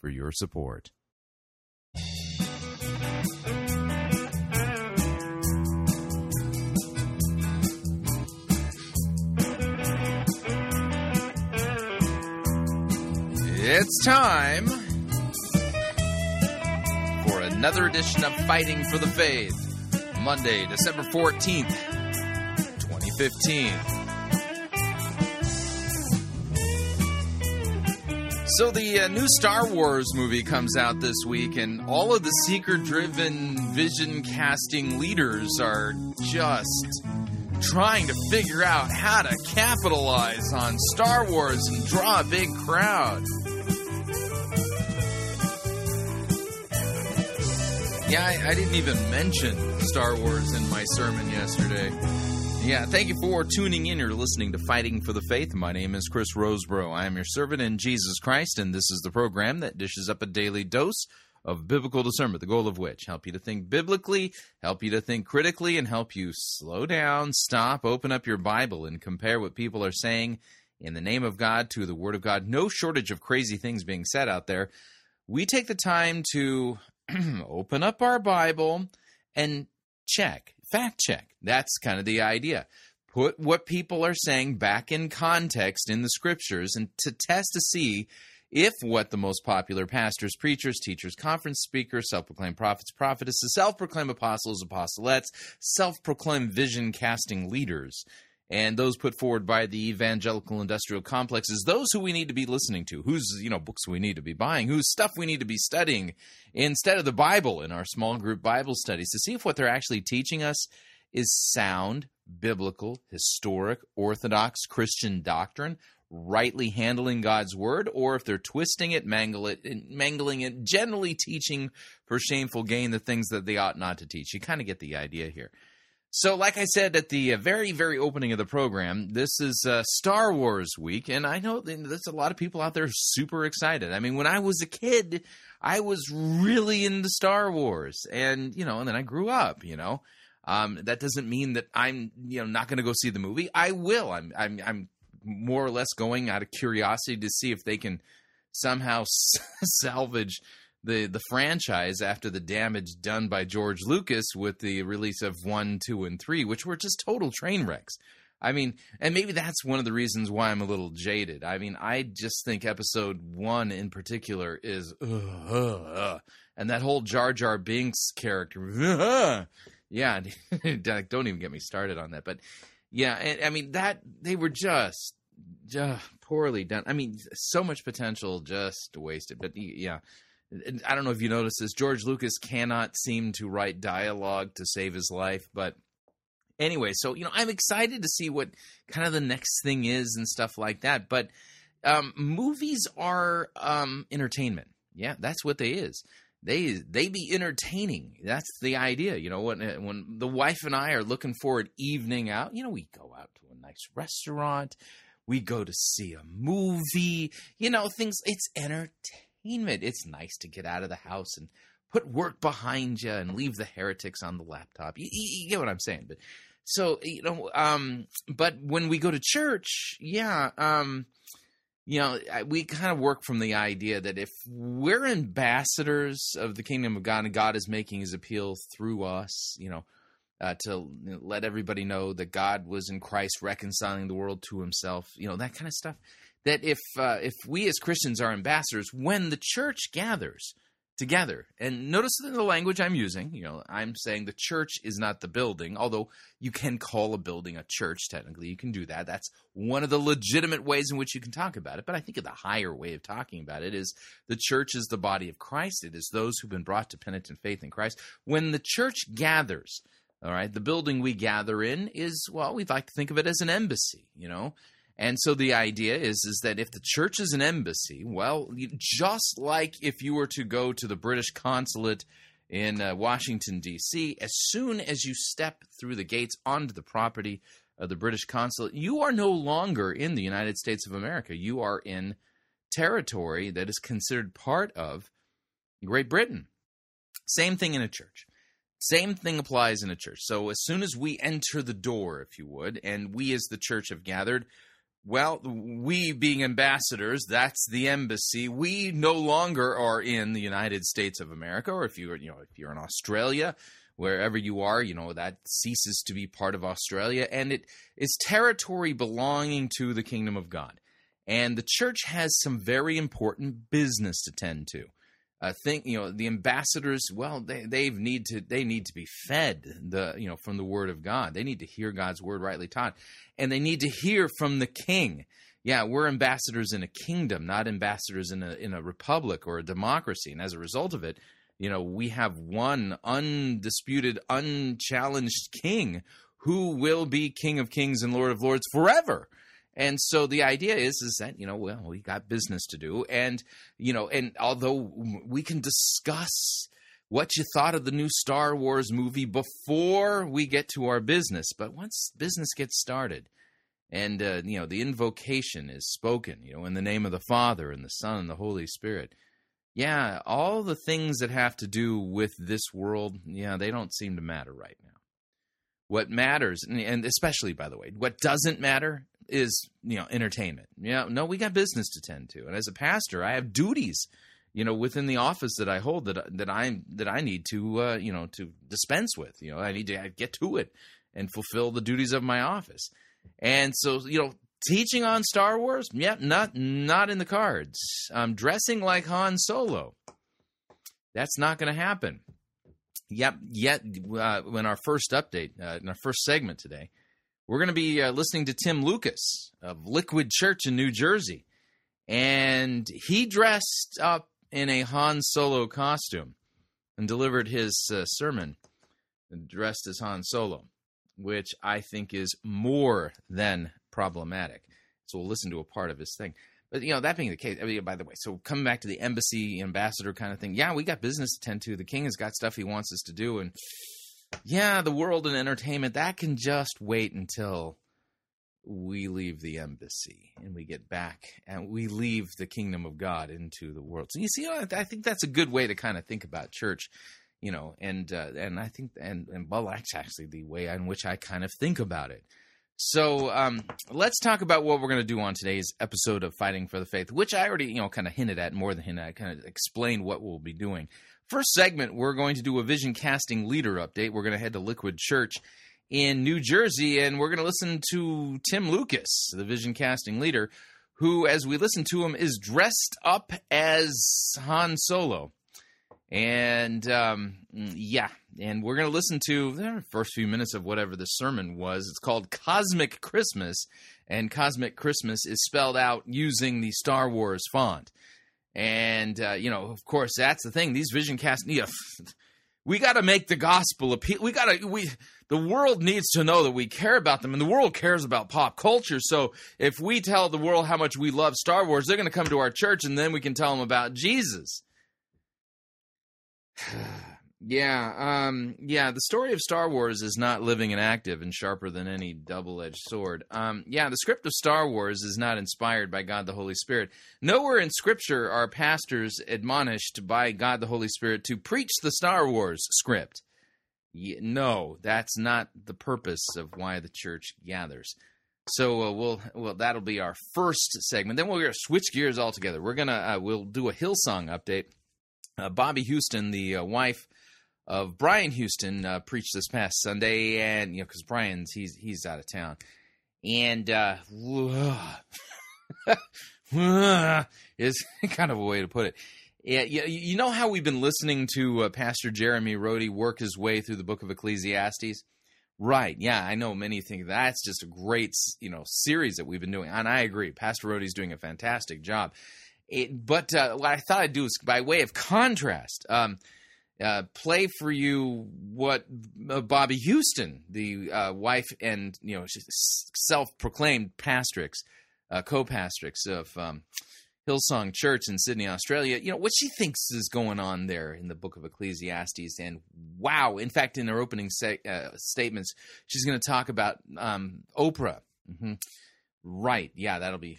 for your support. It's time for another edition of Fighting for the Faith. Monday, December 14th, 2015. So the uh, new Star Wars movie comes out this week, and all of the seeker-driven vision casting leaders are just trying to figure out how to capitalize on Star Wars and draw a big crowd. Yeah, I, I didn't even mention Star Wars in my sermon yesterday. Yeah, thank you for tuning in. You're listening to Fighting for the Faith. My name is Chris Rosebrough. I am your servant in Jesus Christ, and this is the program that dishes up a daily dose of biblical discernment, the goal of which help you to think biblically, help you to think critically, and help you slow down, stop, open up your Bible, and compare what people are saying in the name of God to the Word of God. No shortage of crazy things being said out there. We take the time to open up our Bible and check fact check. That's kind of the idea. Put what people are saying back in context in the scriptures and to test to see if what the most popular pastors, preachers, teachers, conference speakers, self proclaimed prophets, prophetesses, self proclaimed apostles, apostolettes, self proclaimed vision casting leaders, and those put forward by the evangelical industrial complexes, those who we need to be listening to, whose you know books we need to be buying, whose stuff we need to be studying instead of the Bible in our small group Bible studies to see if what they're actually teaching us is sound, biblical, historic, orthodox Christian doctrine, rightly handling God's word, or if they're twisting it, mangle it, mangling it, generally teaching for shameful gain the things that they ought not to teach. You kind of get the idea here. So, like I said at the uh, very, very opening of the program, this is uh, Star Wars week, and I know there's a lot of people out there super excited. I mean, when I was a kid, I was really into Star Wars, and you know, and then I grew up. You know, um, that doesn't mean that I'm you know not going to go see the movie. I will. I'm, I'm I'm more or less going out of curiosity to see if they can somehow salvage the the franchise after the damage done by George Lucas with the release of one, two, and three, which were just total train wrecks. I mean, and maybe that's one of the reasons why I'm a little jaded. I mean, I just think episode one in particular is, uh, uh, and that whole Jar Jar Binks character, uh, yeah, don't even get me started on that. But yeah, and, I mean that they were just, just poorly done. I mean, so much potential just wasted. But yeah, I don't know if you noticed this. George Lucas cannot seem to write dialogue to save his life, but anyway, so you know, I'm excited to see what kind of the next thing is and stuff like that. But um, movies are um, entertainment. Yeah, that's what they is. They they be entertaining. That's the idea. You know, when when the wife and I are looking for an evening out, you know, we go out to a nice restaurant, we go to see a movie. You know, things. It's entertaining entertainment. It's nice to get out of the house and put work behind you and leave the heretics on the laptop. You, you, you get what I'm saying? But so you know, um, but when we go to church, yeah, um, you know, we kind of work from the idea that if we're ambassadors of the kingdom of God and God is making His appeal through us, you know. Uh, to let everybody know that God was in Christ reconciling the world to Himself, you know that kind of stuff that if uh, if we as Christians are ambassadors, when the church gathers together, and notice the language I'm using, you know, I'm saying the church is not the building, although you can call a building a church. Technically, you can do that. That's one of the legitimate ways in which you can talk about it. But I think of the higher way of talking about it is the church is the body of Christ. It is those who've been brought to penitent faith in Christ. When the church gathers, all right, the building we gather in is well, we'd like to think of it as an embassy, you know And so the idea is is that if the church is an embassy, well, just like if you were to go to the British consulate in uh, Washington D.C., as soon as you step through the gates onto the property of the British consulate, you are no longer in the United States of America. You are in territory that is considered part of Great Britain. Same thing in a church. Same thing applies in a church. So as soon as we enter the door, if you would, and we as the church have gathered, well, we being ambassadors, that's the embassy. We no longer are in the United States of America, or if you're, you know, if you're in Australia, wherever you are, you know, that ceases to be part of Australia, and it is territory belonging to the kingdom of God. And the church has some very important business to tend to uh, think you know the ambassadors well they they need to they need to be fed the you know from the word of god. They need to hear god's word rightly taught and they need to hear from the king. Yeah we're ambassadors in a kingdom not ambassadors in a in a republic or a democracy and as a result of it you know we have one undisputed unchallenged king who will be king of kings and lord of lords forever and so the idea is is that you know well we got business to do. And you know and although we can discuss what you thought of the new Star Wars movie before we get to our business but once business gets started and uh, you know the invocation is spoken you know in the name of the Father and the Son and the Holy Spirit yeah all the things that have to do with this world yeah they don't seem to matter right now. What matters and especially by the way what doesn't matter is you know entertainment. Yeah, no, we got business to tend to, and as a pastor, I have duties, you know, within the office that I hold that that I that I need to uh, you know to dispense with. You know, I need to get to it and fulfill the duties of my office. And so, you know, teaching on Star Wars, yeah, not not in the cards. Um, dressing like Han Solo, that's not going to happen. Yep. Yet, uh, our first update, uh, in our first segment today, we're going to be uh, listening to Tim Lucas of Liquid Church in New Jersey. And he dressed up in a Han Solo costume and delivered his uh, sermon dressed as Han Solo, which I think is more than problematic. So we'll listen to a part of his thing. But you know, that being the case, I mean, by the way, so coming back to the embassy ambassador kind of thing, yeah, we got business to tend to. The king has got stuff he wants us to do, and yeah, the world and entertainment, that can just wait until we leave the embassy and we get back and we leave the kingdom of God into the world. So you see, I think that's a good way to kind of think about church, you know, and uh, and I think and and well, that's actually the way in which I kind of think about it. So um, let's talk about what we're going to do on today's episode of Fighting for the Faith, which I already you know kind of hinted at more than hinted. I kind of explained what we'll be doing. First segment, we're going to do a vision casting leader update. We're going to head to Liquid Church in New Jersey and we're going to listen to Tim Lucas, the vision casting leader, who, as we listen to him, is dressed up as Han Solo. And um, yeah, and we're going to listen to the first few minutes of whatever the sermon was. It's called Cosmic Christmas, and Cosmic Christmas is spelled out using the Star Wars font. And uh, you know, of course, that's the thing. These vision cast, yeah, we got to make the gospel appeal. We got to we the world needs to know that we care about them, and the world cares about pop culture. So if we tell the world how much we love Star Wars, they're going to come to our church, and then we can tell them about Jesus. Yeah, um, yeah. The story of Star Wars is not living and active and sharper than any double-edged sword. Um, yeah, the script of Star Wars is not inspired by God the Holy Spirit. Nowhere in Scripture are pastors admonished by God the Holy Spirit to preach the Star Wars script. No, that's not the purpose of why the church gathers. So uh, we'll well that'll be our first segment. Then we're gonna switch gears altogether. We're gonna uh, we'll do a Hillsong update. Uh, Bobbie Houston, the uh, wife of Brian Houston uh, preached this past Sunday, and you know because Brian's he's he's out of town, and uh, is kind of a way to put it. Yeah, you, know how we've been listening to uh, Pastor Jeremy Rhodey work his way through the Book of Ecclesiastes. Right. Yeah, I know many think that's just a great, you know, series that we've been doing, and I agree. Pastor Rhodey's doing a fantastic job. It, but uh, what I thought I'd do is, by way of contrast, um, uh, play for you what uh, Bobbie Houston, the uh, wife and you know self-proclaimed pastrix uh, co-pastrix of um, Hillsong Church in Sydney, Australia, you know, what she thinks is going on there in the book of Ecclesiastes. And wow, in fact, in her opening se- uh, statements, she's going to talk about um, Oprah. Mm-hmm. Right. Yeah, that'll be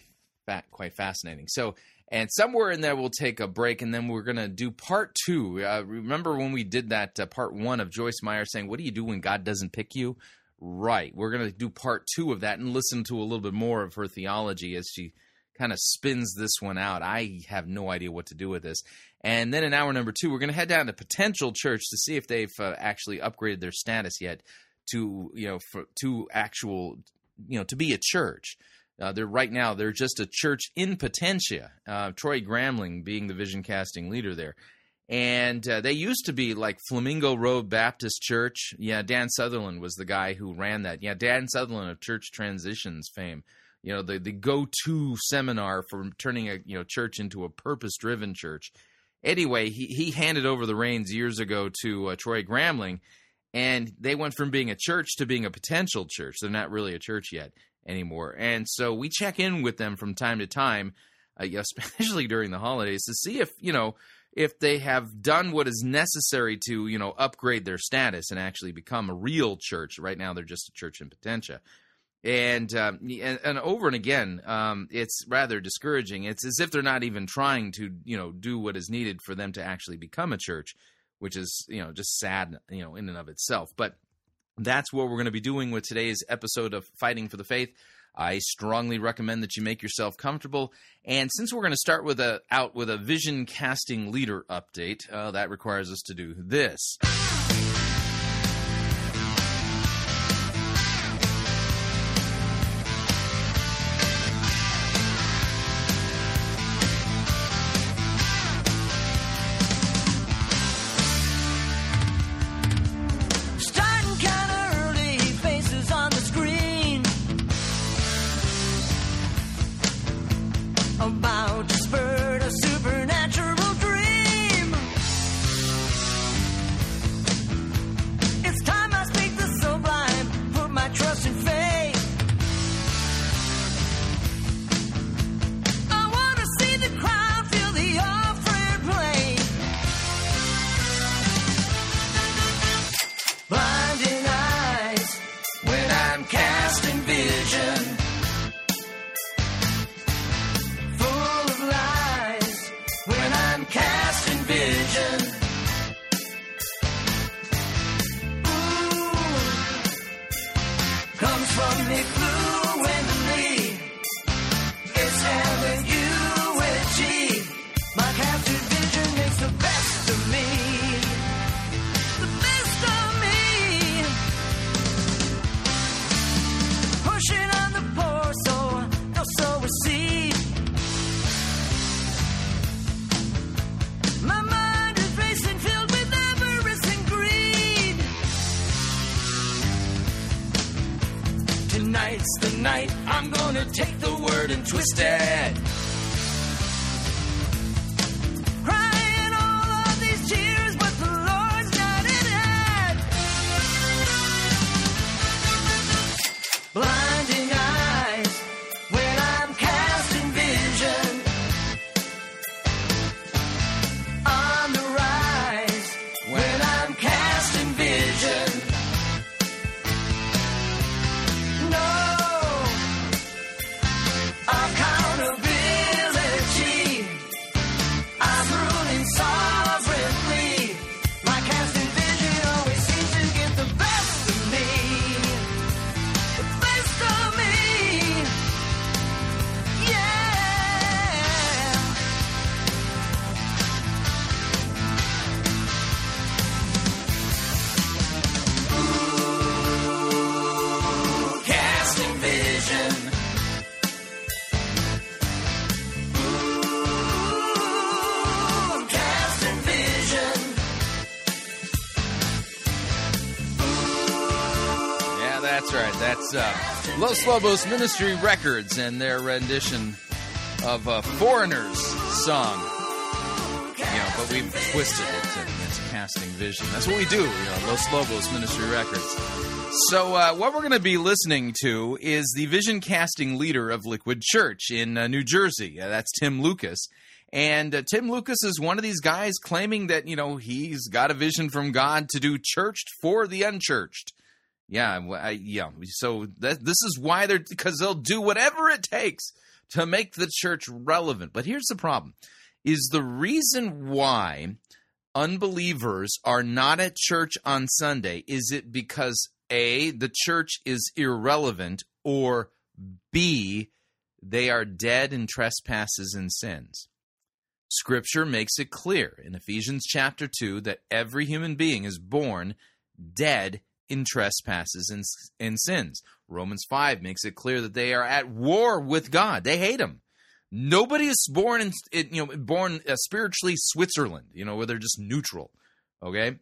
quite fascinating. So, and somewhere in there, we'll take a break and then we're going to do part two. Uh, remember when we did that uh, part one of Joyce Meyer saying, What do you do when God doesn't pick you? Right. We're going to do part two of that and listen to a little bit more of her theology as she kind of spins this one out. I have no idea what to do with this. And then in hour number two, we're going to head down to Potential Church to see if they've uh, actually upgraded their status yet to you know for, to actual you know to be a church. Uh, they're right now they're just a church in Potentia. Uh, Troy Gramling being the vision casting leader there. And uh, they used to be like Flamingo Road Baptist Church. Yeah, Dan Sutherland was the guy who ran that. Yeah, Dan Sutherland of Church Transitions fame you know the the go to seminar for turning a you know church into a purpose driven church. Anyway, he he handed over the reins years ago to uh, Troy Gramling, and they went from being a church to being a potential church. They're not really a church yet anymore, and so we check in with them from time to time, uh, especially during the holidays, to see if you know if they have done what is necessary to you know upgrade their status and actually become a real church. Right now, they're just a church in Potentia and, um, and, and over and again, um, it's rather discouraging. It's as if they're not even trying to, you know, do what is needed for them to actually become a church, which is, you know, just sad, you know, in and of itself. But that's what we're going to be doing with today's episode of Fighting for the Faith. I strongly recommend that you make yourself comfortable. And since we're going to start with a out with a vision casting leader update, uh, that requires us to do this. Los Lobos Ministry Records and their rendition of a Foreigner's song. You know, but we've twisted it to it's casting vision. That's what we do, you know, Los Lobos Ministry Records. So, uh, what we're going to be listening to is the vision casting leader of Liquid Church in uh, New Jersey. Uh, that's Tim Lucas. And uh, Tim Lucas is one of these guys claiming that, you know, he's got a vision from God to do churched for the unchurched. Yeah, I, yeah. So that, this is why they're because they'll do whatever it takes to make the church relevant. But here's the problem: is the reason why unbelievers are not at church on Sunday is it because a the church is irrelevant or b they are dead in trespasses and sins. Scripture makes it clear in Ephesians chapter 2 that every human being is born dead in trespasses and, and sins. Romans 5 makes it clear that they are at war with God. They hate him. Nobody is born in, you know born uh, spiritually Switzerland, you know, where they're just neutral. Okay?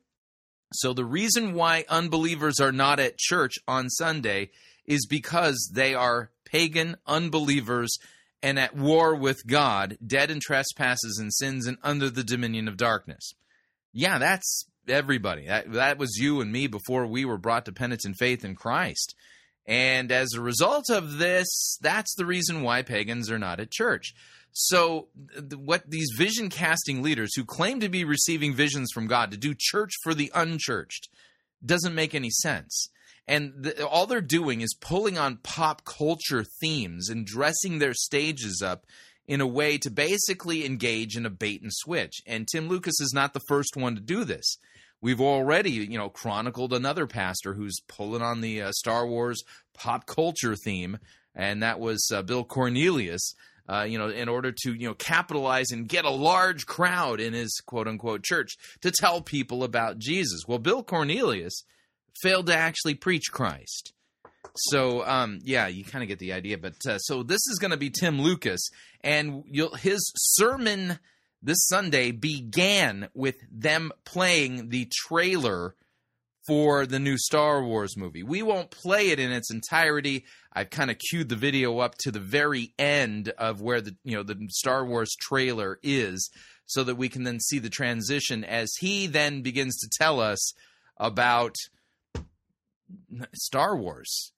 So the reason why unbelievers are not at church on Sunday is because they are pagan unbelievers and at war with God, dead in trespasses and sins and under the dominion of darkness. Yeah, that's everybody. That, that was you and me before we were brought to penitent faith in Christ. And as a result of this, that's the reason why pagans are not at church. So, what these vision casting leaders who claim to be receiving visions from God to do church for the unchurched doesn't make any sense and all they're doing is pulling on pop culture themes and dressing their stages up in a way to basically engage in a bait and switch. And Tim Lucas is not the first one to do this. We've already, you know, chronicled another pastor who's pulling on the uh, Star Wars pop culture theme, and that was uh, Bill Cornelius. Uh, you know, in order to you know capitalize and get a large crowd in his quote unquote church to tell people about Jesus. Well, Bill Cornelius failed to actually preach Christ. So, um, yeah, you kind of get the idea. But uh, so this is going to be Tim Lucas, and his sermon this Sunday began with them playing the trailer for the new Star Wars movie. We won't play it in its entirety. I've kind of queued the video up to the very end of where the you know the Star Wars trailer is, so that we can then see the transition as he then begins to tell us about Star Wars.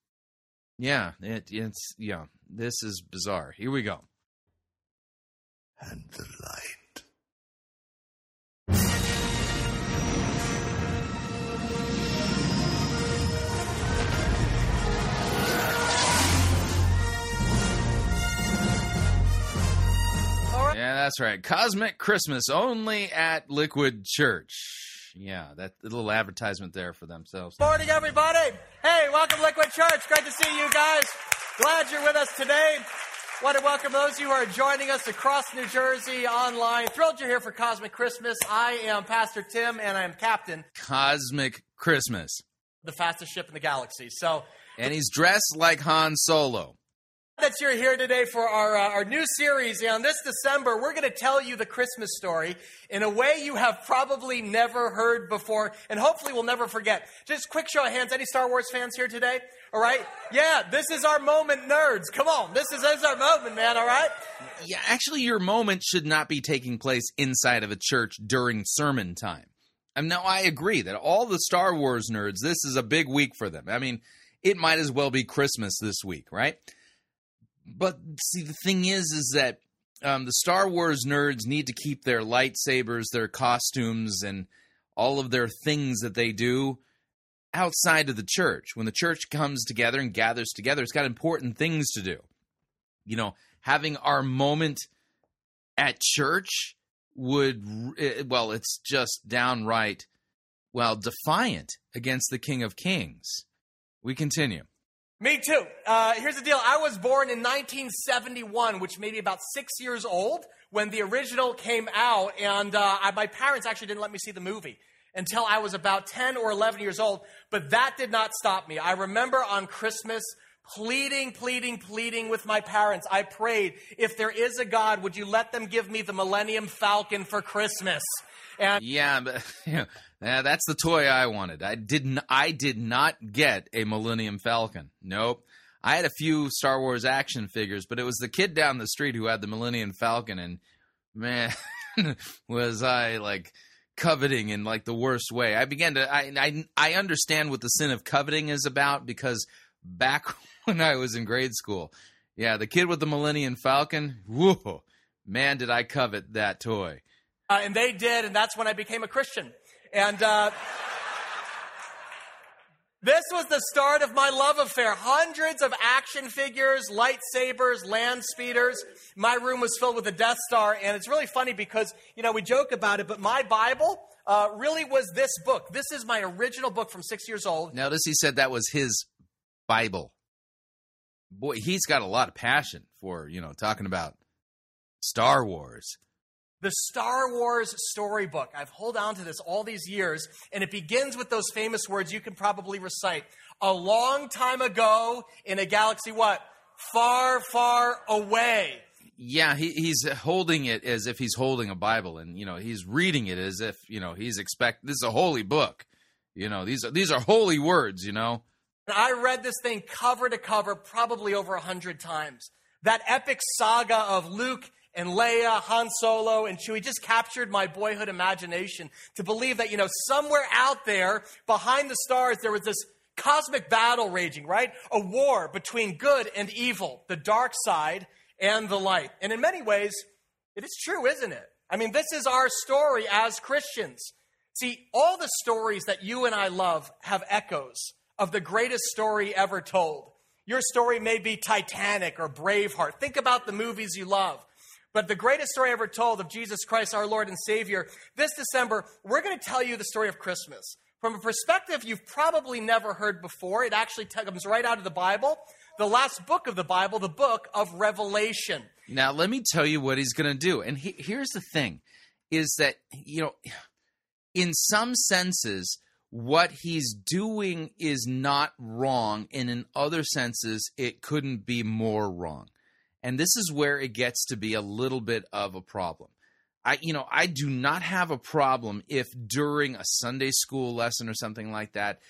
Yeah, it, it's yeah. This is bizarre. Here we go. And the light. Yeah, that's right. Cosmic Christmas only at Liquid Church yeah, that little advertisement there for themselves. Morning, everybody. Hey, welcome Liquid Church. Great to see you guys. Glad you're with us today. Want to welcome those of you who are joining us across New Jersey online. Thrilled you're here for Cosmic Christmas. I am Pastor Tim, and I am Captain. Cosmic Christmas. The fastest ship in the galaxy. So, and he's dressed like Han Solo that you're here today for our, uh, our new series. And this December, we're going to tell you the Christmas story in a way you have probably never heard before, and hopefully will never forget. Just quick show of hands. Any Star Wars fans here today? All right? Yeah, this is our moment, nerds. Come on. This is, this is our moment, man. All right? Yeah, actually, your moment should not be taking place inside of a church during sermon time. And now I agree that all the Star Wars nerds, this is a big week for them. I mean, it might as well be Christmas this week, right? But see, the thing is, is that um, the Star Wars nerds need to keep their lightsabers, their costumes, and all of their things that they do outside of the church. When the church comes together and gathers together, it's got important things to do. You know, having our moment at church would, eh, well, it's just downright, well, defiant against the King of Kings. We continue. Me too. Uh, here's the deal. I was born in 1971, which made me about six years old when the original came out, and uh, I, my parents actually didn't let me see the movie until I was about 10 or 11 years old. But that did not stop me. I remember on Christmas pleading, pleading, pleading with my parents. I prayed, if there is a God, would you let them give me the Millennium Falcon for Christmas? And yeah, but yeah, that's the toy I wanted. I didn't. I did not get a Millennium Falcon. Nope. I had a few Star Wars action figures, but it was the kid down the street who had the Millennium Falcon, and man, was I like coveting in like the worst way. I began to I I I understand what the sin of coveting is about because back when I was in grade school, yeah, the kid with the Millennium Falcon, whoa, man, did I covet that toy. Uh, and they did, and that's when I became a Christian. And uh, this was the start of my love affair. Hundreds of action figures, lightsabers, land speeders. My room was filled with the Death Star, and it's really funny because, you know, we joke about it, but my Bible uh, really was this book. This is my original book from six years old. Notice he said that was his Bible. Boy, he's got a lot of passion for, you know, talking about Star Wars the Star Wars storybook. I've held on to this all these years, and it begins with those famous words you can probably recite. A long time ago in a galaxy, what? Far, far away. Yeah, he, he's holding it as if he's holding a Bible, and you know he's reading it as if you know he's expect this is a holy book. You know these are these are holy words. You know. I read this thing cover to cover probably over a hundred times. That epic saga of Luke and Leia, Han Solo, and Chewie just captured my boyhood imagination to believe that, you know, somewhere out there behind the stars, there was this cosmic battle raging, right? A war between good and evil, the dark side and the light. And in many ways, it is true, isn't it? I mean, this is our story as Christians. See, all the stories that you and I love have echoes of the greatest story ever told. Your story may be Titanic or Braveheart. Think about the movies you love. But the greatest story ever told of Jesus Christ, our Lord and Savior, this December, we're going to tell you the story of Christmas from a perspective you've probably never heard before. It actually comes right out of the Bible, the last book of the Bible, the book of Revelation. Now, let me tell you what he's going to do. And he, here's the thing is that, you know, in some senses, what he's doing is not wrong, and in other senses, it couldn't be more wrong. And this is where it gets to be a little bit of a problem. I you know, I do not have a problem if during a Sunday school lesson or something like that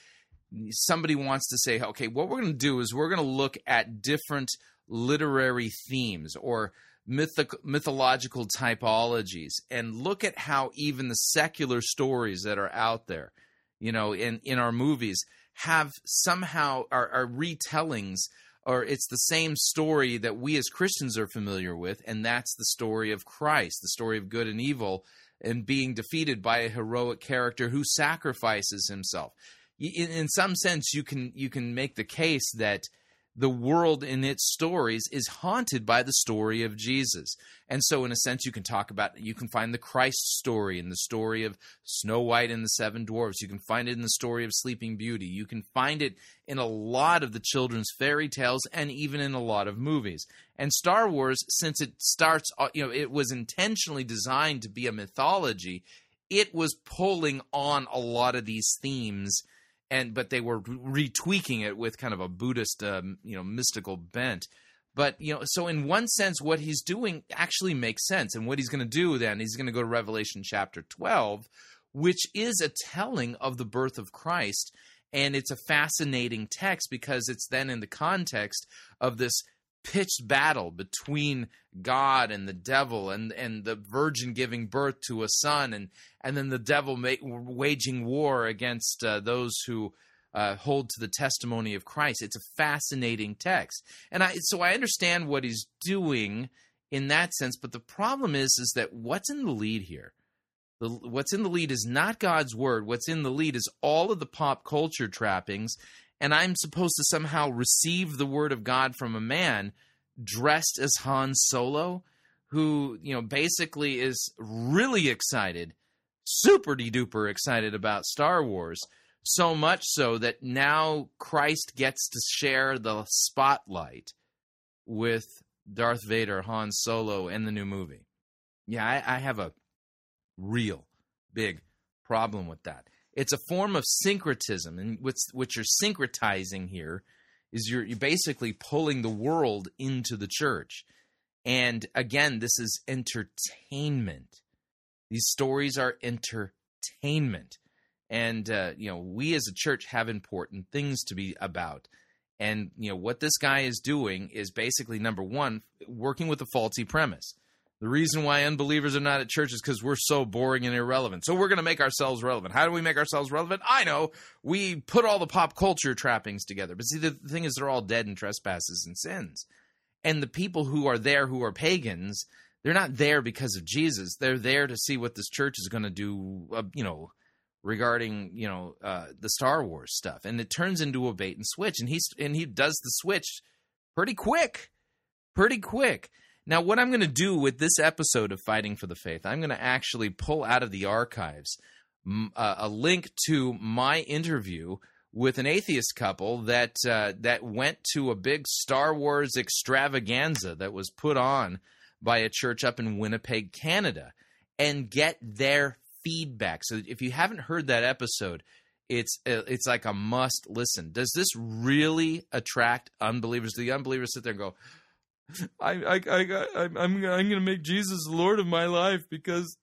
somebody wants to say, "Okay, what we're going to do is we're going to look at different literary themes or mythic, mythological typologies and look at how even the secular stories that are out there, you know, in in our movies have somehow are retellings or it's the same story that we as Christians are familiar with, and that's the story of Christ, the story of good and evil, and being defeated by a heroic character who sacrifices himself. In, in some sense, you can you can make the case that the world in its stories is haunted by the story of Jesus. And so, in a sense, you can talk about, you can find the Christ story in the story of Snow White and the Seven Dwarfs. You can find it in the story of Sleeping Beauty. You can find it in a lot of the children's fairy tales and even in a lot of movies. And Star Wars, since it starts, uh, you know, it was intentionally designed to be a mythology, it was pulling on a lot of these themes and but they were retweaking it with kind of a Buddhist, um, you know, mystical bent. But you know, so in one sense, what he's doing actually makes sense, and what he's going to do then, he's going to go to Revelation chapter twelve, which is a telling of the birth of Christ, and it's a fascinating text because it's then in the context of this pitched battle between God and the devil, and and the virgin giving birth to a son, and and then the devil ma- waging war against uh, those who uh, hold to the testimony of Christ. It's a fascinating text, and I so I understand what he's doing in that sense. But the problem is, is that what's in the lead here? The, what's in the lead is not God's word. What's in the lead is all of the pop culture trappings and I'm supposed to somehow receive the word of God from a man dressed as Han Solo, who, you know, basically is really excited, super duper excited about Star Wars. So much so that now Christ gets to share the spotlight with Darth Vader, Han Solo, in the new movie. Yeah, I, I have a real big problem with that. It's a form of syncretism, and what's what you're syncretizing here is you're, you're basically pulling the world into the church. And again, this is entertainment. These stories are entertainment. And, uh, you know, we as a church have important things to be about. And, you know, what this guy is doing is basically number one, working with a faulty premise. The reason why unbelievers are not at church is because we're so boring and irrelevant. So we're going to make ourselves relevant. How do we make ourselves relevant? I know. We put all the pop culture trappings together. But see, the thing is, they're all dead in trespasses and sins. And the people who are there who are pagans, they're not there because of Jesus. They're there to see what this church is going to do, uh, you know, regarding, you know, uh, the Star Wars stuff. And it turns into a bait and switch. And he's and he does the switch pretty quick. Pretty quick. Now, what I'm going to do with this episode of Fighting for the Faith, I'm going to actually pull out of the archives uh, a link to my interview with an atheist couple that uh, that went to a big Star Wars extravaganza that was put on by a church up in Winnipeg, Canada, and get their feedback. So, if you haven't heard that episode, it's uh, it's like a must listen. Does this really attract unbelievers? Do the unbelievers sit there and go? I, I, I, I, am I'm going to make Jesus Lord of my life because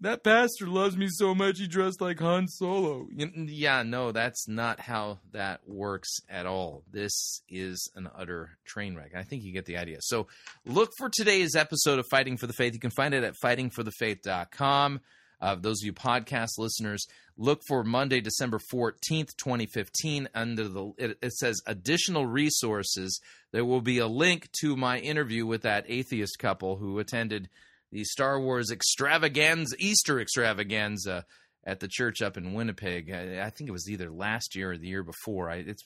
that pastor loves me so much he dressed like Han Solo. Yeah, no, that's not how that works at all. This is an utter train wreck. I think you get the idea. So look for today's episode of Fighting for the Faith. You can find it at fightingforthefaith.com. Uh, those of you podcast listeners, look for Monday, December 14th, 2015. Under the it, it, says additional resources. There will be a link to my interview with that atheist couple who attended the Star Wars extravaganza, Easter extravaganza at the church up in Winnipeg. I, I think it was either last year or the year before. I, it's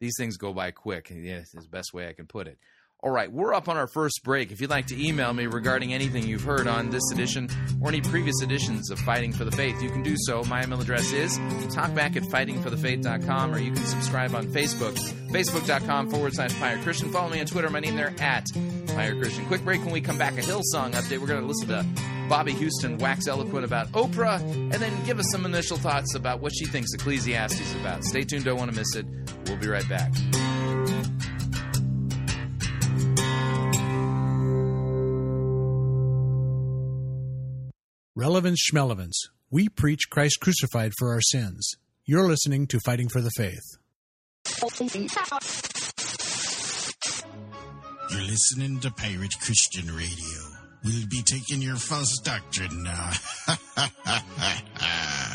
these things go by quick. Yeah, it's the best way I can put it. All right, we're up on our first break. If you'd like to email me regarding anything you've heard on this edition or any previous editions of Fighting for the Faith, you can do so. My email address is talkback at fightingforthefaith.com or you can subscribe on Facebook, facebook.com forward slash Pirate Christian. Follow me on Twitter, my name there at Pirate Christian. Quick break when we come back, a Hillsong update. We're going to listen to Bobbie Houston wax eloquent about Oprah and then give us some initial thoughts about what she thinks Ecclesiastes is about. Stay tuned, don't want to miss it. We'll be right back. Relevance Schmelevance. We preach Christ crucified for our sins. You're listening to Fighting for the Faith. You're listening to Pirate Christian Radio. We'll be taking your false doctrine now.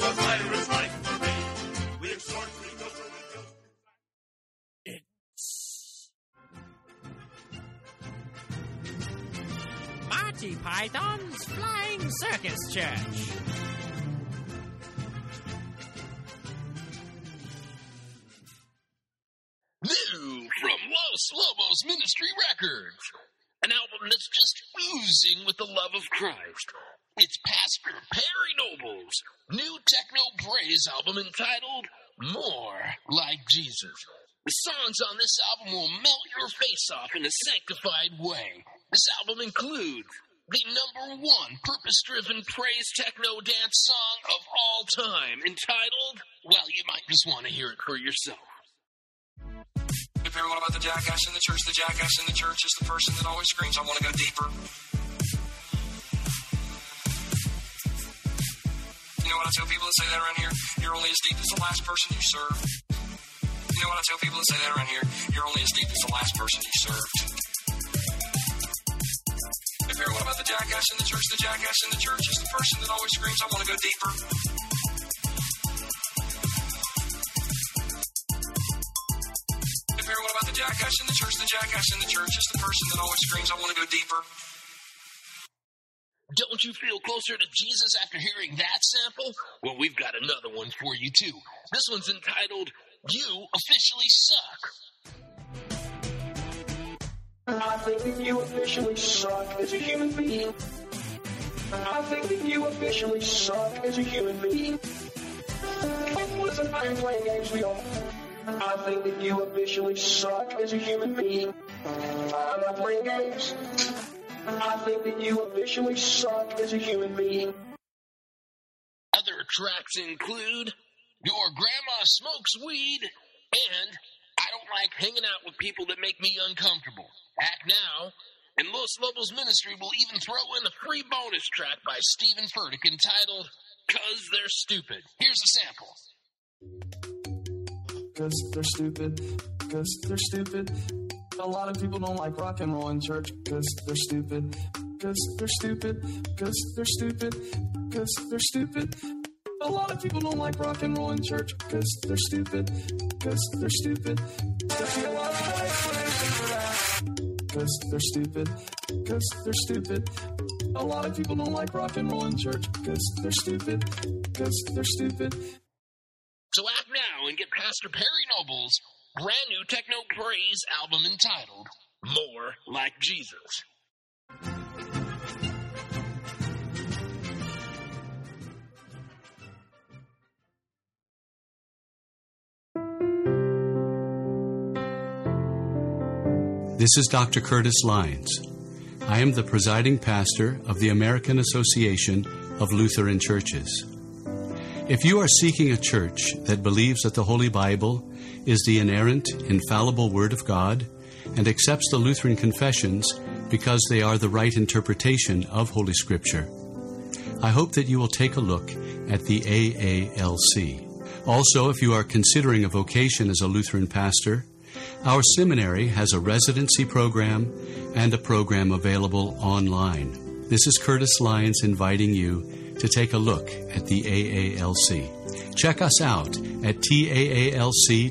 A pirate's life for me. We we we. It's Python's Flying Circus Church. New from Los Lobos Ministry Records an album that's just oozing with the love of Christ. It's Pastor Perry Noble's new techno praise album entitled More Like Jesus. The songs on this album will melt your face off in a sanctified way. This album includes the number one purpose driven praise techno dance song of all time entitled, well, you might just want to hear it for yourself. What about the jackass in the church? The jackass in the church is the person that always screams, I want to go deeper. You know what I tell people that say that around here? You're only as deep as the last person you served. You know what I tell people that say that around here? You're only as deep as the last person you served. If what about the jackass in the church? The jackass in the church is the person that always screams, I want to go deeper. What about the jackass in the church? The jackass in the church is the person that always screams, I want to go deeper. Don't you feel closer to Jesus after hearing that sample? Well, we've got another one for you, too. This one's entitled, You Officially Suck. I think that you officially suck as a human being. I think that you officially suck as a human being. Listen, I'm playing games with you. I think that you officially suck as a human being. I'm not playing games. I think that you officially suck as a human being. Other tracks include Your Grandma Smokes Weed and I Don't like hanging out with people that make me uncomfortable. Act now, and Los Lobos Ministry will even throw in a free bonus track by Steven Furtick entitled Cause They're Stupid. Here's a sample. Cause they're stupid, cause they're stupid. A lot of people don't like rock and roll in church, cause they're stupid, cause they're stupid, cause they're stupid, cause they're stupid. A lot of people don't like rock and roll in church, cause they're stupid, cause they're stupid. There's a lot of explanation for that. Cause they're stupid, cause they're stupid. A lot of people don't like rock and roll in church, cause they're stupid, cause they're stupid. And get Pastor Perry Noble's brand new techno praise album entitled More Like Jesus. This is Dr. Curtis Leins. I am the presiding pastor of the American Association of Lutheran Churches. If you are seeking a church that believes that the Holy Bible is the inerrant, infallible Word of God and accepts the Lutheran confessions because they are the right interpretation of Holy Scripture, I hope that you will take a look at the AALC. Also, if you are considering a vocation as a Lutheran pastor, our seminary has a residency program and a program available online. This is Curtis Leins inviting you to take a look at the AALC. Check us out at taalc.org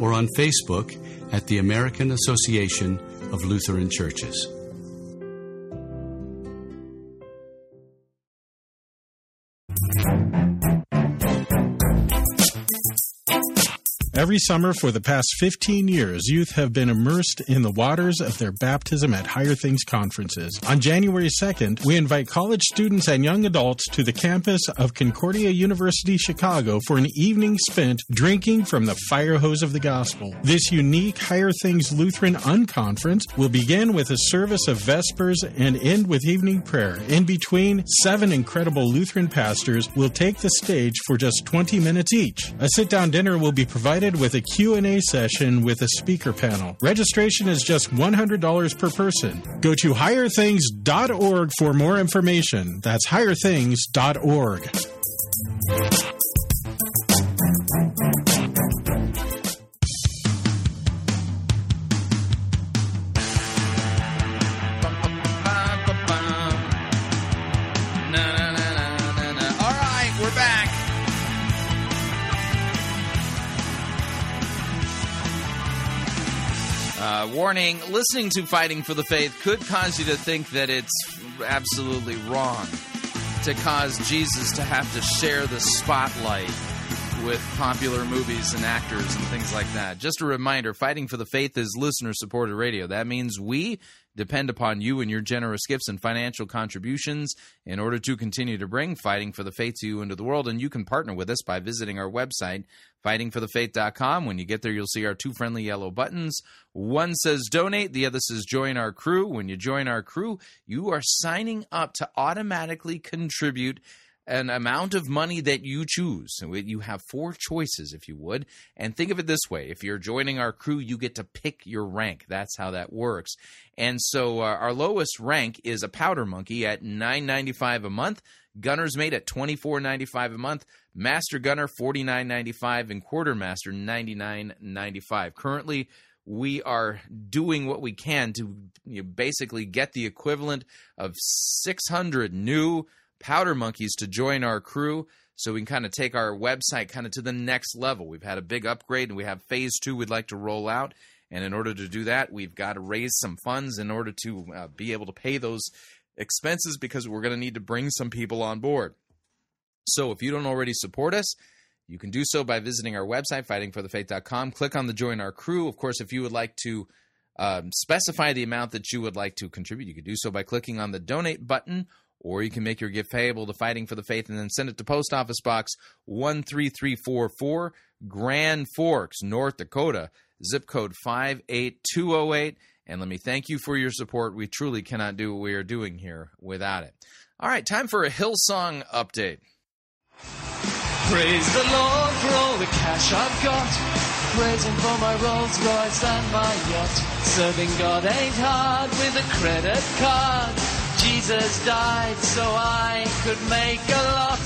or on Facebook at the American Association of Lutheran Churches. Every summer for the past 15 years, youth have been immersed in the waters of their baptism at Higher Things conferences. On January 2nd, we invite college students and young adults to the campus of Concordia University Chicago for an evening spent drinking from the fire hose of the gospel. This unique Higher Things Lutheran Unconference will begin with a service of Vespers and end with evening prayer. In between, seven incredible Lutheran pastors will take the stage for just 20 minutes each. A sit-down dinner will be provided with a Q&A session with a speaker panel. Registration is just $100 per person. Go to higherthings.org for more information. That's higherthings.org. Warning listening to Fighting for the Faith could cause you to think that it's absolutely wrong to cause Jesus to have to share the spotlight with popular movies and actors and things like that. Just a reminder Fighting for the Faith is listener supported radio. That means we depend upon you and your generous gifts and financial contributions in order to continue to bring Fighting for the Faith to you into the world. And you can partner with us by visiting our website, fightingforthefaith.com. When you get there, you'll see our two friendly yellow buttons. One says donate, the other says join our crew. When you join our crew, you are signing up to automatically contribute an amount of money that you choose. You have four choices, if you would. And think of it this way if you're joining our crew, you get to pick your rank. That's how that works. And so uh, our lowest rank is a powder monkey at $9.95 a month. Gunner's mate at $24.95 a month, Master Gunner $49.95, and Quartermaster $99.95. Currently, we are doing what we can to you know, basically get the equivalent of 600 new powder monkeys to join our crew so we can kind of take our website kind of to the next level. We've had a big upgrade and we have phase two we'd like to roll out. And in order to do that, we've got to raise some funds in order to uh, be able to pay those expenses because we're going to need to bring some people on board. So if you don't already support us, you can do so by visiting our website, fightingforthefaith.com. Click on the Join Our Crew. Of course, if you would like to um, specify the amount that you would like to contribute, you can do so by clicking on the Donate button, or you can make your gift payable to Fighting for the Faith and then send it to Post Office Box 13344, Grand Forks, North Dakota, zip code 58208. And let me thank you for your support. We truly cannot do what we are doing here without it. All right, time for a Hillsong update. Praise the Lord for all the cash I've got. Praise Him for my Rolls Royce and my yacht. Serving God ain't hard with a credit card. Jesus died so I could make a lot.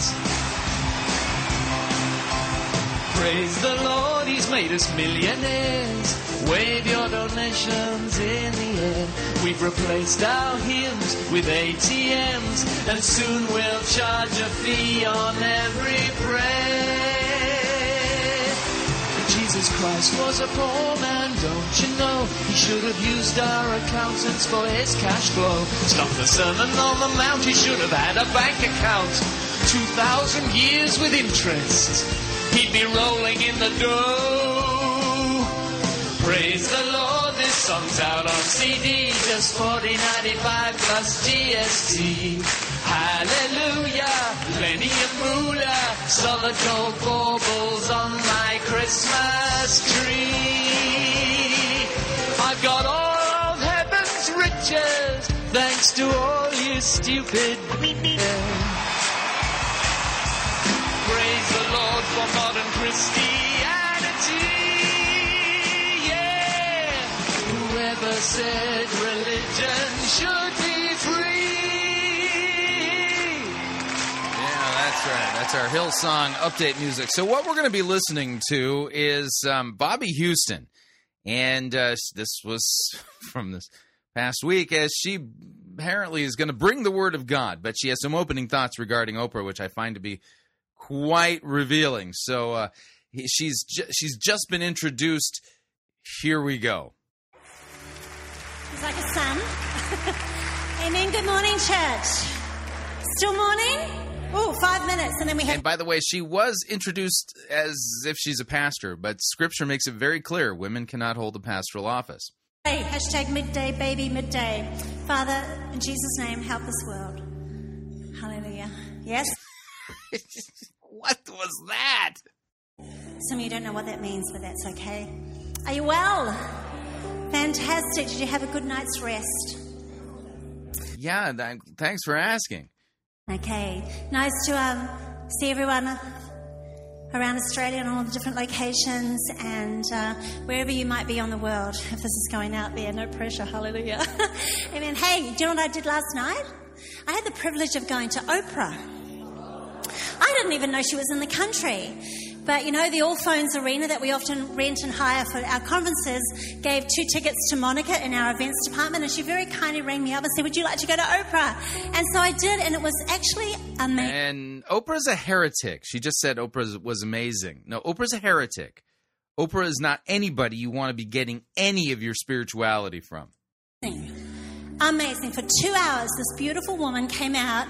Praise the Lord, He's made us millionaires. Wave your donations in the air. We've replaced our hymns with ATMs, and soon we'll charge a fee on every prayer. Jesus Christ was a poor man, don't you know? He should have used our accountants for his cash flow. Stop the Sermon on the Mount, he should have had a bank account. Two thousand years with interest, he'd be rolling in the dough. Praise the Lord, this song's out on CD, just forty ninety five plus GST. Hallelujah, plenty of moolah, uh, solid gold baubles on my Christmas tree. I've got all of heaven's riches, thanks to all you stupid. Praise the Lord for modern Christianity. Yeah. Whoever said that's our Hillsong update music. So, what we're going to be listening to is um, Bobbie Houston. And uh, this was from this past week, as she apparently is going to bring the word of God, but she has some opening thoughts regarding Oprah, which I find to be quite revealing. So, uh, he- she's ju- she's just been introduced. Here we go. He's like a son. Amen. Good morning, church. Still morning? Oh, five minutes, and then we have. And by the way, she was introduced as if she's a pastor, but Scripture makes it very clear women cannot hold a pastoral office. Hey, hashtag midday baby midday. Father, in Jesus' name, help this world. Hallelujah. Yes? what was that? Some of you don't know what that means, but that's okay. Are you well? Fantastic. Did you have a good night's rest? Yeah, th- thanks for asking. Okay. Nice to um, see everyone around Australia and all the different locations and uh, wherever you might be on the world. If this is going out there, no pressure. Hallelujah. Amen. Hey, do you know what I did last night? I had the privilege of going to Oprah. I didn't even know she was in the country. But you know, the Allphones Arena that we often rent and hire for our conferences gave two tickets to Monica in our events department, and she very kindly rang me up and said, Would you like to go to Oprah? And so I did, and it was actually amazing. And Oprah's a heretic. She just said Oprah was amazing. No, Oprah's a heretic. Oprah is not anybody you want to be getting any of your spirituality from. Amazing. For two hours, this beautiful woman came out,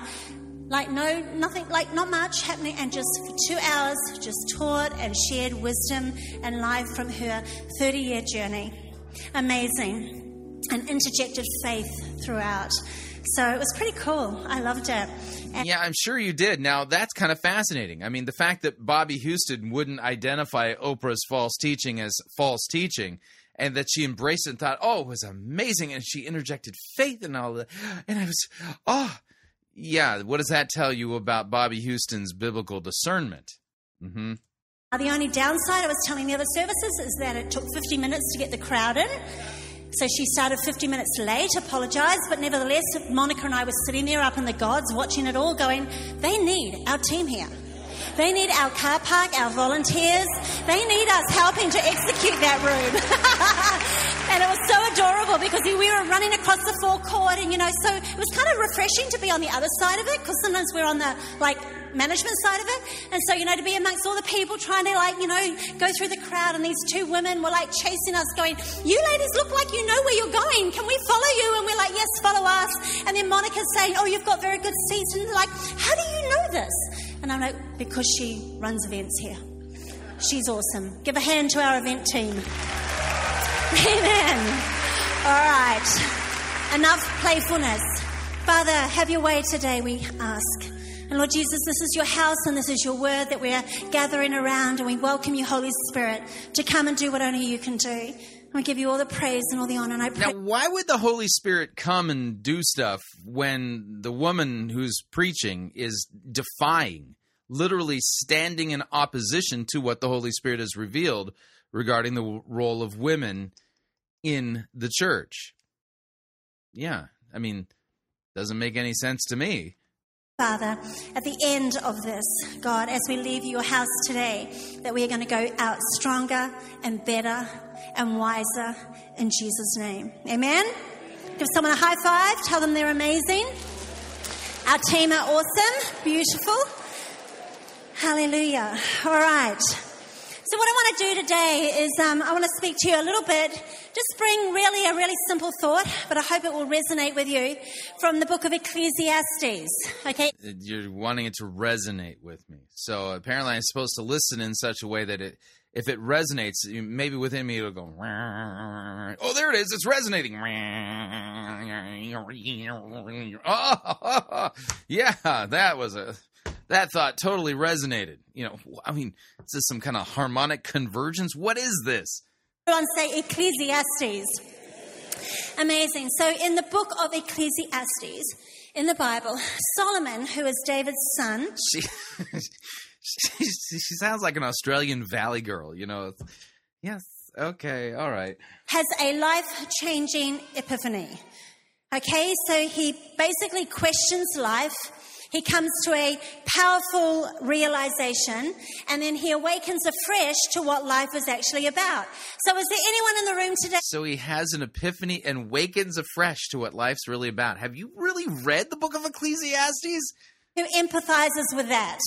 like no, nothing, like not much happening, and just for two hours, just taught and shared wisdom and life from her 30 year journey. Amazing. And interjected faith throughout. So it was pretty cool. I loved it. And Yeah, I'm sure you did. Now, that's kind of fascinating. I mean, the fact that Bobbie Houston wouldn't identify Oprah's false teaching as false teaching and that she embraced it and thought, oh, it was amazing. And she interjected faith and all that. And I was, oh, yeah. What does that tell you about Bobbie Houston's biblical discernment? Mm-hmm. the only downside, I was telling the other services, is that it took 50 minutes to get the crowd in. So she started 50 minutes late, apologised, but nevertheless, Monica and I were sitting there up in the gods watching it all going, they need our team here. They need our car park, our volunteers. They need us helping to execute that room. and it was so adorable because we were running across the forecourt and, you know, so it was kind of refreshing to be on the other side of it because sometimes we're on the, like, management side of it. And so, you know, to be amongst all the people trying to, like, you know, go through the crowd and these two women were, like, chasing us going, you ladies look like you know where you're going. Can we follow you? And we're like, yes, follow us. And then Monica's saying, oh, you've got very good seats. And like, how do you know this? And I'm like, because she runs events here. She's awesome. Give a hand to our event team. Amen. All right. Enough playfulness. Father, have your way today, we ask. And Lord Jesus, this is your house and this is your word that we're gathering around, and we welcome you, Holy Spirit, to come and do what only you can do. We give you all the praise and all the honor. And I pray. Now, why would the Holy Spirit come and do stuff when the woman who's preaching is defying? literally standing in opposition to what the Holy Spirit has revealed regarding the role of women in the church. Yeah, I mean, doesn't make any sense to me. Father, at the end of this, God, as we leave your house today, that we are going to go out stronger and better and wiser in Jesus' name. Amen? Give someone a high five, tell them they're amazing. Our team are awesome, beautiful. Hallelujah. All right. So, what I want to do today is um, I want to speak to you a little bit, just bring really a really simple thought, but I hope it will resonate with you from the book of Ecclesiastes. Okay? You're wanting it to resonate with me. So apparently, I'm supposed to listen in such a way that it, if it resonates, maybe within me it'll go. Oh, there it is! It's resonating. Oh, yeah, that was a that thought totally resonated. You know, I mean, is this some kind of harmonic convergence? What is this? Everyone say Ecclesiastes. Amazing. So, in the book of Ecclesiastes, in the Bible, Solomon, who is David's son, She, she, she sounds like an Australian Valley girl. You know. Yes. Okay. All right. has a life changing epiphany. Okay, so he basically questions life. He comes to a powerful realization and then he awakens afresh to what life is actually about. So, is there anyone in the room today So he has an epiphany and wakens afresh to what life's really about. Have you really read the book of Ecclesiastes? who empathizes with that?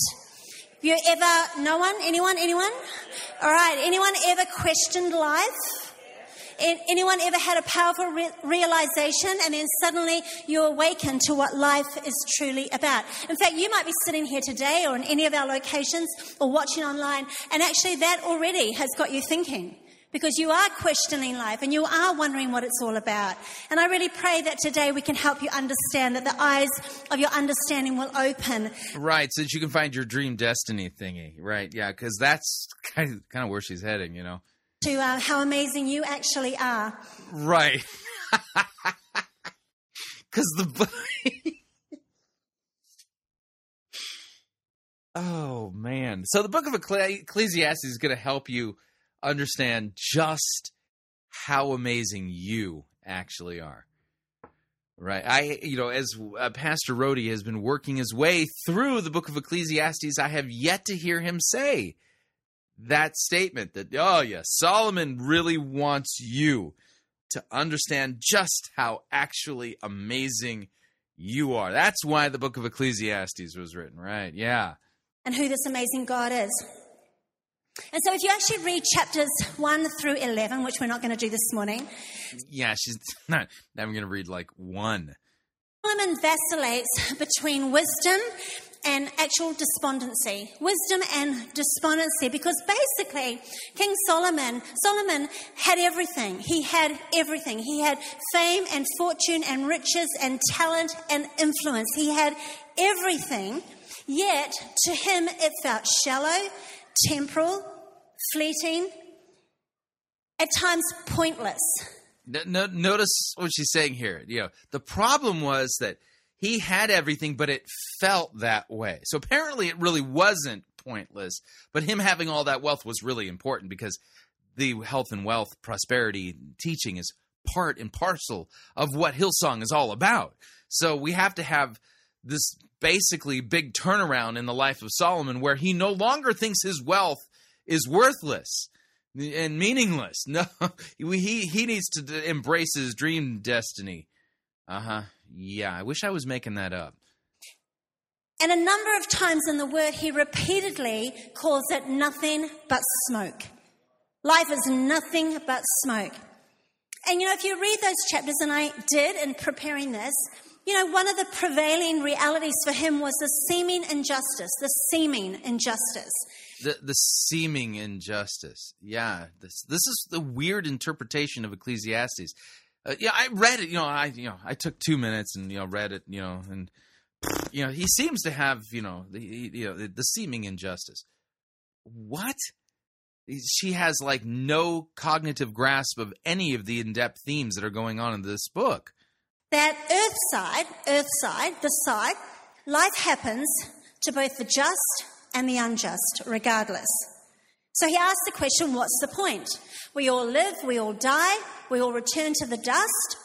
Have you ever, no one, anyone, anyone? All right, anyone ever questioned life? Anyone ever had a powerful re- realization and then suddenly you awaken to what life is truly about? In fact, you might be sitting here today or in any of our locations or watching online, and actually that already has got you thinking because you are questioning life and you are wondering what it's all about. And I really pray that today we can help you understand that the eyes of your understanding will open Right, so that you can find your dream destiny thingy. Right, yeah, because that's kind of, kind of where she's heading, you know. To uh, how amazing you actually are. Right. Because the. oh, man. So the book of Ecclesiastes is going to help you understand just how amazing you actually are. Right. I, you know, as uh, Pastor Rhodey has been working his way through the book of Ecclesiastes, I have yet to hear him say that statement that, oh, yes, Solomon really wants you to understand just how actually amazing you are. That's why the book of Ecclesiastes was written, right? Yeah. and who this amazing God is. And so, if you actually read chapters 1 through 11, which we're not going to do this morning, Yeah, she's not, I'm going to read like one. Solomon vacillates between wisdom and actual despondency. Wisdom and despondency, because basically, King Solomon, Solomon had everything. He had everything. He had fame and fortune and riches and talent and influence. He had everything, yet to him it felt shallow, temporal, fleeting, at times pointless. No, no, notice what she's saying here. You know, the problem was that he had everything, but it felt that way. So apparently, it really wasn't pointless. But him having all that wealth was really important because the health and wealth prosperity teaching is part and parcel of what Hillsong is all about. So we have to have this basically big turnaround in the life of Solomon where he no longer thinks his wealth is worthless and meaningless. No, he he needs to embrace his dream destiny. Uh huh. Yeah, I wish I was making that up. And a number of times in the word, he repeatedly calls it nothing but smoke. Life is nothing but smoke. And you know, if you read those chapters, and I did in preparing this, you know, one of the prevailing realities for him was the seeming injustice, the seeming injustice. The the seeming injustice. Yeah, this this is the weird interpretation of Ecclesiastes. Uh, yeah, I read it. You know, I you know I took two minutes and you know read it. You know, and you know he seems to have you know the you know the, the seeming injustice. What? She has like no cognitive grasp of any of the in depth themes that are going on in this book. That earth side, earth side, the side, life happens to both the just and the unjust, regardless. So he asked the question what's the point? We all live, we all die, we all return to the dust.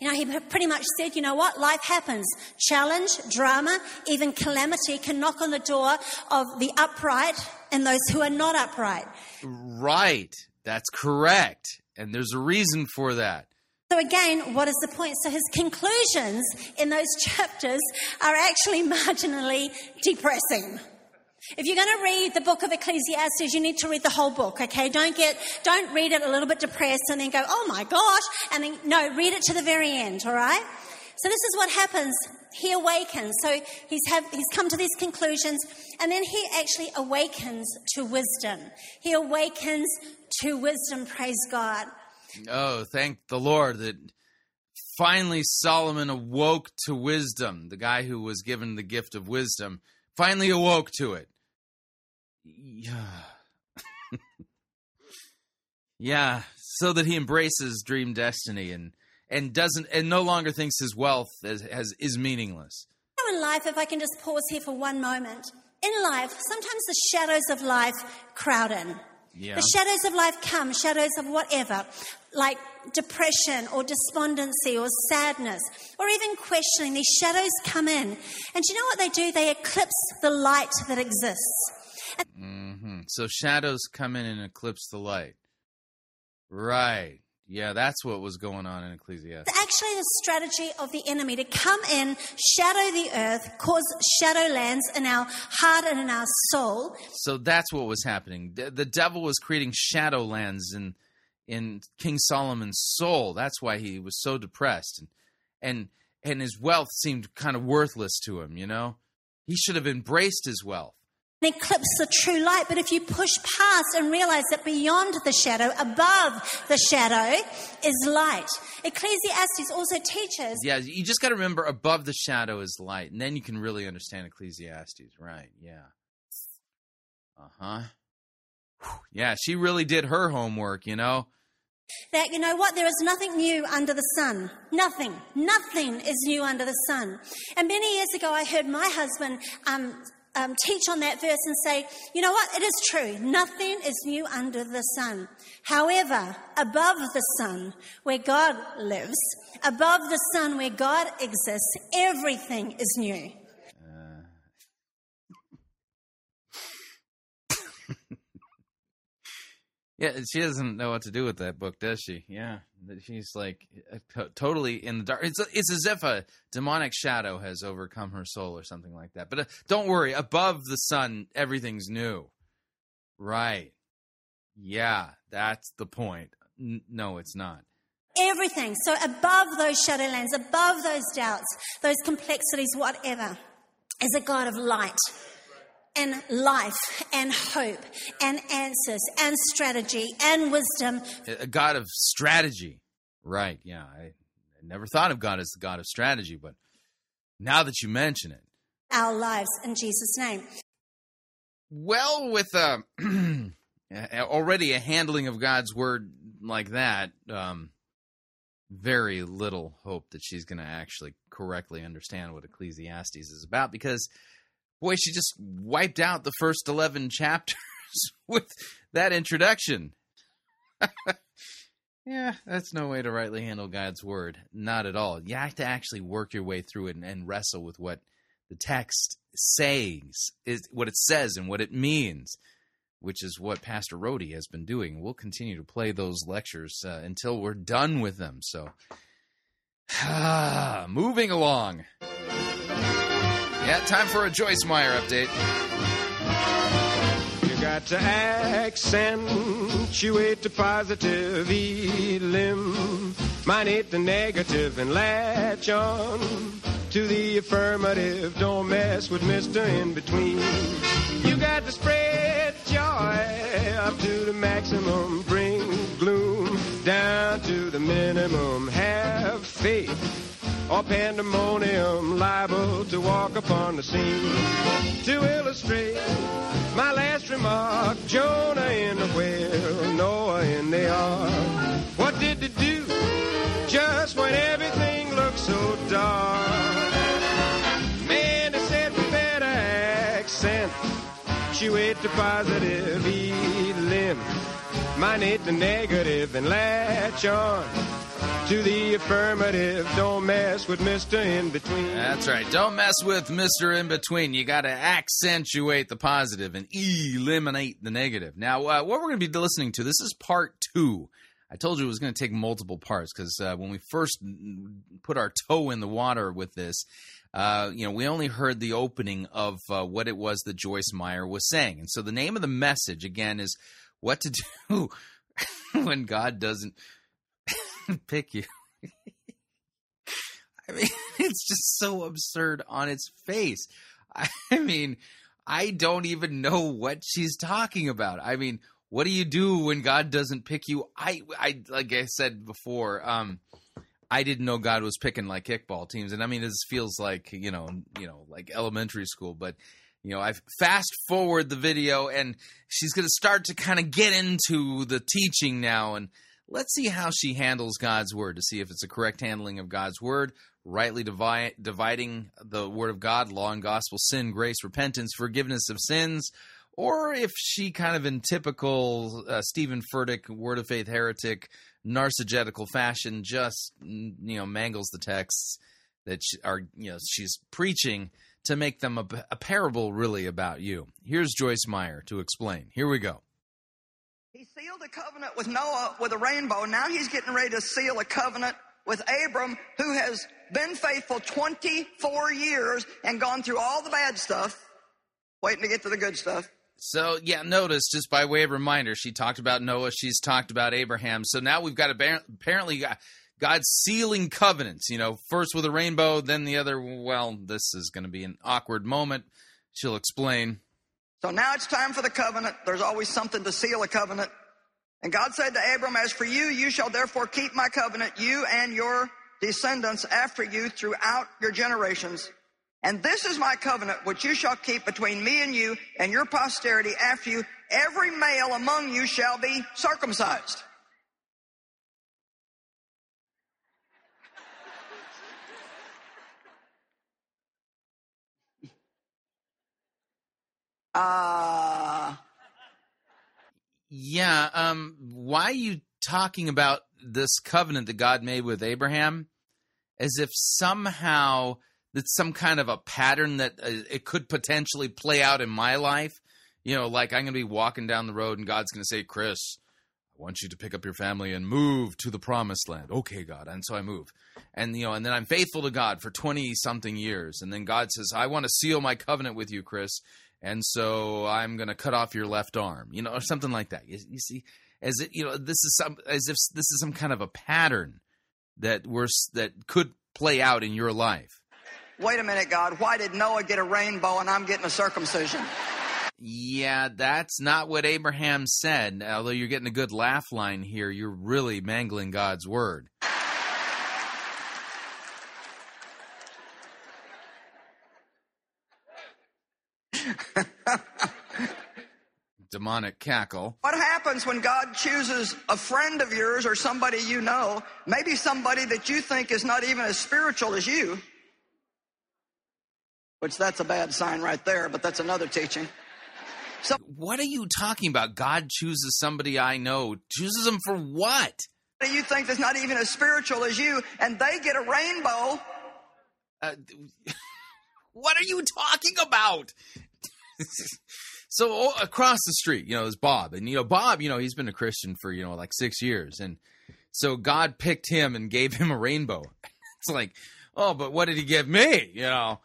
You know, he pretty much said, you know what? Life happens. Challenge, drama, even calamity can knock on the door of the upright and those who are not upright. Right. That's correct. And there's a reason for that. So, again, what is the point? So, his conclusions in those chapters are actually marginally depressing. If you're going to read the book of Ecclesiastes, you need to read the whole book, okay? Don't get, don't read it a little bit depressed and then go, oh my gosh, and then, no, read it to the very end, all right? So this is what happens. He awakens. So he's, have, he's come to these conclusions, and then he actually awakens to wisdom. He awakens to wisdom, praise God. Oh, thank the Lord that finally Solomon awoke to wisdom. The guy who was given the gift of wisdom finally awoke to it. Yeah. yeah, so that he embraces dream destiny and and doesn't and no longer thinks his wealth as, as is meaningless. In life, if I can just pause here for one moment, in life, sometimes the shadows of life crowd in. Yeah. The shadows of life come, shadows of whatever, like depression or despondency or sadness or even questioning. These shadows come in. And do you know what they do? They eclipse the light that exists. Hmm So shadows come in and eclipse the light. Right. Yeah, that's what was going on in Ecclesiastes. It's actually the strategy of the enemy to come in, shadow the earth, cause shadow lands in our heart and in our soul. So that's what was happening. The, the devil was creating shadowlands in in King Solomon's soul. That's why he was so depressed and and and his wealth seemed kind of worthless to him, you know? He should have embraced his wealth. Eclipse the true light. But if you push past and realize that beyond the shadow, above the shadow, is light. Ecclesiastes also teaches Yeah, you just got to remember above the shadow is light, and then you can really understand Ecclesiastes. Right, yeah. Uh huh. Yeah, she really did her homework, you know? that, you know what, there is nothing new under the sun. Nothing. Nothing is new under the sun. And many years ago, I heard my husband um, um, teach on that verse and say, you know what, it is true. Nothing is new under the sun. However, above the sun, where God lives, above the sun, where God exists, everything is new. Uh. Yeah, she doesn't know what to do with that book, does she? Yeah, she's like uh, totally in the dark. It's it's as if a demonic shadow has overcome her soul or something like that. But uh, don't worry, above the sun, everything's new. Right? Yeah, that's the point. N- no, it's not. Everything. So above those shadowlands, above those doubts, those complexities, whatever, is a God of light and life and hope and answers and strategy and wisdom. A God of strategy. Right? Yeah, I, I never thought of God as the God of strategy, but now that you mention it, Our lives in Jesus' name. Well, with uh, already a handling of God's word like that, um, very little hope that she's going to actually correctly understand what Ecclesiastes is about because, boy, she just wiped out the first 11 chapters with that introduction. yeah, that's no way to rightly handle God's word. Not at all. You have to actually work your way through it and, and wrestle with what the text says, is what it says and what it means, which is what Pastor Rhodey has been doing. We'll continue to play those lectures uh, until we're done with them. So, moving along. Time for a Joyce Meyer update. You got to accentuate the positive, eliminate the negative, and latch on to the affirmative. Don't mess with Mr. In Between. You got to spread joy up to the maximum, bring gloom down to the minimum. Have faith or pandemonium liable to walk upon the scene. To illustrate my last remark, Jonah in the whale, Noah in the ark. What did they do just when everything looked so dark? Man, they said we better accent accentuate the positive. Eliminate the negative and latch on to the affirmative. Don't mess with Mr. In Between. That's right. Don't mess with Mr. In Between. You got to accentuate the positive and eliminate the negative. Now, uh, what we're going to be listening to, this is part two. I told you it was going to take multiple parts because uh, when we first put our toe in the water with this, uh, you know, we only heard the opening of uh, what it was that Joyce Meyer was saying. And so the name of the message, again, is What to Do when God Doesn't Pick You. I mean, it's just so absurd on its face. I mean, I don't even know what she's talking about. I mean, what do you do when God doesn't pick you? I, I like I said before, um, I didn't know God was picking like kickball teams, and I mean, this feels like you know, you know, like elementary school. But you know, I fast forward the video, and she's going to start to kind of get into the teaching now, and let's see how she handles God's word to see if it's a correct handling of God's word, rightly divi- dividing the word of God, law and gospel, sin, grace, repentance, forgiveness of sins or if she kind of in typical uh, Steven Furtick word of faith heretic narcissetical fashion just you know mangles the texts that she, are you know she's preaching to make them a, a parable really about you. Here's Joyce Meyer to explain. Here we go. Sealed a covenant with Noah with a rainbow. Now he's getting ready to seal a covenant with Abram, who has been faithful 24 years and gone through all the bad stuff, waiting to get to the good stuff. So, yeah, notice just by way of reminder, she talked about Noah, she's talked about Abraham. So now we've got apparently uh, God sealing covenants, you know, first with a rainbow, then the other. Well, this is going to be an awkward moment. She'll explain. So now it's time for the covenant. There's always something to seal a covenant. And God said to Abram, As for you, you shall therefore keep my covenant, you and your descendants after you throughout your generations. And this is my covenant which you shall keep between me and you and your posterity after you. Every male among you shall be circumcised. Uh, yeah, um, why are you talking about this covenant that God made with Abraham as if somehow that's some kind of a pattern that uh, it could potentially play out in my life. You know, like I'm going to be walking down the road and God's going to say, Chris, I want you to pick up your family and move to the promised land. Okay, God. And so I move. And, you know, and then I'm faithful to God for 20 something years. And then God says, I want to seal my covenant with you, Chris. And so I'm going to cut off your left arm, you know, or something like that. You, you see, as it, you know, this is some, as if this is some kind of a pattern that we're, that could play out in your life wait a minute, God, why did Noah get a rainbow and I'm getting a circumcision? Yeah, that's not what Abraham said. Although you're getting a good laugh line here, you're really mangling God's word. Demonic cackle. What happens when God chooses a friend of yours or somebody you know, maybe somebody that you think is not even as spiritual as you? which that's a bad sign right there, but that's another teaching. So, what are you talking about? God chooses somebody I know. Chooses them for what? You think that's not even as spiritual as you, and they get a rainbow. Uh, what are you talking about? so oh, across the street, you know, is Bob, and you know, Bob, you know, he's been a Christian for you know like six years, and so God picked him and gave him a rainbow. It's like, oh, but what did he give me? You know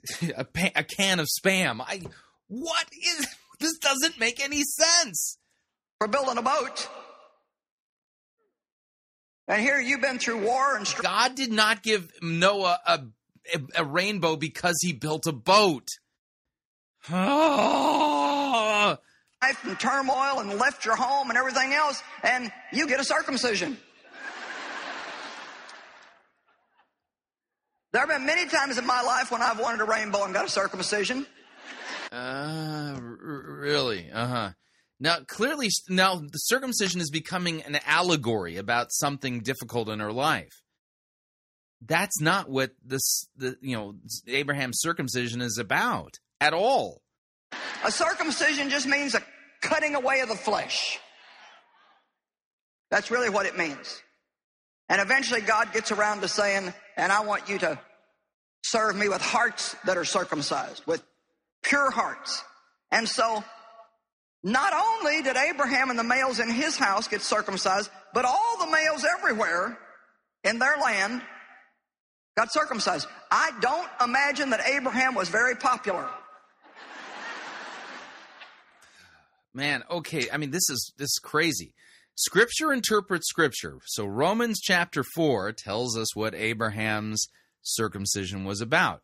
a, a can of spam. I what is this? Doesn't make any sense. We're building a boat. And here you've been through war and str- God did not give Noah a, a, a rainbow because he built a boat. life and turmoil and left your home and everything else, and you get a circumcision. There have been many times in my life when I've wanted a rainbow and got a circumcision. Uh, r- really? Uh huh. Now, clearly, now the circumcision is becoming an allegory about something difficult in her life. That's not what this, the you know, Abraham's circumcision is about at all. A circumcision just means a cutting away of the flesh. That's really what it means. And eventually God gets around to saying, and I want you to serve me with hearts that are circumcised, with pure hearts. And so, not only did Abraham and the males in his house get circumcised, but all the males everywhere in their land got circumcised. I don't imagine that Abraham was very popular. Man, okay. I mean, this is this is crazy. Scripture interprets scripture. So Romans chapter 4 tells us what Abraham's circumcision was about.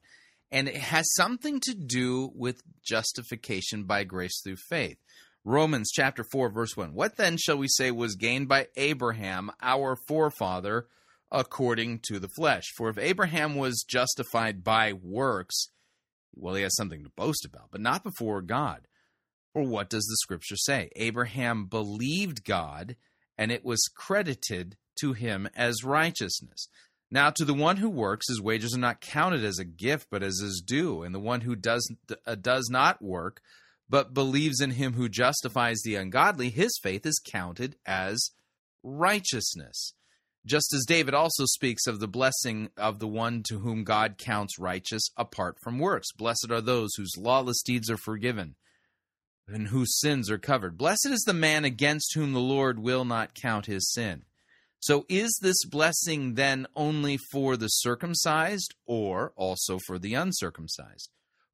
And it has something to do with justification by grace through faith. Romans chapter 4 verse 1. What then shall we say was gained by Abraham, our forefather, according to the flesh? For if Abraham was justified by works, well, he has something to boast about, but not before God. What does the scripture say? Abraham believed God, and it was credited to him as righteousness. Now, to the one who works, his wages are not counted as a gift, but as his due. And the one who does uh, does not work, but believes in him who justifies the ungodly, his faith is counted as righteousness. Just as David also speaks of the blessing of the one to whom God counts righteous apart from works. Blessed are those whose lawless deeds are forgiven and whose sins are covered. Blessed is the man against whom the Lord will not count his sin. So, is this blessing then only for the circumcised or also for the uncircumcised?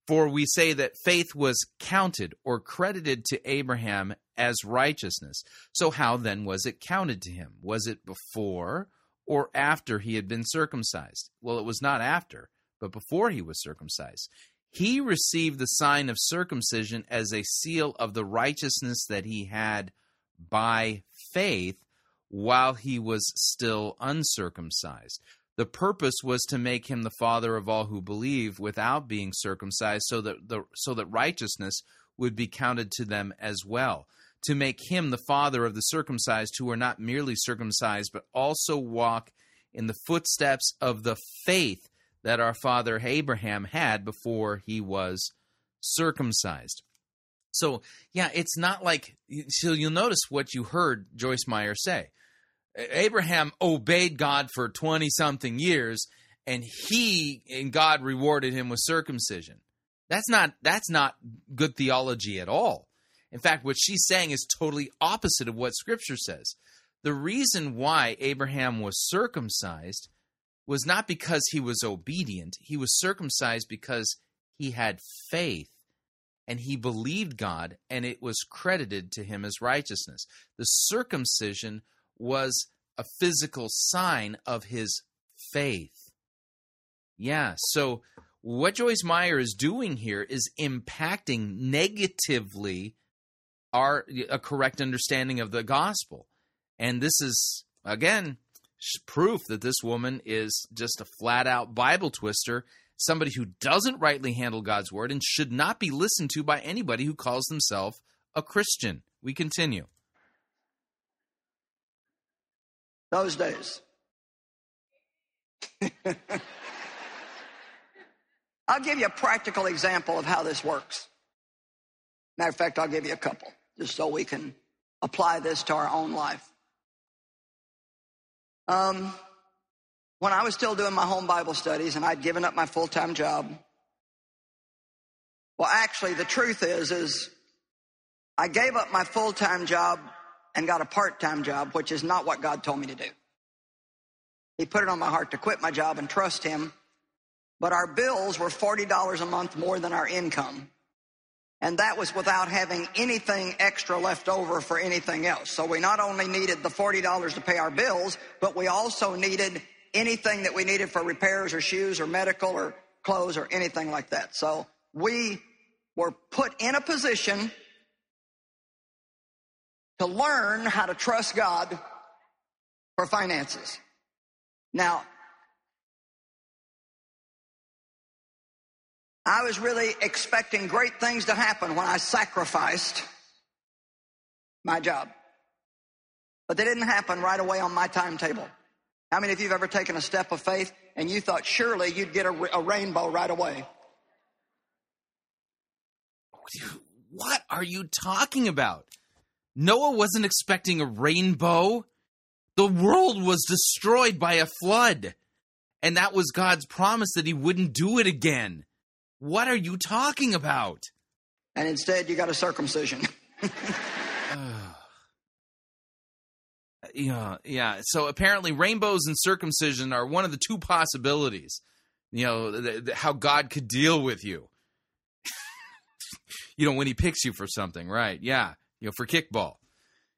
For we say that faith was counted or credited to Abraham as righteousness. So, how then was it counted to him? Was it before or after he had been circumcised? Well, it was not after, but before he was circumcised. He received the sign of circumcision as a seal of the righteousness that he had by faith while he was still uncircumcised. The purpose was to make him the father of all who believe without being circumcised so that the so that righteousness would be counted to them as well. To make him the father of the circumcised who are not merely circumcised but also walk in the footsteps of the faith that our father Abraham had before he was circumcised. So, yeah, it's not like so you'll notice what you heard Joyce Meyer say. Abraham obeyed God for 20 something years and he and God rewarded him with circumcision. That's not that's not good theology at all. In fact, what she's saying is totally opposite of what scripture says. The reason why Abraham was circumcised was not because he was obedient. He was circumcised because he had faith and he believed God and it was credited to him as righteousness. The circumcision was a physical sign of his faith. Yeah, so what Joyce Meyer is doing here is impacting negatively our a correct understanding of the gospel. And this is again proof that this woman is just a flat out Bible twister, somebody who doesn't rightly handle God's word and should not be listened to by anybody who calls themselves a Christian. We continue. Those days. I'll give you a practical example of how this works. Matter of fact, I'll give you a couple, just so we can apply this to our own life. Um, when I was still doing my home Bible studies and I'd given up my full time job, well, actually, the truth is, is I gave up my full time job and got a part time job, which is not what God told me to do. He put it on my heart to quit my job and trust Him, but our bills were $40 a month more than our income. And that was without having anything extra left over for anything else. So we not only needed the $40 to pay our bills, but we also needed anything that we needed for repairs or shoes or medical or clothes or anything like that. So we were put in a position to learn how to trust God for finances. Now, I was really expecting great things to happen when I sacrificed my job. But they didn't happen right away on my timetable. How many of you have ever taken a step of faith and you thought surely you'd get a, a rainbow right away? What are you talking about? Noah wasn't expecting a rainbow. The world was destroyed by a flood. And that was God's promise that he wouldn't do it again. What are you talking about? And instead, you got a circumcision. Yeah, yeah. So apparently, rainbows and circumcision are one of the two possibilities. You know, th- th- how God could deal with you. you know, when He picks you for something, right? Yeah, you know, for kickball.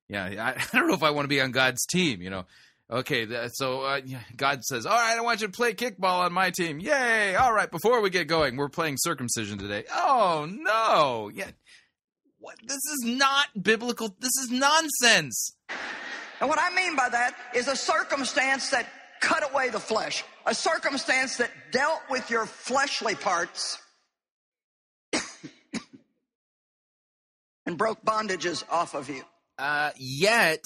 Yeah, I, I don't know if I want to be on God's team. You know, okay. So uh, God says, "All right, I want you to play kickball on my team." Yay! All right. Before we get going, we're playing circumcision today. Oh no! Yeah. What? This is not biblical. This is nonsense. And what I mean by that is a circumstance that cut away the flesh, a circumstance that dealt with your fleshly parts and broke bondages off of you. Uh, yet,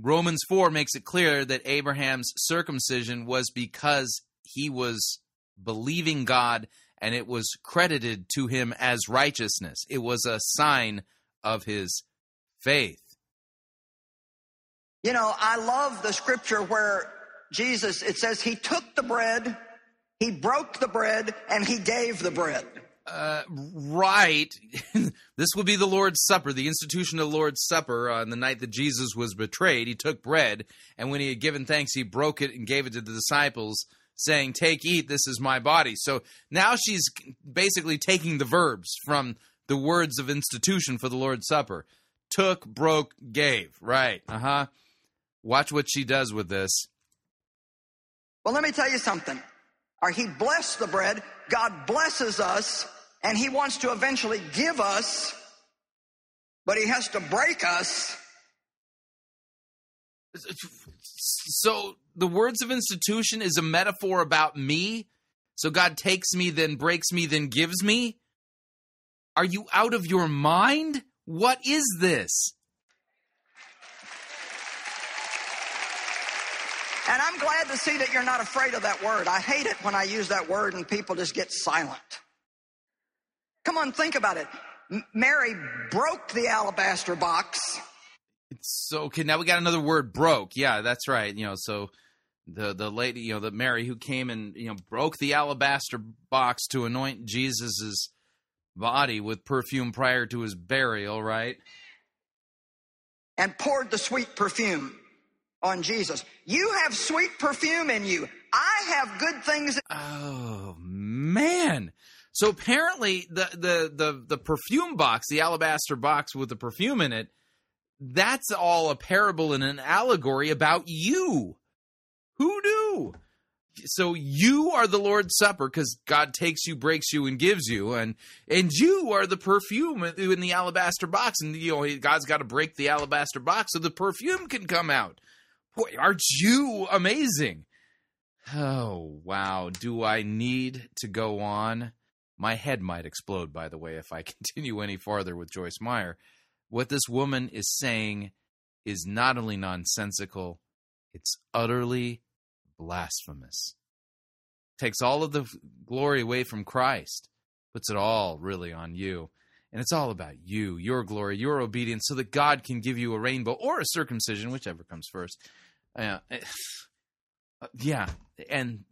Romans 4 makes it clear that Abraham's circumcision was because he was believing God and it was credited to him as righteousness. It was a sign of his faith. You know, I love the scripture where Jesus, it says, He took the bread, He broke the bread, and He gave the bread. Uh, right. this will be the Lord's Supper, the institution of the Lord's Supper on the night that Jesus was betrayed. He took bread, and when he had given thanks, he broke it and gave it to the disciples, saying, Take, eat, this is my body. So now she's basically taking the verbs from the words of institution for the Lord's Supper took, broke, gave. Right. Uh huh. Watch what she does with this. Well, let me tell you something. Or He blessed the bread, God blesses us, and He wants to eventually give us, but He has to break us. So the words of institution is a metaphor about me. So God takes me, then breaks me, then gives me. Are you out of your mind? What is this? And I'm glad to see that you're not afraid of that word. I hate it when I use that word and people just get silent. Come on, think about it. M- Mary broke the alabaster box. So okay, now we got another word broke. Yeah, that's right. You know, so the the lady, you know, the Mary who came and you know broke the alabaster box to anoint Jesus's body with perfume prior to his burial, right? and poured the sweet perfume on Jesus. You have sweet perfume in you. I have good things. Oh man. So apparently the the the the perfume box, the alabaster box with the perfume in it, that's all a parable and an allegory about you. Who knew? So you are the Lord's Supper because God takes you, breaks you, and gives you, and and you are the perfume in the alabaster box, and you know God's got to break the alabaster box so the perfume can come out. Boy, aren't you amazing? Oh wow, do I need to go on? My head might explode, by the way, if I continue any farther with Joyce Meyer. What this woman is saying is not only nonsensical, it's utterly blasphemous. Takes all of the glory away from Christ, puts it all really on you. And it's all about you, your glory, your obedience, so that God can give you a rainbow or a circumcision, whichever comes first. Uh, yeah, and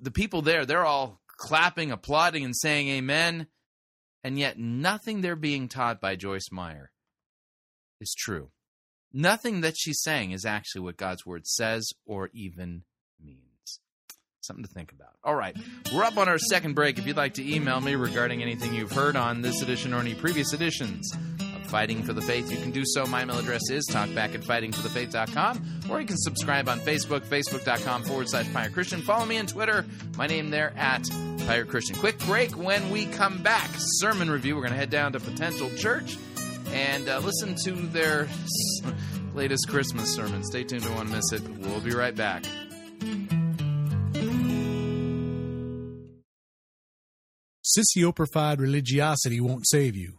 the people there, they're all clapping, applauding, and saying amen. And yet, nothing they're being taught by Joyce Meyer is true. Nothing that she's saying is actually what God's word says or even means. Something to think about. All right, we're up on our second break. If you'd like to email me regarding anything you've heard on this edition or any previous editions Fighting for the Faith, you can do so. My email address is talkback at fightingforthefaith.com, or you can subscribe on Facebook, facebook.com forward slash Pirate Christian. Follow me on Twitter, my name there at Pirate Christian. Quick break when we come back. Sermon review. We're going to head down to Potential Church and uh, listen to their latest Christmas sermon. Stay tuned, don't want to miss it. We'll be right back. Sissy-oprified religiosity won't save you.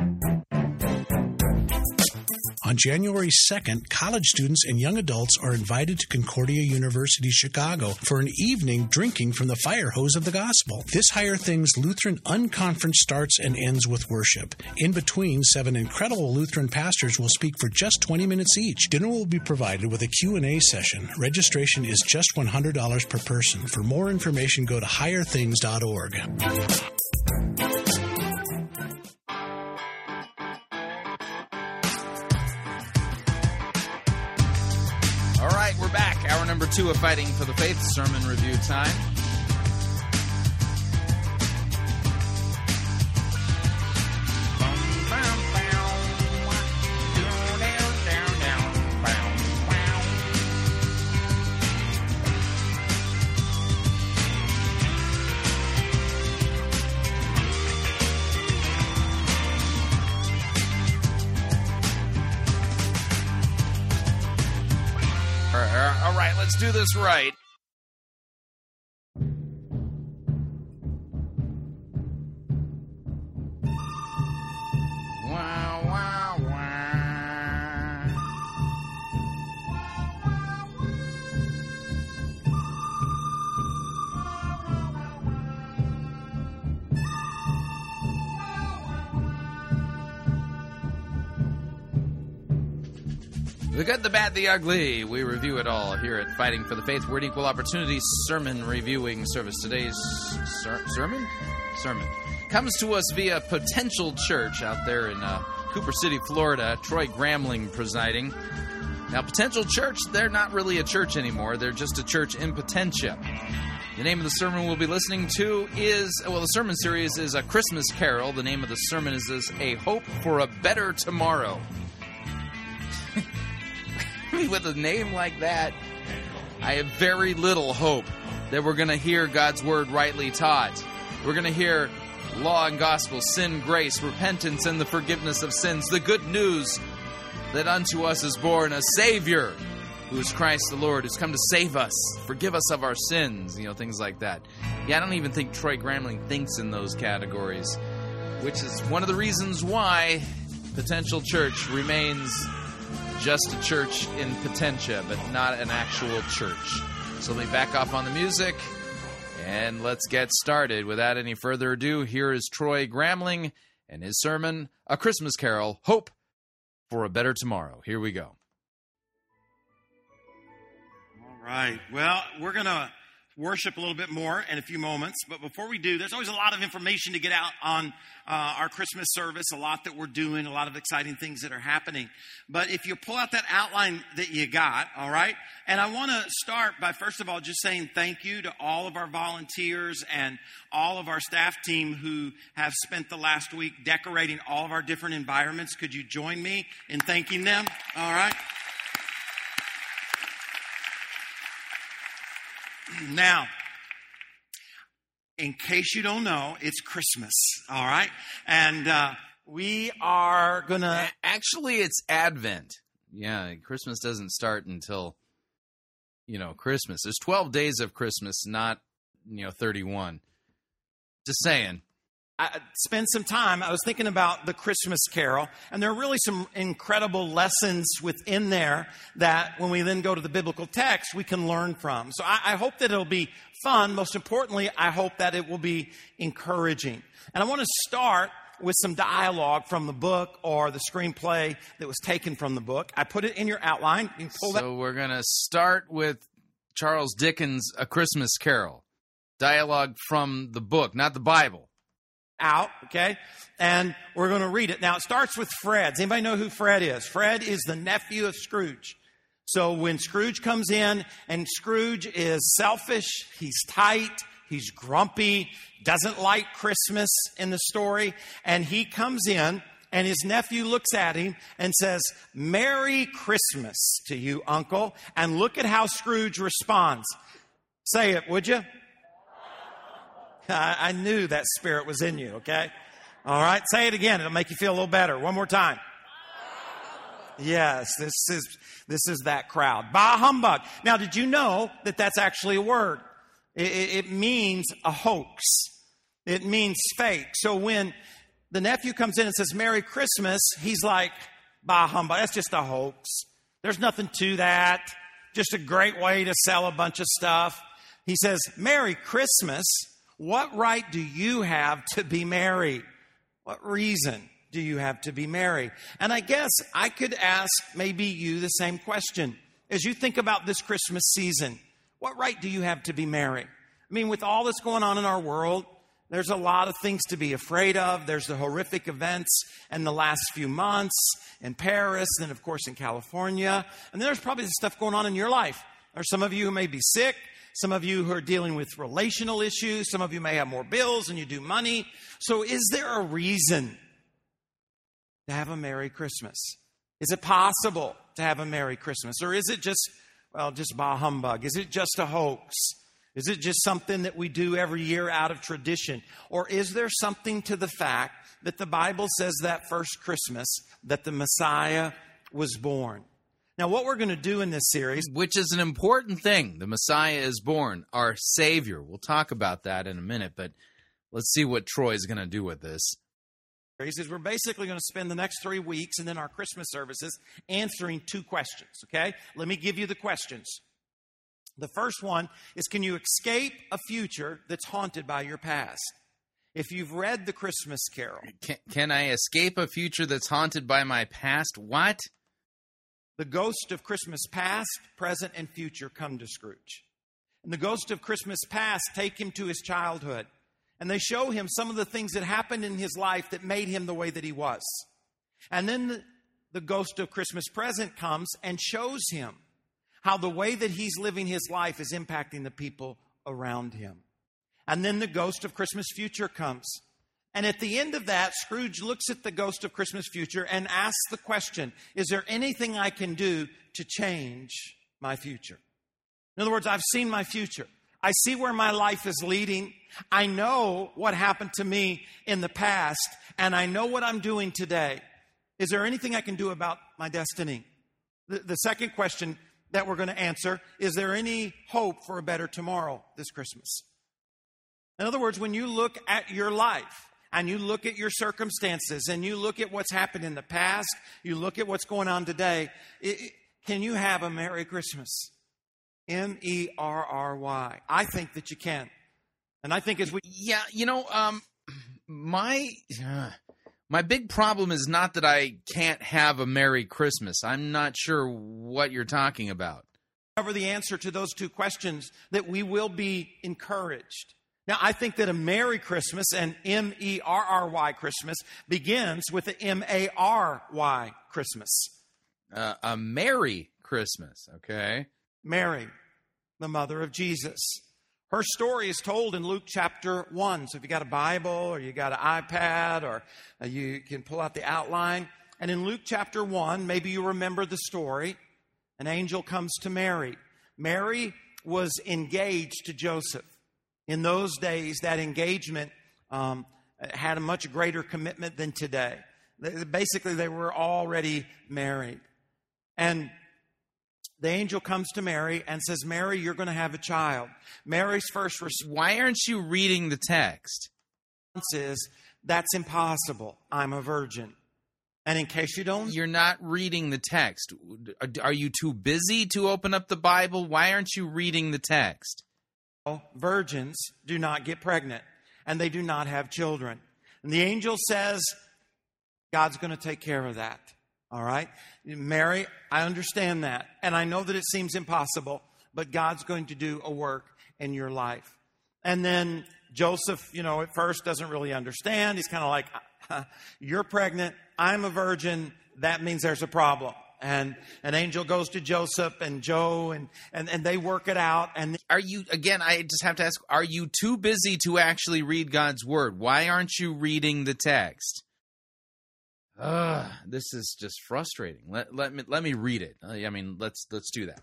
On January 2nd, college students and young adults are invited to Concordia University, Chicago for an evening drinking from the fire hose of the gospel. This Higher Things Lutheran Unconference starts and ends with worship. In between, seven incredible Lutheran pastors will speak for just 20 minutes each. Dinner will be provided with a Q&A session. Registration is just $100 per person. For more information, go to higherthings.org. number two of Fighting for the Faith sermon review time. Do this right. The good, the bad, the ugly. We review it all here at Fighting for the Faith. We're equal opportunity sermon reviewing service. Today's ser- sermon? Sermon. Comes to us via Potential Church out there in uh, Cooper City, Florida. Troy Gramling presiding. Now, Potential Church, they're not really a church anymore. They're just a church in Potentia. The name of the sermon we'll be listening to is, well, the sermon series is A Christmas Carol. The name of the sermon is this A Hope for a Better Tomorrow. with a name like that, I have very little hope that we're going to hear God's word rightly taught. We're going to hear law and gospel, sin, grace, repentance, and the forgiveness of sins. The good news that unto us is born a Savior who is Christ the Lord, who's come to save us, forgive us of our sins, you know, things like that. Yeah, I don't even think Troy Gramling thinks in those categories, which is one of the reasons why Potential Church remains just a church in Potentia, but not an actual church. So let me back off on the music and let's get started. Without any further ado, here is Troy Gramling and his sermon, A Christmas Carol Hope for a Better Tomorrow. Here we go. All right. Well, we're going to worship a little bit more in a few moments. But before we do, there's always a lot of information to get out on uh, our Christmas service, a lot that we're doing, a lot of exciting things that are happening. But if you pull out that outline that you got, all right, and I want to start by first of all just saying thank you to all of our volunteers and all of our staff team who have spent the last week decorating all of our different environments. Could you join me in thanking them? All right. Now, in case you don't know, it's Christmas, all right? And uh, we are going to. Actually, it's Advent. Yeah, Christmas doesn't start until, you know, Christmas. There's 12 days of Christmas, not, you know, 31. Just saying. I spend some time. I was thinking about the Christmas Carol, and there are really some incredible lessons within there that, when we then go to the biblical text, we can learn from. So I, I hope that it'll be fun. Most importantly, I hope that it will be encouraging. And I want to start with some dialogue from the book or the screenplay that was taken from the book. I put it in your outline. You pull that. So we're going to start with Charles Dickens' A Christmas Carol. Dialogue from the book, not the Bible. Out, okay? And we're going to read it. Now, it starts with Fred. Does anybody know who Fred is? Fred is the nephew of Scrooge. So when Scrooge comes in, and Scrooge is selfish, he's tight, he's grumpy, doesn't like Christmas in the story, and he comes in, and his nephew looks at him and says, Merry Christmas to you, uncle. And look at how Scrooge responds. Say it, would you? I, I knew that spirit was in you, okay? All right, say it again. It'll make you feel a little better. One more time. Yes, this is this is that crowd. Bah humbug. Now, did you know that that's actually a word? It, it, means a hoax. It means fake. So when the nephew comes in and says "Merry Christmas," he's like, "Bah humbug. That's just a hoax. There's nothing to that. Just a great way to sell a bunch of stuff." He says, "Merry Christmas." What right do you have to be married? What reason do you have to be married? And I guess I could ask maybe you the same question. As you think about this Christmas season, what right do you have to be married? I mean, with all that's going on in our world, there's a lot of things to be afraid of. There's the horrific events in the last few months in Paris, and of course in California. And there's probably stuff going on in your life. There's some of you who may be sick. Some of you who are dealing with relational issues. Some of you may have more bills and you do money. So, is there a reason to have a Merry Christmas? Is it possible to have a Merry Christmas? Or is it just, well, just bah humbug? Is it just a hoax? Is it just something that we do every year out of tradition? Or is there something to the fact that the Bible says that first Christmas that the Messiah was born? Now, what we're going to do in this series, which is an important thing, the Messiah is born, our Savior. We'll talk about that in a minute, but let's see what Troy's going to do with this. is we're basically going to spend the next three weeks and then our Christmas services answering two questions, okay? Let me give you the questions. The first one is Can you escape a future that's haunted by your past? If you've read the Christmas Carol, Can, can I escape a future that's haunted by my past? What? The ghost of Christmas past, present, and future come to Scrooge. And the ghost of Christmas past take him to his childhood. And they show him some of the things that happened in his life that made him the way that he was. And then the, the ghost of Christmas present comes and shows him how the way that he's living his life is impacting the people around him. And then the ghost of Christmas future comes. And at the end of that, Scrooge looks at the ghost of Christmas future and asks the question Is there anything I can do to change my future? In other words, I've seen my future. I see where my life is leading. I know what happened to me in the past, and I know what I'm doing today. Is there anything I can do about my destiny? The, the second question that we're going to answer is there any hope for a better tomorrow this Christmas? In other words, when you look at your life, and you look at your circumstances and you look at what's happened in the past, you look at what's going on today, it, it, can you have a Merry Christmas? M E R R Y. I think that you can. And I think as we. Yeah, you know, um, my. Uh, my big problem is not that I can't have a Merry Christmas. I'm not sure what you're talking about. Cover the answer to those two questions that we will be encouraged. Now, I think that a Merry Christmas and M E R R Y Christmas begins with the M A R Y Christmas. Uh, a Merry Christmas, okay? Mary, the mother of Jesus. Her story is told in Luke chapter 1. So if you got a Bible or you got an iPad or uh, you can pull out the outline. And in Luke chapter 1, maybe you remember the story. An angel comes to Mary. Mary was engaged to Joseph. In those days, that engagement um, had a much greater commitment than today. Basically, they were already married. And the angel comes to Mary and says, Mary, you're going to have a child. Mary's first response Why aren't you reading the text? is That's impossible. I'm a virgin. And in case you don't, You're not reading the text. Are you too busy to open up the Bible? Why aren't you reading the text? Virgins do not get pregnant and they do not have children. And the angel says, God's going to take care of that. All right? Mary, I understand that. And I know that it seems impossible, but God's going to do a work in your life. And then Joseph, you know, at first doesn't really understand. He's kind of like, uh, You're pregnant. I'm a virgin. That means there's a problem. And an angel goes to Joseph and Joe, and, and, and they work it out. And are you, again, I just have to ask, are you too busy to actually read God's word? Why aren't you reading the text? Ugh, this is just frustrating. Let, let me let me read it. I mean, let's let's do that.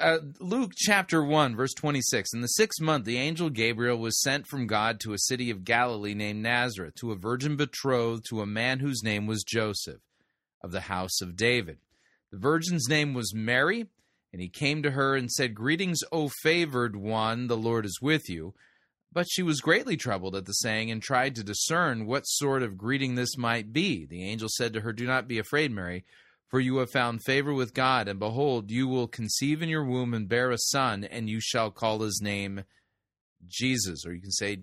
Uh, Luke chapter 1, verse 26. In the sixth month, the angel Gabriel was sent from God to a city of Galilee named Nazareth, to a virgin betrothed to a man whose name was Joseph, of the house of David. The virgin's name was Mary, and he came to her and said, Greetings, O favored one, the Lord is with you. But she was greatly troubled at the saying and tried to discern what sort of greeting this might be. The angel said to her, Do not be afraid, Mary for you have found favor with God, and behold, you will conceive in your womb and bear a son, and you shall call his name Jesus, or you can say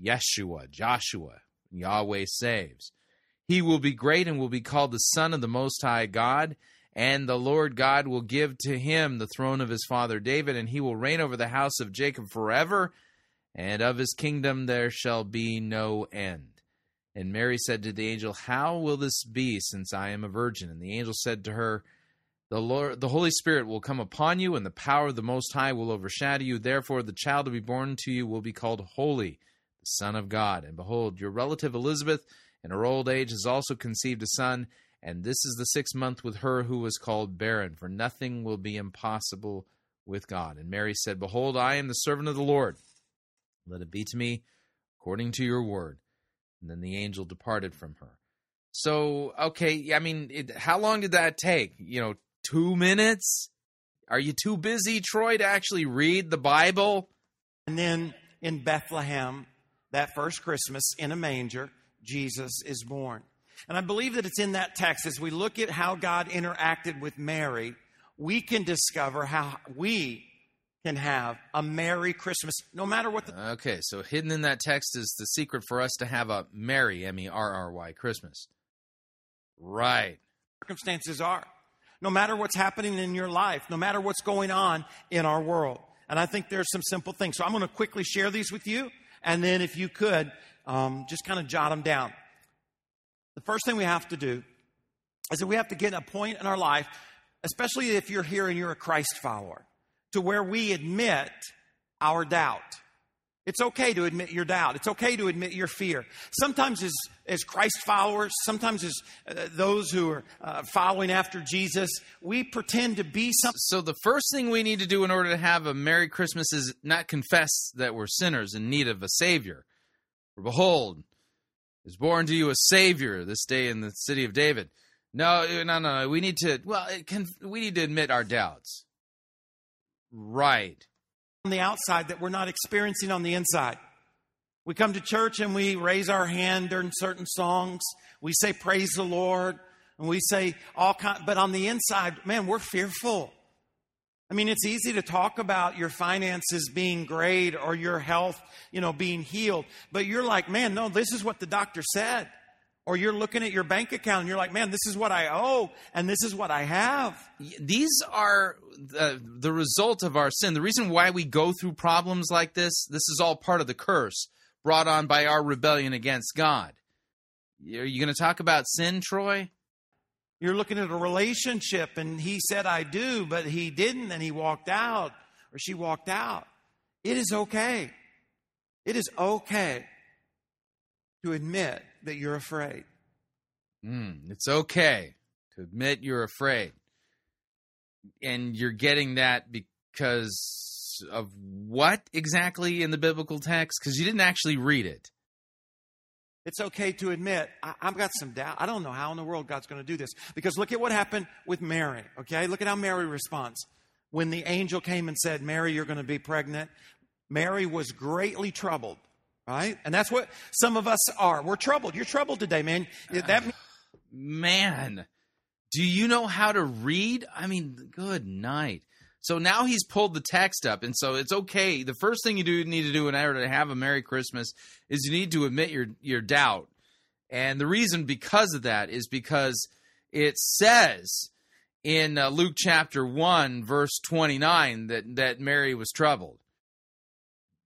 Yeshua, Joshua, Yahweh saves. He will be great and will be called the Son of the Most High God, and the Lord God will give to him the throne of his father David, and he will reign over the house of Jacob forever, and of his kingdom there shall be no end. And Mary said to the angel, How will this be, since I am a virgin? And the angel said to her, the Lord, the Holy Spirit will come upon you, and the power of the Most High will overshadow you. Therefore, the child to be born to you will be called Holy, the Son of God. And behold, your relative Elizabeth, in her old age, has also conceived a son, and this is the sixth month with her who was called barren. For nothing will be impossible with God. And Mary said, Behold, I am the servant of the Lord. Let it be to me according to your word. And then the angel departed from her. So, okay, I mean, it, how long did that take? You know, two minutes? Are you too busy, Troy, to actually read the Bible? And then in Bethlehem, that first Christmas, in a manger, Jesus is born. And I believe that it's in that text, as we look at how God interacted with Mary, we can discover how we can have a Merry Christmas, no matter what the. Okay, so hidden in that text is the secret for us to have a Merry, M E R R Y, Christmas. Right. Circumstances are. No matter what's happening in your life, no matter what's going on in our world. And I think there's some simple things. So I'm going to quickly share these with you. And then if you could, um, just kind of jot them down. The first thing we have to do is that we have to get a point in our life, especially if you're here and you're a Christ follower to where we admit our doubt. It's okay to admit your doubt. It's okay to admit your fear. Sometimes, as, as Christ followers, sometimes as uh, those who are uh, following after Jesus, we pretend to be something. So, the first thing we need to do in order to have a Merry Christmas is not confess that we're sinners in need of a Savior. For behold, is born to you a Savior this day in the city of David. No, no, no. We need to, well, can, we need to admit our doubts. Right. On the outside that we're not experiencing on the inside. We come to church and we raise our hand during certain songs. We say, Praise the Lord. And we say all kind, but on the inside, man, we're fearful. I mean, it's easy to talk about your finances being great or your health, you know, being healed. But you're like, man, no, this is what the doctor said. Or you're looking at your bank account and you're like, man, this is what I owe and this is what I have. These are the, the result of our sin. The reason why we go through problems like this, this is all part of the curse brought on by our rebellion against God. Are you going to talk about sin, Troy? You're looking at a relationship and he said, I do, but he didn't and he walked out or she walked out. It is okay. It is okay to admit that you're afraid. Mm, it's okay to admit you're afraid. And you're getting that because of what exactly in the biblical text? Because you didn't actually read it. It's okay to admit, I, have got some doubt. I don't know how in the world God's going to do this. Because look at what happened with Mary, okay? Look at how Mary responds. When the angel came and said, Mary, you're going to be pregnant, Mary was greatly troubled right? And that's what some of us are. We're troubled. You're troubled today, man. That Man, do you know how to read? I mean, good night. So now he's pulled the text up, and so it's okay. The first thing you do need to do in order to have a Merry Christmas is you need to admit your your doubt, and the reason because of that is because it says in uh, Luke chapter one verse twenty nine that that Mary was troubled.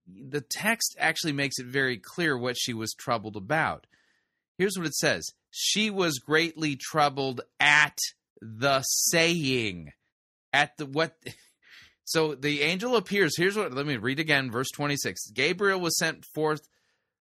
The text actually makes it very clear what she was troubled about. Here's what it says: She was greatly troubled at the saying at the what so the angel appears. Here's what let me read again verse 26 gabriel was sent forth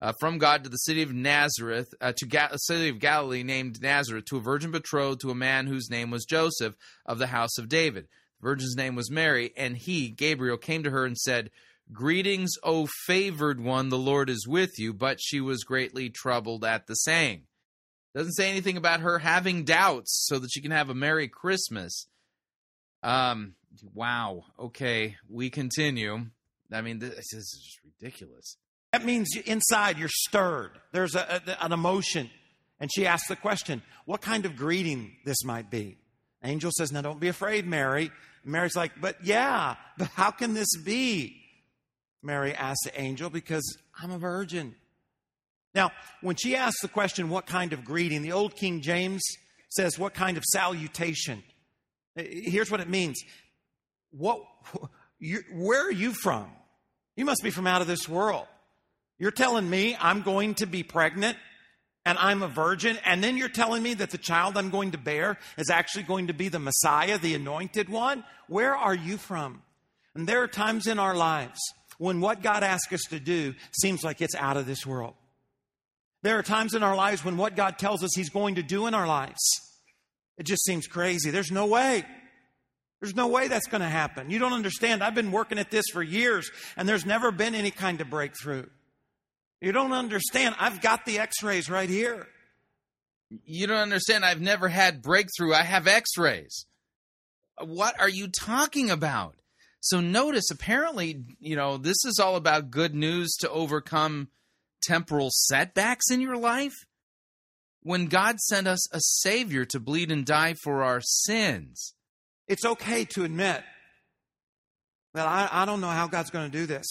uh, from god to the city of nazareth uh, to Ga- a city of galilee named nazareth to a virgin betrothed to a man whose name was joseph of the house of david. The virgin's name was mary and he gabriel came to her and said greetings o favored one the lord is with you. But she was greatly troubled at the saying. Doesn't say anything about her having doubts so that she can have a merry christmas um. Wow. Okay. We continue. I mean, this, this is just ridiculous. That means inside you're stirred. There's a, a- an emotion. And she asks the question, what kind of greeting this might be? Angel says, now don't be afraid, Mary. Mary's like, but yeah, but how can this be? Mary asks the angel, because I'm a virgin. Now, when she asks the question, what kind of greeting, the old King James says, what kind of salutation? Uh, here's what it means. What, you, where are you from? You must be from out of this world. You're telling me I'm going to be pregnant and I'm a virgin, and then you're telling me that the child I'm going to bear is actually going to be the Messiah, the anointed one? Where are you from? And there are times in our lives when what God asks us to do seems like it's out of this world. There are times in our lives when what God tells us He's going to do in our lives, it just seems crazy. There's no way. There's no way that's going to happen. You don't understand. I've been working at this for years, and there's never been any kind of breakthrough. You don't understand. I've got the x rays right here. You don't understand. I've never had breakthrough. I have x rays. What are you talking about? So notice, apparently, you know, this is all about good news to overcome temporal setbacks in your life. When God sent us a Savior to bleed and die for our sins. It's okay to admit that I, I don't know how God's going to do this.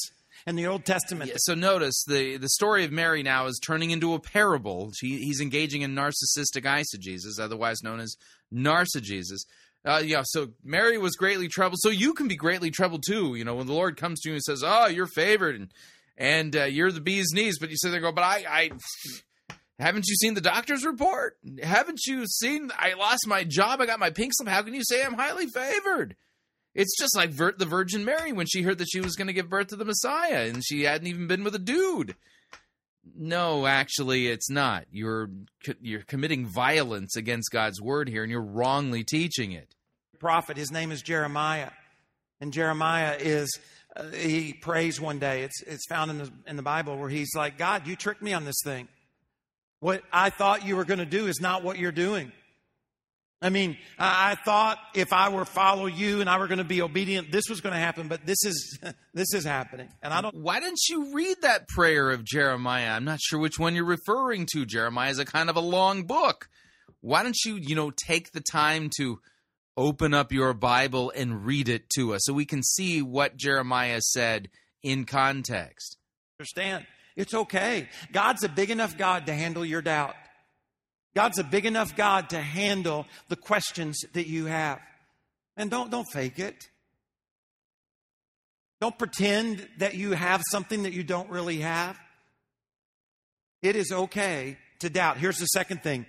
In the Old Testament, Yeah, so notice the the story of Mary now is turning into a parable. She, he's engaging in narcissistic eisegesis, otherwise known as narcigesis. Uh, yeah, so Mary was greatly troubled. So you can be greatly troubled too. You know, when the Lord comes to you and says, "Oh, you're favored and and uh, you're the bee's knees," but you sit there and go, "But I, I haven't you seen the doctor's report? Haven't you seen? I lost my job. I got my pink slip. How can you say I'm highly favored?" It's just like Vir- the Virgin Mary when she heard that she was going to give birth to the Messiah and she hadn't even been with a dude. No, actually, it's not. You're you're committing violence against God's word here, and you're wrongly teaching it. prophet, his name is Jeremiah. And Jeremiah is, uh, he prays one day. It's, it's found in the, in the Bible where he's like, God, you tricked me on this thing. What I thought you were going to do is not what you're doing. I mean, I, thought if I were follow you and I were going to be obedient, this was going to happen, but this is, this is happening. And I don't, Why didn't you read that prayer of Jeremiah? I'm not sure which one you're referring to. Jeremiah is a kind of a long book. Why don't you, you know, take the time to open up your Bible and read it to us so we can see what Jeremiah said in context? understand. It's okay. God's a big enough God to handle your doubt. God's a big enough God to handle the questions that you have. And don't, don't fake it. Don't pretend that you have something that you don't really have. It is okay to doubt. Here's the second thing.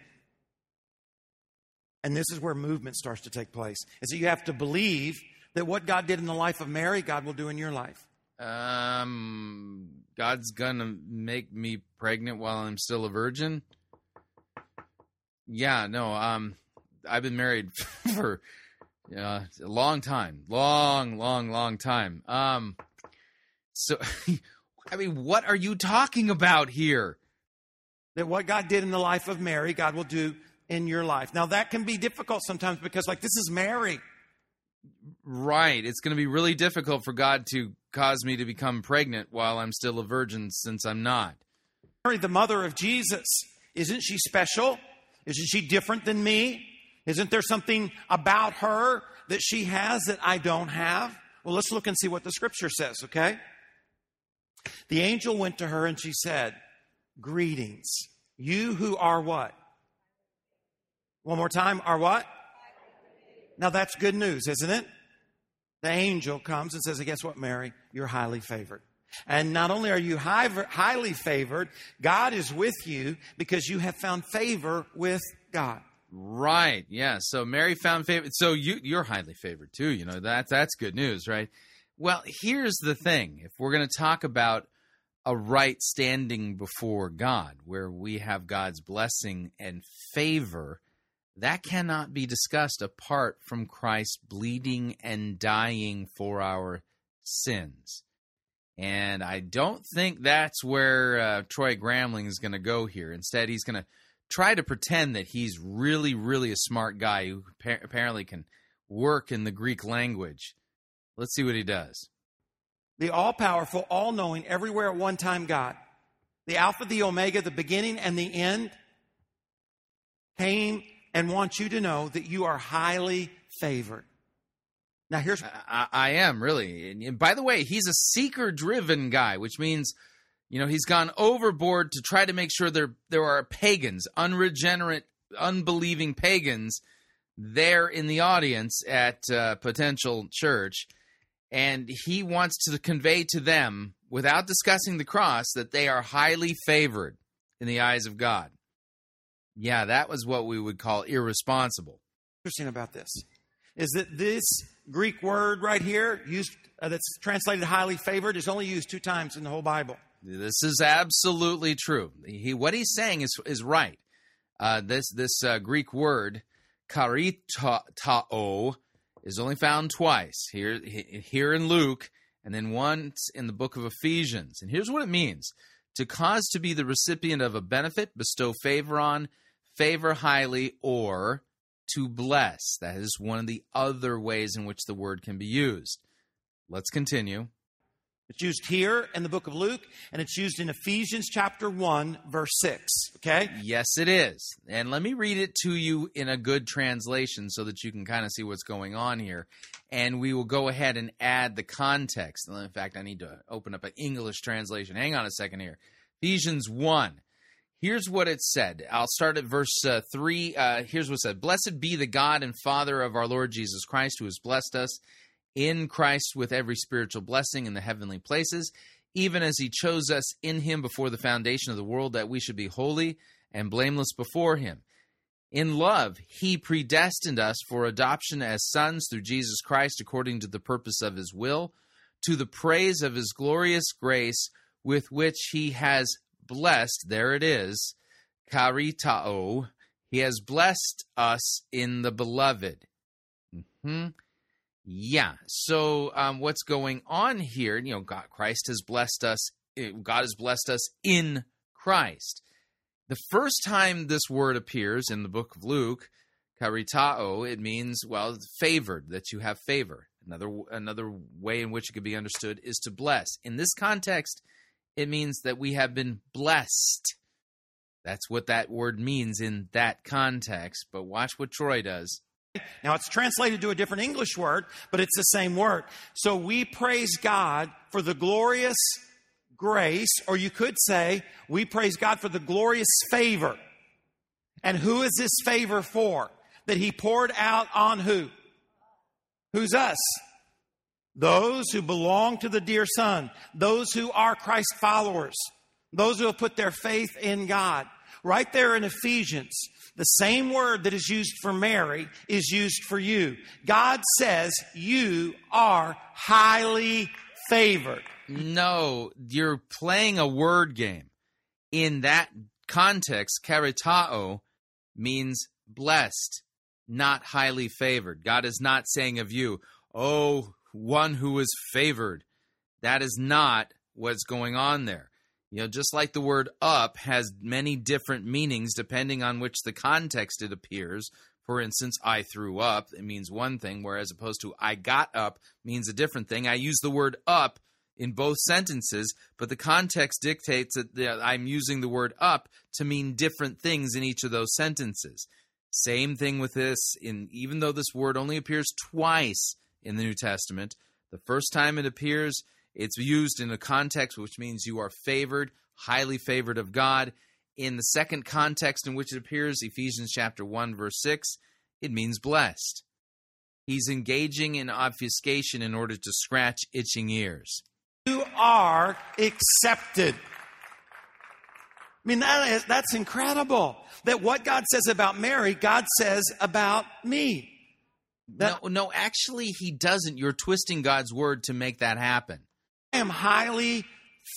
And this is where movement starts to take place. Is that you have to believe that what God did in the life of Mary, God will do in your life. Um, God's gonna make me pregnant while I'm still a virgin. Yeah, no. Um, I've been married for uh, a long time, long, long, long time. Um, so, I mean, what are you talking about here? that what God did in the life of Mary, God will do in your life. Now, that can be difficult sometimes because, like, this is Mary. Right. It's going to be really difficult for God to cause me to become pregnant while I'm still a virgin since I'm not. Mary, the mother of Jesus, isn't she special? Isn't she different than me? Isn't there something about her that she has that I don't have? Well, let's look and see what the scripture says, okay? The angel went to her and she said, Greetings, you who are what? One more time, are what? Now that's good news, isn't it? The angel comes and says, Guess what, Mary? You're highly favored. And not only are you high, highly favored, God is with you because you have found favor with God. Right. Yeah. So Mary found favor. So you you're highly favored too. You know that that's good news, right? Well, here's the thing: if we're going to talk about a right standing before God, where we have God's blessing and favor, that cannot be discussed apart from Christ bleeding and dying for our sins. And I don't think that's where uh, Troy Gramling is going to go here. Instead, he's going to try to pretend that he's really, really a smart guy who apparently can work in the Greek language. Let's see what he does. The all powerful, all knowing, everywhere at one time God, the Alpha, the Omega, the beginning and the end, came and want you to know that you are highly favored. Now here's I, I am really. And by the way, he's a seeker-driven guy, which means you know he's gone overboard to try to make sure there there are pagans, unregenerate, unbelieving pagans there in the audience at uh, potential church, and he wants to convey to them without discussing the cross that they are highly favored in the eyes of God. Yeah, that was what we would call irresponsible. Interesting about this is that this Greek word right here, used uh, that's translated highly favored, is only used two times in the whole Bible. This is absolutely true. He, what he's saying is is right. Uh, this this uh, Greek word karitao is only found twice here here in Luke, and then once in the book of Ephesians. And here's what it means: to cause to be the recipient of a benefit, bestow favor on, favor highly, or to bless. That is one of the other ways in which the word can be used. Let's continue. It's used here in the book of Luke, and it's used in Ephesians chapter 1, verse 6. Okay? Yes, it is. And let me read it to you in a good translation so that you can kind of see what's going on here. And we will go ahead and add the context. In fact, I need to open up an English translation. Hang on a second here. Ephesians 1. Here's what it said. I'll start at verse uh, 3. Uh, here's what it said Blessed be the God and Father of our Lord Jesus Christ, who has blessed us in Christ with every spiritual blessing in the heavenly places, even as he chose us in him before the foundation of the world, that we should be holy and blameless before him. In love, he predestined us for adoption as sons through Jesus Christ, according to the purpose of his will, to the praise of his glorious grace with which he has blessed, there it is, karitao, he has blessed us in the beloved. hmm Yeah. So um, what's going on here? You know, God, Christ has blessed us. Eh, God has blessed us in Christ. The first time this word appears in the book of Luke, karitao, it means well favored, that you have favor. Another another way in which it could be understood is to bless. In this context, it means that we have been blessed. That's what that word means in that context. But watch what Troy does. Now it's translated to a different English word, but it's the same word. So we praise God for the glorious grace, or you could say, we praise God for the glorious favor. And who is this favor for? That He poured out on who? Who's us? Those who belong to the dear Son, those who are Christ followers, those who have put their faith in God. Right there in Ephesians, the same word that is used for Mary is used for you. God says you are highly favored. No, you're playing a word game. In that context, karitao means blessed, not highly favored. God is not saying of you, oh, one who is favored. That is not what's going on there. You know, just like the word up has many different meanings depending on which the context it appears. For instance, I threw up, it means one thing, whereas opposed to I got up means a different thing. I use the word up in both sentences, but the context dictates that I'm using the word up to mean different things in each of those sentences. Same thing with this in even though this word only appears twice in the New Testament, the first time it appears, it's used in a context which means you are favored, highly favored of God. In the second context in which it appears, Ephesians chapter 1 verse 6, it means blessed. He's engaging in obfuscation in order to scratch itching ears. You are accepted. I mean, that is, that's incredible. That what God says about Mary, God says about me. No, no, actually, he doesn't. You're twisting God's word to make that happen. I am highly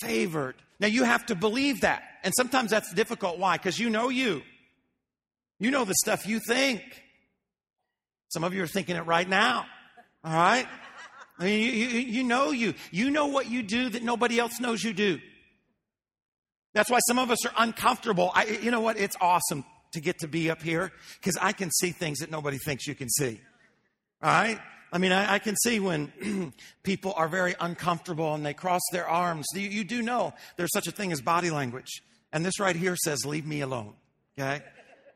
favored. Now, you have to believe that. And sometimes that's difficult. Why? Because you know you. You know the stuff you think. Some of you are thinking it right now. All right? I mean, you, you, you know you. You know what you do that nobody else knows you do. That's why some of us are uncomfortable. I, you know what? It's awesome to get to be up here because I can see things that nobody thinks you can see. Right? I mean, I, I can see when people are very uncomfortable and they cross their arms. You, you do know there's such a thing as body language. And this right here says, Leave me alone. Okay?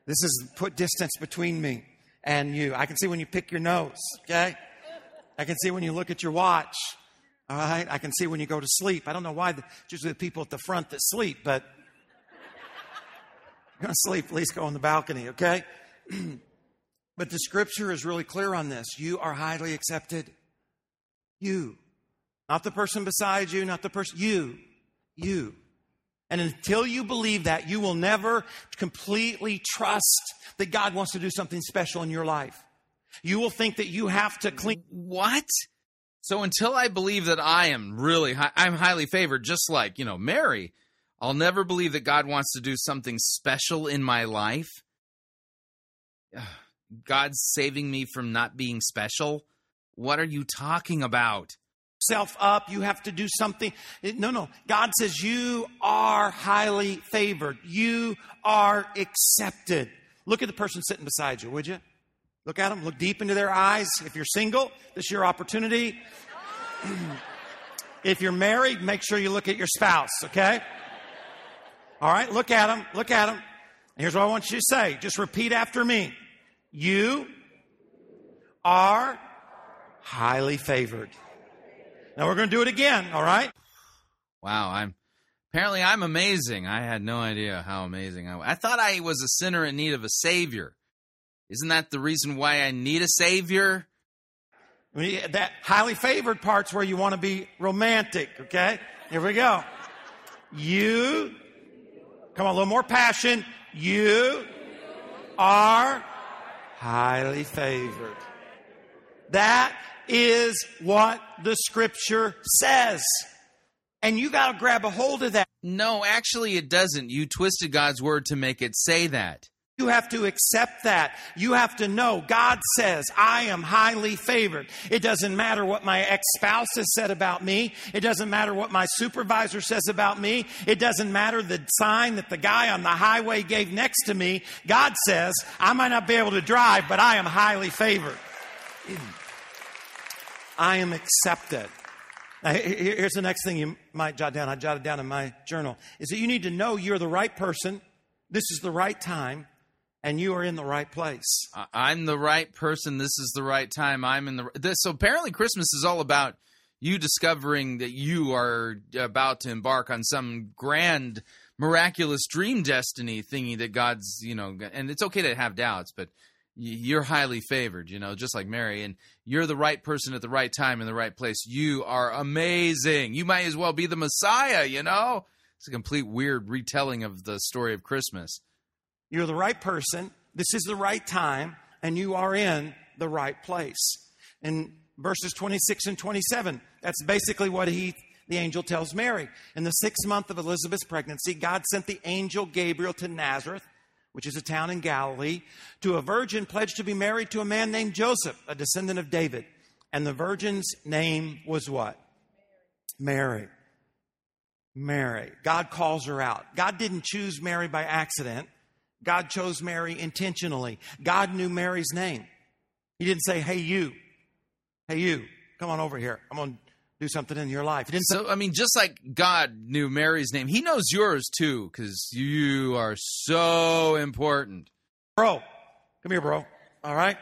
This is put distance between me and you. I can see when you pick your nose. Okay? I can see when you look at your watch. All right? I can see when you go to sleep. I don't know why the, usually the people at the front that sleep, but you're going to sleep, at least go on the balcony, okay? but the scripture is really clear on this. You are highly accepted. You. Not the person beside you, not the person, you. You. And until you believe that, you will never completely trust that God wants to do something special in your life. You will think that you have to clean. What? So until I believe that I am really, I'm highly favored, just like, you know, Mary, I'll never believe that God wants to do something special in my life. God's saving me from not being special. What are you talking about? Self up, you have to do something. No, no. God says you are highly favored. You are accepted. Look at the person sitting beside you, would you? Look at them. Look deep into their eyes. If you're single, this is your opportunity. if you're married, make sure you look at your spouse, okay? All right, look at them. Look at them. Here's what I want you to say. Just repeat after me. You are highly favored. Now we're going to do it again, all right? Wow, I'm apparently I'm amazing. I had no idea how amazing I was. I thought I was a sinner in need of a savior. Isn't that the reason why I need a savior? I mean, that highly favored part's where you want to be romantic, okay? Here we go. You, come on, a little more passion. You are highly favored. That is what the scripture says. And you got to grab a hold of that. No, actually, it doesn't. You twisted God's word to make it say that. You have to accept that. You have to know God says, I am highly favored. It doesn't matter what my ex spouse has said about me. It doesn't matter what my supervisor says about me. It doesn't matter the sign that the guy on the highway gave next to me. God says, I might not be able to drive, but I am highly favored. I am accepted. Now, here's the next thing you might jot down. I jotted down in my journal is that you need to know you're the right person. This is the right time and you are in the right place. I'm the right person. This is the right time. I'm in the. This, so apparently, Christmas is all about you discovering that you are about to embark on some grand, miraculous dream destiny thingy that God's, you know, and it's okay to have doubts, but you're highly favored, you know, just like Mary, and you're the right person at the right time in the right place. You are amazing. You might as well be the Messiah, you know? It's a complete weird retelling of the story of Christmas. You're the right person. This is the right time, and you are in the right place. In verses 26 and 27, that's basically what he, the angel tells Mary. In the sixth month of Elizabeth's pregnancy, God sent the angel Gabriel to Nazareth, which is a town in Galilee, to a virgin pledged to be married to a man named Joseph, a descendant of David. And the virgin's name was what? Mary. Mary. God calls her out. God didn't choose Mary by accident. God chose Mary intentionally. God knew Mary's name. He didn't say, hey, you. Hey, you. Come on over here. I'm going to do something in your life. He didn't So, I mean, just like God knew Mary's name, He knows yours too, because you are so important. bro, come here, bro. All right.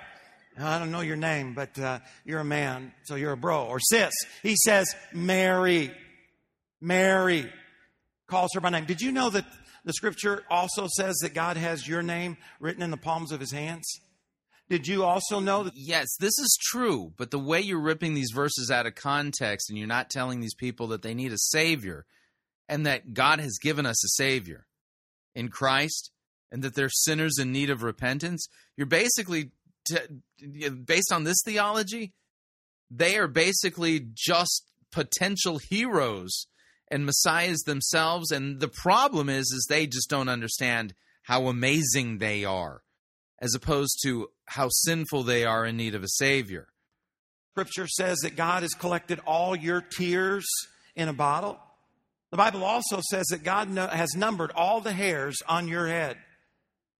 I don't know your name, but uh, you're a man, so you're a bro or sis. He says Mary. Mary calls her by name. Did you know that the scripture also says that God has your name written in the palms of his hands? Did you also know that? Yes, this is true, but the way you're ripping these verses out of context and you're not telling these people that they need a Savior and that God has given us a Savior in Christ and that they're sinners in need of repentance, you're basically, based on this theology, they are basically just potential heroes and messiahs themselves and the problem is is they just don't understand how amazing they are as opposed to how sinful they are in need of a savior Scripture says that God has collected all your tears in a bottle. The Bible also says that God has numbered all the hairs on your head.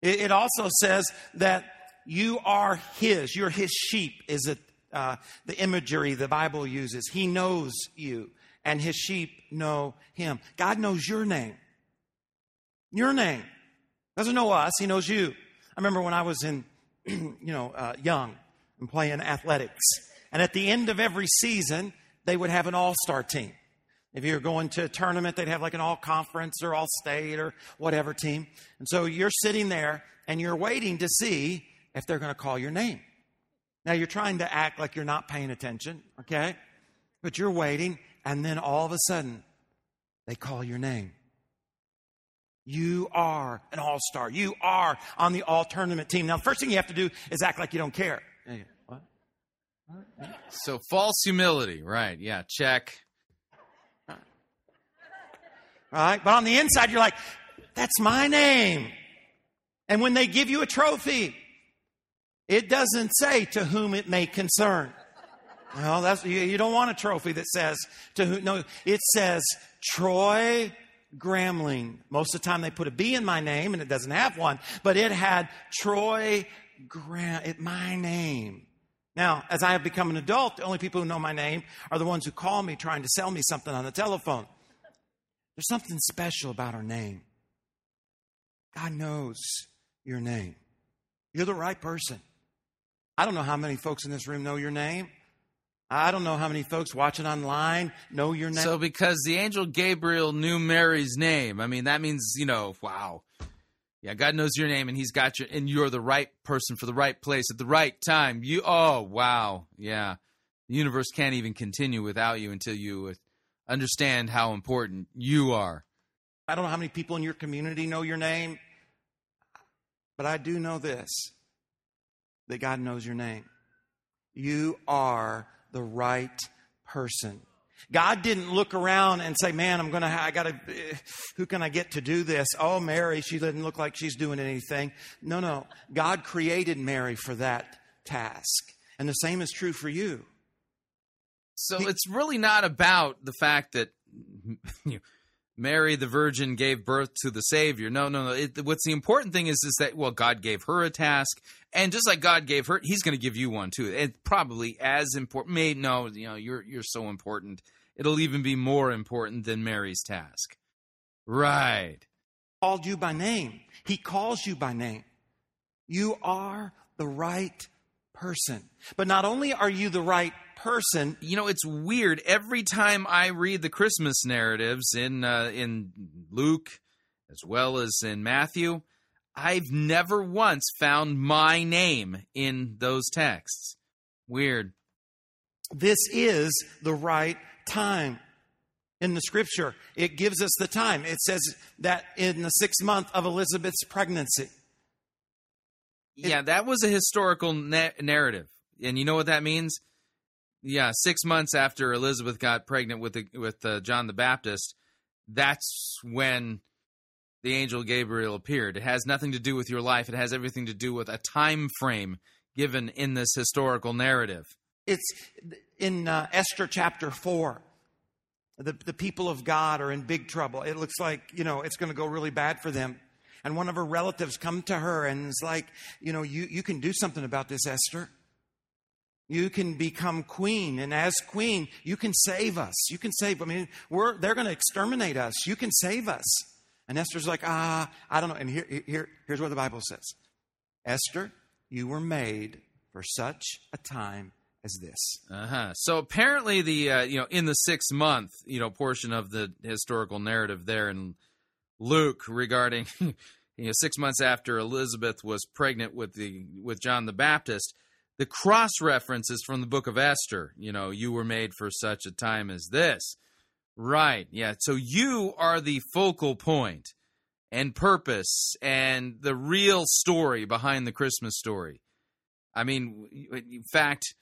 It, also says that you are His. You're His sheep, is it, uh, the imagery the Bible uses. He knows you, and His sheep know Him. God knows your name. Your name. Doesn't know us, He knows you. I remember when I was in, you know, uh, young and playing athletics. And at the end of every season, they would have an all star team. If you're going to a tournament, they'd have like an all conference or all state or whatever team. And so you're sitting there and you're waiting to see if they're going to call your name. Now you're trying to act like you're not paying attention, okay? But you're waiting, and then all of a sudden, they call your name. You are an all star. You are on the all tournament team. Now, the first thing you have to do is act like you don't care. What? so false humility right yeah check Right? But on the inside, you're like, that's my name. And when they give you a trophy, it doesn't say to whom it may concern. No, that's you, you don't want a trophy that says to who. No, it says Troy Gramling. Most of the time, they put a B in my name, and it doesn't have one, but it had Troy Gram. It my name. Now, as I have become an adult, the only people who know my name are the ones who call me trying to sell me something on the telephone. There's something special about our name. God knows your name. You're the right person. I don't know how many folks in this room know your name. I don't know how many folks watching online know your name. so because the angel gabriel knew mary's name i mean that means you know wow. Yeah god knows your name and he's got you and you're the right person for the right place at the right time. You oh wow. Yeah. The universe can't even continue without you until you understand how important you are. I don't know how many people in your community know your name, but I do know this that God knows your name. You are the right person. God didn't look around and say, "Man, I'm going to I got to eh, who can I get to do this?" Oh, Mary, she doesn't look like she's doing anything. No, no. God created Mary for that task. And the same is true for you. So it's really not about the fact that you know, Mary the Virgin gave birth to the Savior. No, no, no. It, what's the important thing is is that well, God gave her a task, and just like God gave her, He's going to give you one too. And probably as important. May no, you know, you're you're so important. It'll even be more important than Mary's task. Right. Called you by name. He calls you by name. You are the right person. But not only are you the right person, You know, it's weird. Every time I read the Christmas narratives in uh, in Luke as well as in Matthew, I've never once found my name in those texts. Weird. this is the right time. In the scripture, it gives us the time. It says that in the sixth month of Elizabeth's pregnancy. Yeah, that was a historical na- narrative, and you know what that means? Yeah, six months after Elizabeth got pregnant with the, with uh, John the Baptist, that's when the angel Gabriel appeared. It has nothing to do with your life. It has everything to do with a time frame given in this historical narrative. It's in uh, Esther chapter 4. The, the people of God are in big trouble. It looks like, you know, it's going to go really bad for them. And one of her relatives come to her and is like, you know, you, you can do something about this, Esther. You can become queen, and as queen, you can save us. You can save. I mean, we're they're going to exterminate us. You can save us. And Esther's like, ah, I don't know. And here, here, here's what the Bible says: Esther, you were made for such a time as this. Uh-huh. So apparently the uh, you know in the 6 month, you know, portion of the historical narrative there in Luke regarding you know 6 months after Elizabeth was pregnant with the with John the Baptist, the cross references from the book of Esther, you know, you were made for such a time as this. Right. Yeah. So you are the focal point and purpose and the real story behind the Christmas story. I mean, in fact,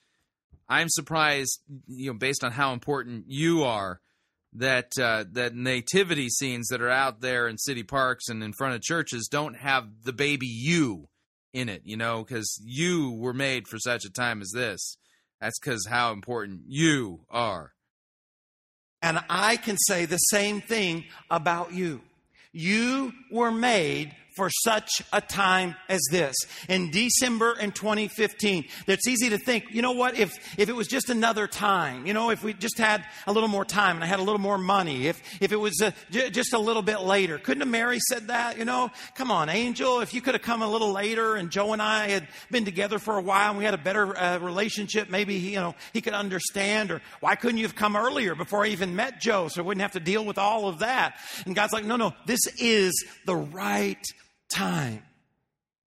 I'm surprised, you know, based on how important you are, that uh, that nativity scenes that are out there in city parks and in front of churches don't have the baby you in it. You know, because you were made for such a time as this. That's because how important you are. And I can say the same thing about you. You were made for such a time as this. In December in 2015, it's easy to think, you know what, if, if it was just another time, you know, if we just had a little more time and I had a little more money, if, if it was a, j- just a little bit later. Couldn't have Mary said that, you know? Come on, Angel, if you could have come a little later and Joe and I had been together for a while and we had a better uh, relationship, maybe, you know, he could understand. Or why couldn't you have come earlier before I even met Joe so I wouldn't have to deal with all of that? And God's like, no, no, this is the right time.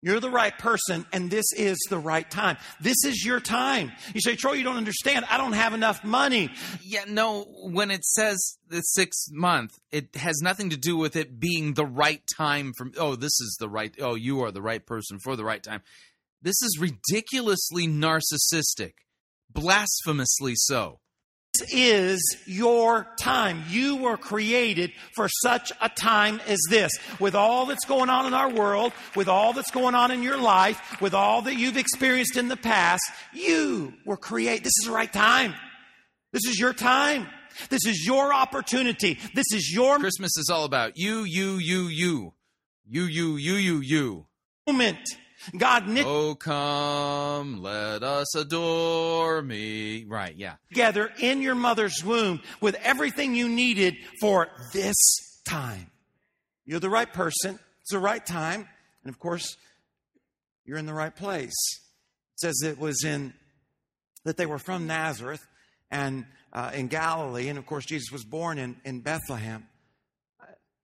You're the right person, and this is the right time. This is your time. You say, Troy, you don't understand. I don't have enough money. Yeah, no, when it says the sixth month, it has nothing to do with it being the right time from, oh, this is the right, oh, you are the right person for the right time. This is ridiculously narcissistic, blasphemously so. This is your time. You were created for such a time as this. With all that's going on in our world, with all that's going on in your life, with all that you've experienced in the past, you were created. This is the right time. This is your time. This is your opportunity. This is your Christmas is all about you, you, you, you. You, you, you, you, you. moment. God knit Oh, come, let us adore me. Right, yeah. together in your mother's womb with everything you needed for this time. You're the right person. It's the right time. And of course, you're in the right place. It says it was in that they were from Nazareth and uh, in Galilee. And of course, Jesus was born in, in Bethlehem.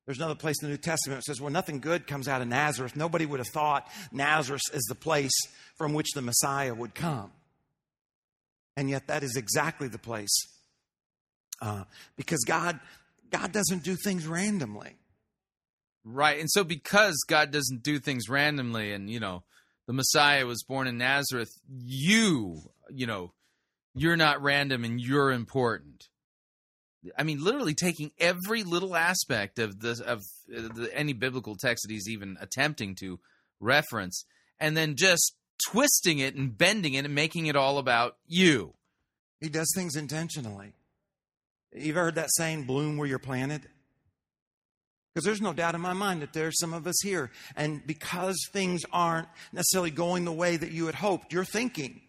There's another place in the New Testament that says, well, nothing good comes out of Nazareth. Nobody would have thought Nazareth is the place from which the Messiah would come. And yet, that is exactly the place. Uh, because God, God doesn't do things randomly. Right. And so because God doesn't do things randomly and, you know, the Messiah was born in Nazareth, you, you know, you're not random and you're important. I mean, literally taking every little aspect of the of uh, the, any biblical text that he's even attempting to reference, and then just twisting it and bending it and making it all about you. He does things intentionally. You've heard that saying, bloom where you're planted? Because there's no doubt in my mind that there's some of us here. And because things aren't necessarily going the way that you had hoped, you're thinking.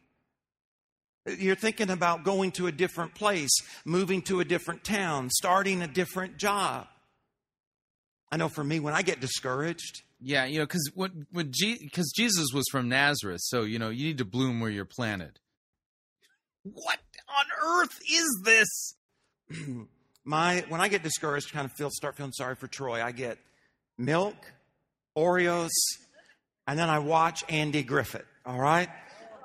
You're thinking about going to a different place, moving to a different town, starting a different job. I know for me, when I get discouraged, Yeah, you know, because when when because Jesus was from Nazareth, so you know you need to bloom where you're planted. What on earth is this? my when I get discouraged, kind of feel start feeling sorry for Troy. I get milk, Oreos, and then I watch Andy Griffith. All right,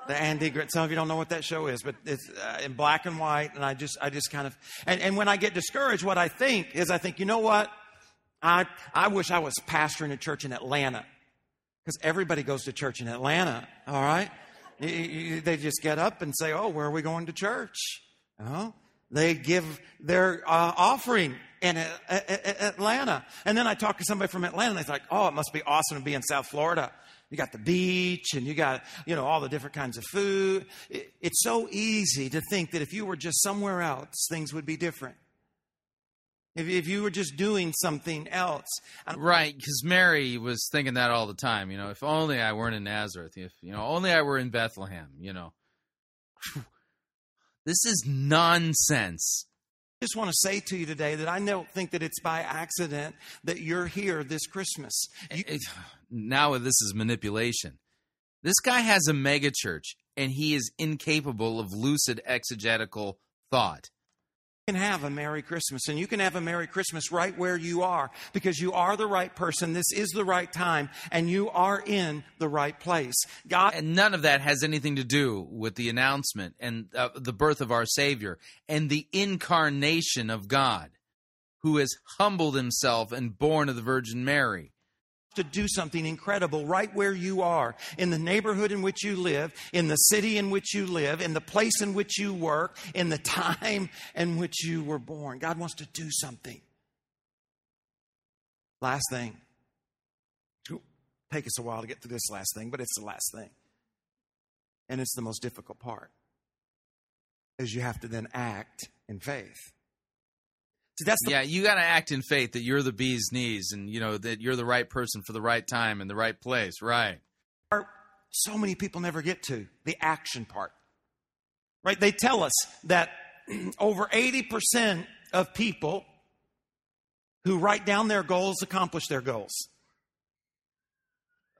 the Andy Griffith. Some of you don't know what that show is, but it's uh, in black and white, and I just I just kind of and, and when I get discouraged, what I think is I think you know what I I wish I was pastoring a church in Atlanta because everybody goes to church in Atlanta. All right. You- you- They just get up and say, "Oh, where are we going to church?" Oh, they give their uh, offering in uh, uh, uh, Atlanta, and then I talk to somebody from Atlanta, and they're like, "Oh, it must be awesome to be in South Florida. You got the beach, and you got you know all the different kinds of food. It- It's so easy to think that if you were just somewhere else, things would be different. If, if you were just doing something else, Right, because Mary was thinking that all the time. You know, if only I weren't in Nazareth. If you know, only I were in Bethlehem. You know, This is nonsense. Just want to say to you today that I don't think that it's by accident that you're here this Christmas. You, It- now this is manipulation. This guy has a megachurch and he is incapable of lucid exegetical thought. Can have a Merry Christmas, and you can have a Merry Christmas right where you are because you are the right person. This is the right time, and you are in the right place. God And none of that has anything to do with the announcement and uh, the birth of our Savior and the incarnation of God, who has humbled himself and born of the Virgin Mary. To do something incredible right where you are, in the neighborhood in which you live, in the city in which you live, in the place in which you work, in the time in which you were born. God wants to do something. Last thing. It'll Take us a while to get to this last thing, but it's the last thing. And it's the most difficult part. Is you have to then act in faith. See, that's the yeah, you got to act in faith that you're the bee's knees and you know that you're the right person for the right time and the right place, right? part so many people never get to the action part. Right? They tell us that over 80% of people who write down their goals accomplish their goals.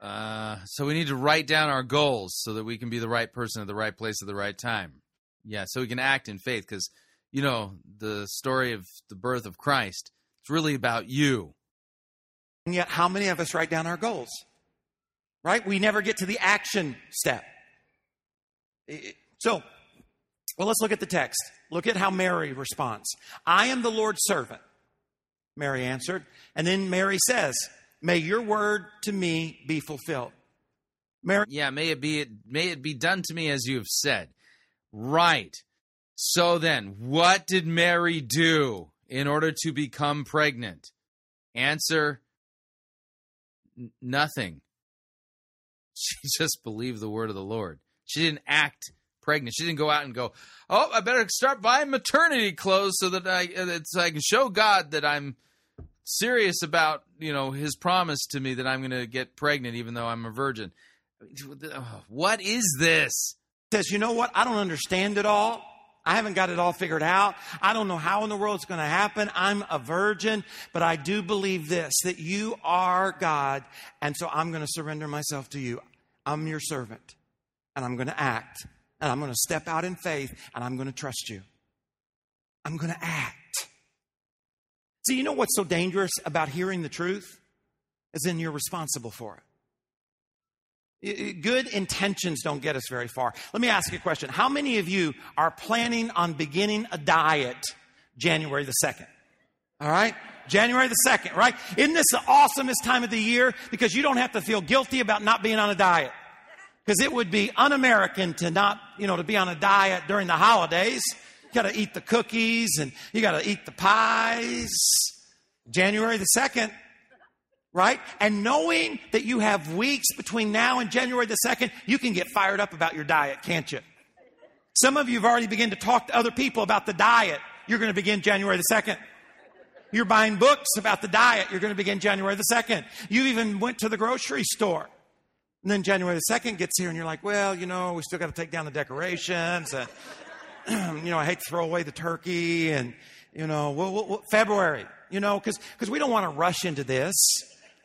Uh, so we need to write down our goals so that we can be the right person at the right place at the right time. Yeah, so we can act in faith because you know the story of the birth of Christ. It's really about you. And yet, how many of us write down our goals? Right? We never get to the action step. So, well, let's look at the text. Look at how Mary responds. I am the Lord's servant, Mary answered. And then Mary says, May your word to me be fulfilled. Mary, Yeah, may it be may it be done to me as you have said. Right. So then, what did Mary do in order to become pregnant? Answer n- nothing. She just believed the word of the Lord. She didn't act pregnant. She didn't go out and go, "Oh, I better start buying maternity clothes so that I uh, so I can show God that I'm serious about, you know, his promise to me that I'm going to get pregnant even though I'm a virgin." What is this? says, You know what? I don't understand it all. I haven't got it all figured out. I don't know how in the world it's going to happen. I'm a virgin, but I do believe this that you are God, and so I'm going to surrender myself to you. I'm your servant, and I'm going to act, and I'm going to step out in faith, and I'm going to trust you. I'm going to act. See, you know what's so dangerous about hearing the truth? Is then you're responsible for it. Good intentions don't get us very far. Let me ask you a question. How many of you are planning on beginning a diet January the 2nd? All right? January the 2nd, right? Isn't this the awesomest time of the year? Because you don't have to feel guilty about not being on a diet. Because it would be un American to not, you know, to be on a diet during the holidays. You got to eat the cookies and you got to eat the pies. January the 2nd, right? And knowing that you have weeks between now and January the 2nd, you can get fired up about your diet, can't you? Some of you have already begun to talk to other people about the diet. You're going to begin January the 2nd. You're buying books about the diet. You're going to begin January the 2nd. You even went to the grocery store. And then January the 2nd gets here and you're like, well, you know, we still got to take down the decorations. And, you know, I hate to throw away the turkey and, you know, well, well, well, February, you know, because we don't want to rush into this.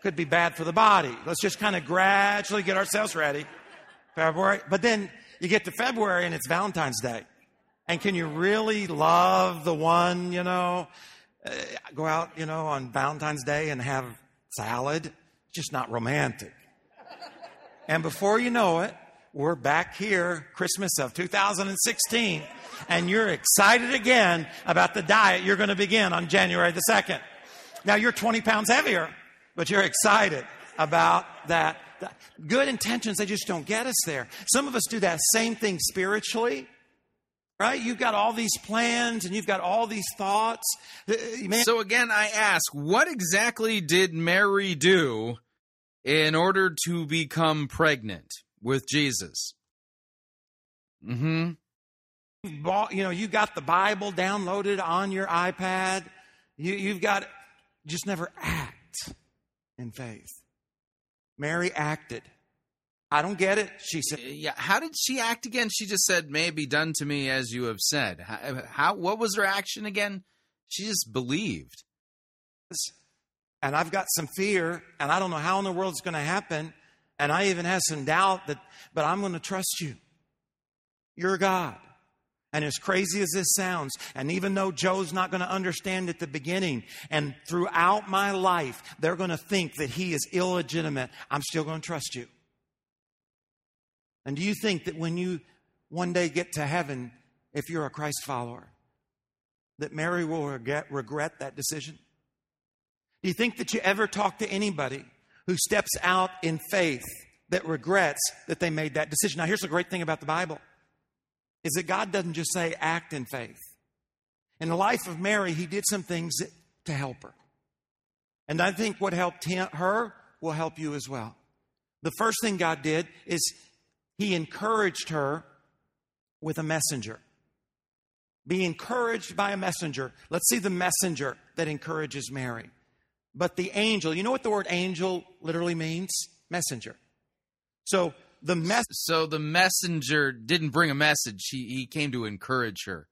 Could be bad for the body. Let's just kind of gradually get ourselves ready. February. But then you get to February and it's Valentine's Day. And can you really love the one, you know, uh, go out, you know, on Valentine's Day and have salad? It's just not romantic. And before you know it, we're back here, Christmas of 2016, and you're excited again about the diet you're going to begin on January the 2nd. Now you're 20 pounds heavier, but you're excited about that. Good intentions, they just don't get us there. Some of us do that same thing spiritually. Right? You've got all these plans and you've got all these thoughts. Man, So again, I ask, what exactly did Mary do in order to become pregnant with Jesus? Mm-hmm. you've you know, you got the Bible downloaded on your iPad. You, you've got, just never act in faith. Mary acted. I don't get it. She said, uh, Yeah, how did she act again? She just said, "May it be done to me as you have said." How, uh, how what was her action again? She just believed. and I've got some fear, and I don't know how in the world it's going to happen, and I even have some doubt that, but I'm going to trust you. You're God. And as crazy as this sounds, and even though Joe's not going to understand at the beginning, and throughout my life, they're going to think that he is illegitimate, I'm still going to trust you. And do you think that when you one day get to heaven, if you're a Christ follower, that Mary will regret, regret that decision? Do you think that you ever talk to anybody who steps out in faith that regrets that they made that decision? Now, here's the great thing about the Bible is that God doesn't just say act in faith. In the life of Mary, he did some things to help her. And I think what helped him, her will help you as well. The first thing God did is he encouraged her with a messenger. Be encouraged by a messenger. Let's see the messenger that encourages Mary. But the angel, you know what the word angel literally means? Messenger. So the mess So the messenger didn't bring a message. He he came to encourage her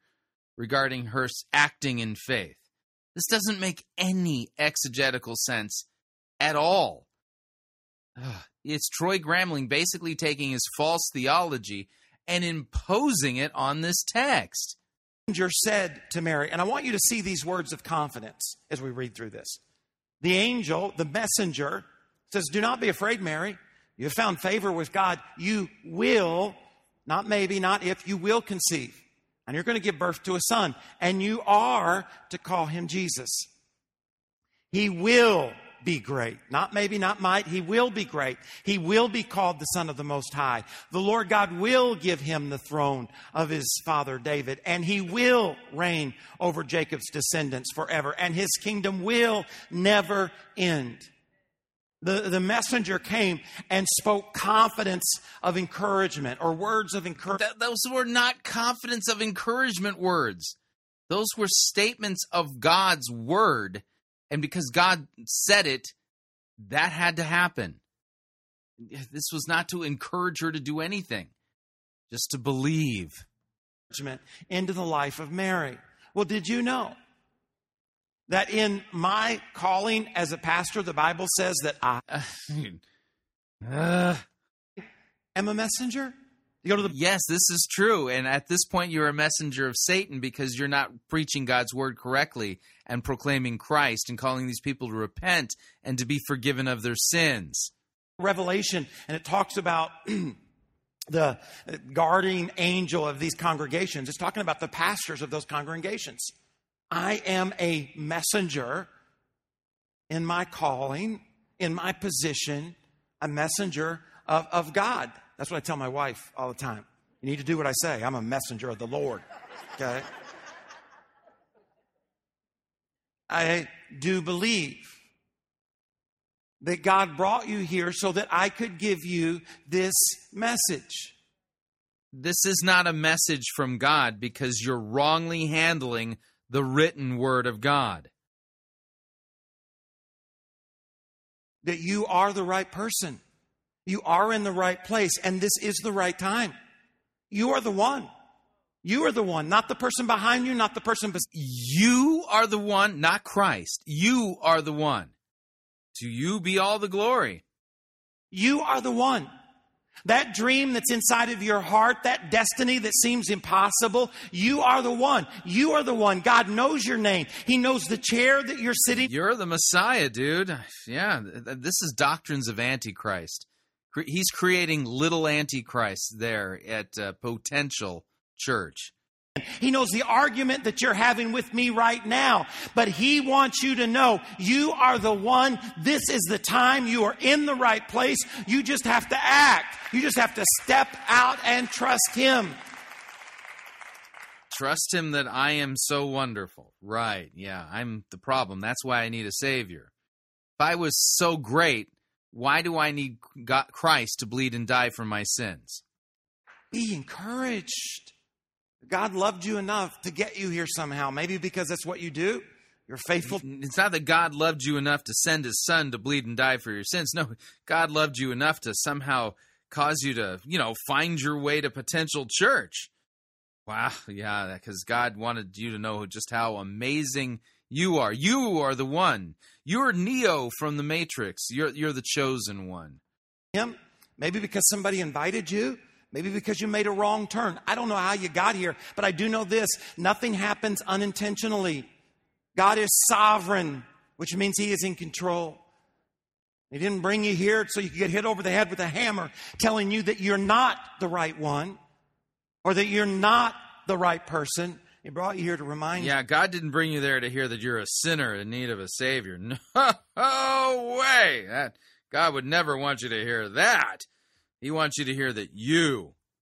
regarding her acting in faith. This doesn't make any exegetical sense at all. It's Troy Gramling basically taking his false theology and imposing it on this text. messenger said to Mary, and I want you to see these words of confidence as we read through this. The angel, the messenger, says, Do not be afraid, Mary. You have found favor with God. You will, not maybe, not if, you will conceive. And you're going to give birth to a son. And you are to call him Jesus. He will be great. Not maybe, not might. He will be great. He will be called the Son of the Most High. The Lord God will give him the throne of his father David, and he will reign over Jacob's descendants forever, and his kingdom will never end. The, the messenger came and spoke confidence of encouragement or words of encouragement. Those were not confidence of encouragement words. Those were statements of God's word. And because God said it, that had to happen. This was not to encourage her to do anything, just to believe. into the life of Mary. Well, did you know that in my calling as a pastor, the Bible says that I Uh, am a messenger? You go to the yes, this is true. And at this point, you're a messenger of Satan because you're not preaching God's word correctly and proclaiming Christ and calling these people to repent and to be forgiven of their sins. Revelation, and it talks about the guarding angel of these congregations. It's talking about the pastors of those congregations. I am a messenger in my calling, in my position, a messenger of, of God. That's what I tell my wife all the time. You need to do what I say. I'm a messenger of the Lord. Okay? I do believe that God brought you here so that I could give you this message. This is not a message from God because you're wrongly handling the written word of God. That you are the right person. You are in the right place, and this is the right time. You are the one. You are the one, not the person behind you, not the person beside You are the one, not Christ. You are the one. To you be all the glory. You are the one. That dream that's inside of your heart, that destiny that seems impossible, you are the one. You are the one. God knows your name. He knows the chair that you're sitting. You're the Messiah, dude. Yeah, th- th- this is doctrines of Antichrist. He's creating little Antichrist there at uh, Potential Church. He knows the argument that you're having with me right now, but he wants you to know you are the one. This is the time. You are in the right place. You just have to act. You just have to step out and trust him. Trust him that I am so wonderful. Right, yeah, I'm the problem. That's why I need a Savior. If I was so great, why do I need God, Christ to bleed and die for my sins? Be encouraged. God loved you enough to get you here somehow. Maybe because that's what you do. You're faithful. It's not that God loved you enough to send his son to bleed and die for your sins. No, God loved you enough to somehow cause you to, you know, find your way to potential church. Wow, yeah, because God wanted you to know just how amazing you are. You are the one. You're Neo from the Matrix. You're you're the chosen one. Him, maybe because somebody invited you, maybe because you made a wrong turn. I don't know how you got here, but I do know this nothing happens unintentionally. God is sovereign, which means He is in control. He didn't bring you here so you could get hit over the head with a hammer telling you that you're not the right one or that you're not the right person. He brought you here to remind you. Yeah, God didn't bring you there to hear that you're a sinner in need of a savior. No way. That God would never want you to hear that. He wants you to hear that you,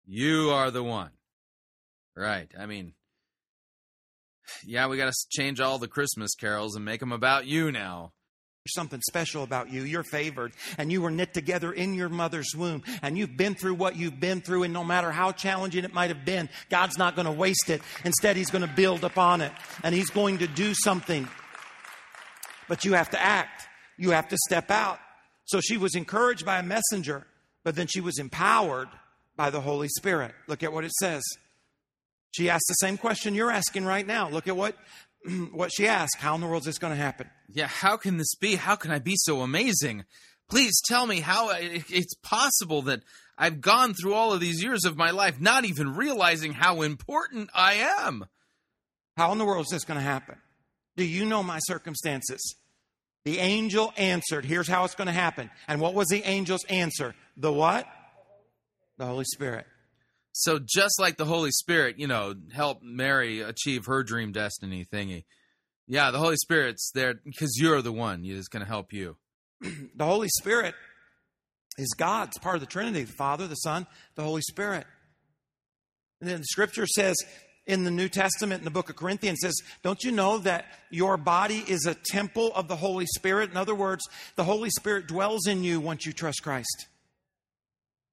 you are the one. Right. I mean, yeah, we got to change all the Christmas carols and make them about you now. There's something special about you. You're favored and you were knit together in your mother's womb and you've been through what you've been through and no matter how challenging it might have been, God's not going to waste it. Instead, He's going to build upon it and He's going to do something. But you have to act. You have to step out. So she was encouraged by a messenger, but then she was empowered by the Holy Spirit. Look at what it says. She asked the same question you're asking right now. Look at what what she asked. How in the world is this going to happen? Yeah, how can this be? How can I be so amazing? Please tell me how it's possible that I've gone through all of these years of my life not even realizing how important I am. How in the world is this going to happen? Do you know my circumstances? The angel answered, Here's how it's going to happen. And what was the angel's answer? The what? The Holy Spirit. So just like the Holy Spirit, you know, helped Mary achieve her dream destiny thingy. Yeah, the Holy Spirit's there because you're the one. It's going to help you. the Holy Spirit is God's part of the Trinity the Father, the Son, the Holy Spirit. And then the scripture says in the New Testament, in the book of Corinthians, says, Don't you know that your body is a temple of the Holy Spirit? In other words, the Holy Spirit dwells in you once you trust Christ.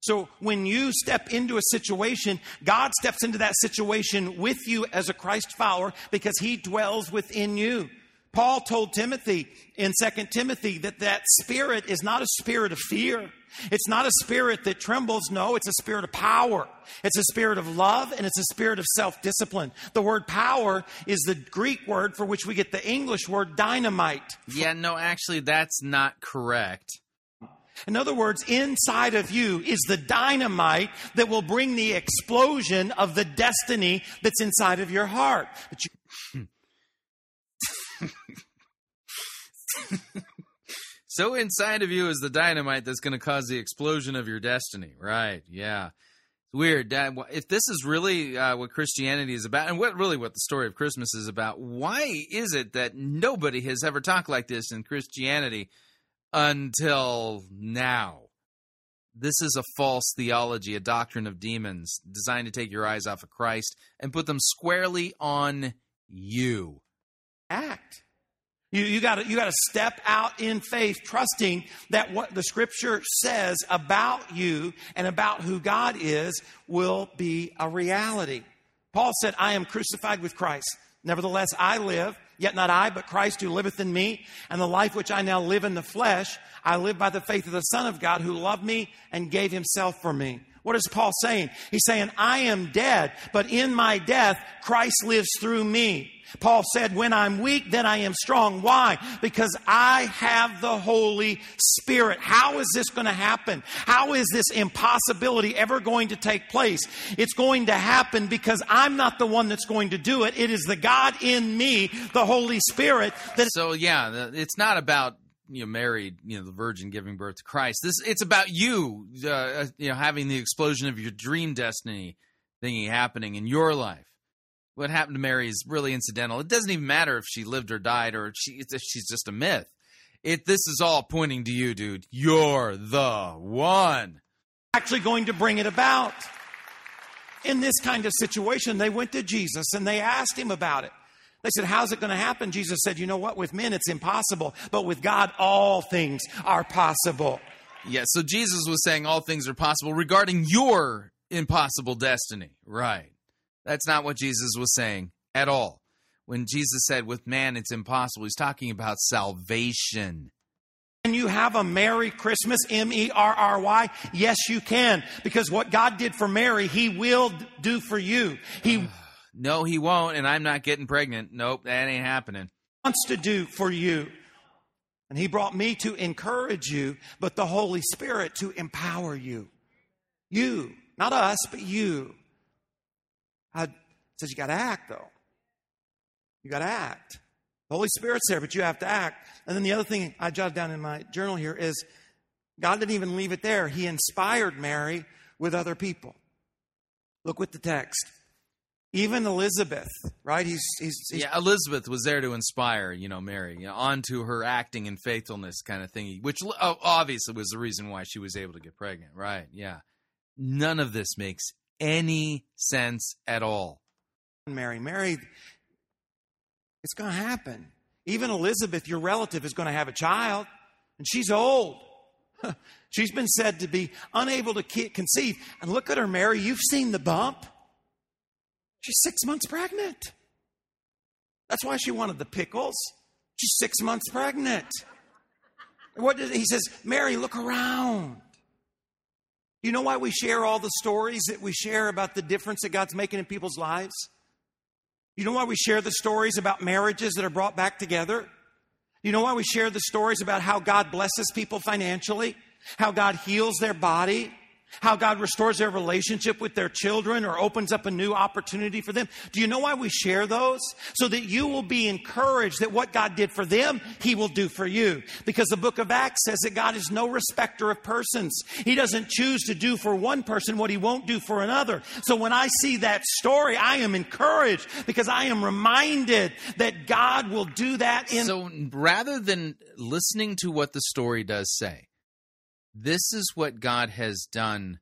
So when you step into a situation, God steps into that situation with you as a Christ follower because he dwells within you. Paul told Timothy in 2 Timothy that that spirit is not a spirit of fear. It's not a spirit that trembles. No, it's a spirit of power. It's a spirit of love and it's a spirit of self discipline. The word power is the Greek word for which we get the English word dynamite. Yeah, no, actually, that's not correct. In other words, inside of you is the dynamite that will bring the explosion of the destiny that's inside of your heart. You... so inside of you is the dynamite that's going to cause the explosion of your destiny. Right. Yeah. It's weird. If this is really uh, what Christianity is about, and what really what the story of Christmas is about, why is it that nobody has ever talked like this in Christianity? until now. This is a false theology, a doctrine of demons designed to take your eyes off of Christ and put them squarely on you. Act. You, you got you to step out in faith, trusting that what the Scripture says about you and about who God is will be a reality. Paul said, "I am crucified with Christ. Nevertheless, I live." Yet not I, but Christ who liveth in me. And the life which I now live in the flesh, I live by the faith of the Son of God who loved me and gave himself for me. What is Paul saying? He's saying, I am dead, but in my death, Christ lives through me. Paul said, when I'm weak, then I am strong. Why? Because I have the Holy Spirit. How is this going to happen? How is this impossibility ever going to take place? It's going to happen because I'm not the one that's going to do it. It is the God in me, the Holy Spirit. That so yeah, it's not about you know married you know the virgin giving birth to christ this it's about you uh, you know having the explosion of your dream destiny thingy happening in your life what happened to Mary is really incidental. It doesn't even matter if she lived or died or she, she's just a myth. It this is all pointing to you, dude. You're the one. Actually, going to bring it about. In this kind of situation, they went to Jesus and they asked him about it. They said, How's it going to happen? Jesus said, You know what? With men, it's impossible, but with God, all things are possible. Yeah, so Jesus was saying all things are possible regarding your impossible destiny. Right. That's not what Jesus was saying at all. When Jesus said, with man it's impossible, he's talking about salvation. Can you have a Merry Christmas? M E R R Y? Yes, you can. Because what God did for Mary, He will do for you. He ah. No, he won't, and I'm not getting pregnant. Nope, that ain't happening. wants to do for you. And He brought me to encourage you, but the Holy Spirit to empower you. You, not us, but you. I says you got to act, though. You got to act. The Holy Spirit's there, but you have to act. And then the other thing I jotted down in my journal here is God didn't even leave it there. He inspired Mary with other people. Look with the text. Even Elizabeth, right? He's, he's, he's Yeah, Elizabeth was there to inspire, you know, Mary, you know, onto her acting and faithfulness kind of thing, which oh, obviously was the reason why she was able to get pregnant, right? Yeah. None of this makes any sense at all. Mary. Mary, it's going to happen. Even Elizabeth, your relative, is going to have a child, and she's old. She's been said to be unable to conceive. And look at her, Mary. You've seen the bump. She's six months pregnant. That's why she wanted the pickles. She's six months pregnant. What did, he says, Mary, look around. You know why we share all the stories that we share about the difference that God's making in people's lives? You know why we share the stories about marriages that are brought back together? You know why we share the stories about how God blesses people financially? How God heals their body? How God restores their relationship with their children or opens up a new opportunity for them? Do you know why we share those? So that you will be encouraged that what God did for them, He will do for you. Because the book of Acts says that God is no respecter of persons. He doesn't choose to do for one person what He won't do for another. So when I see that story, I am encouraged because I am reminded that God will do that in. So rather than listening to what the story does say, this is what God has done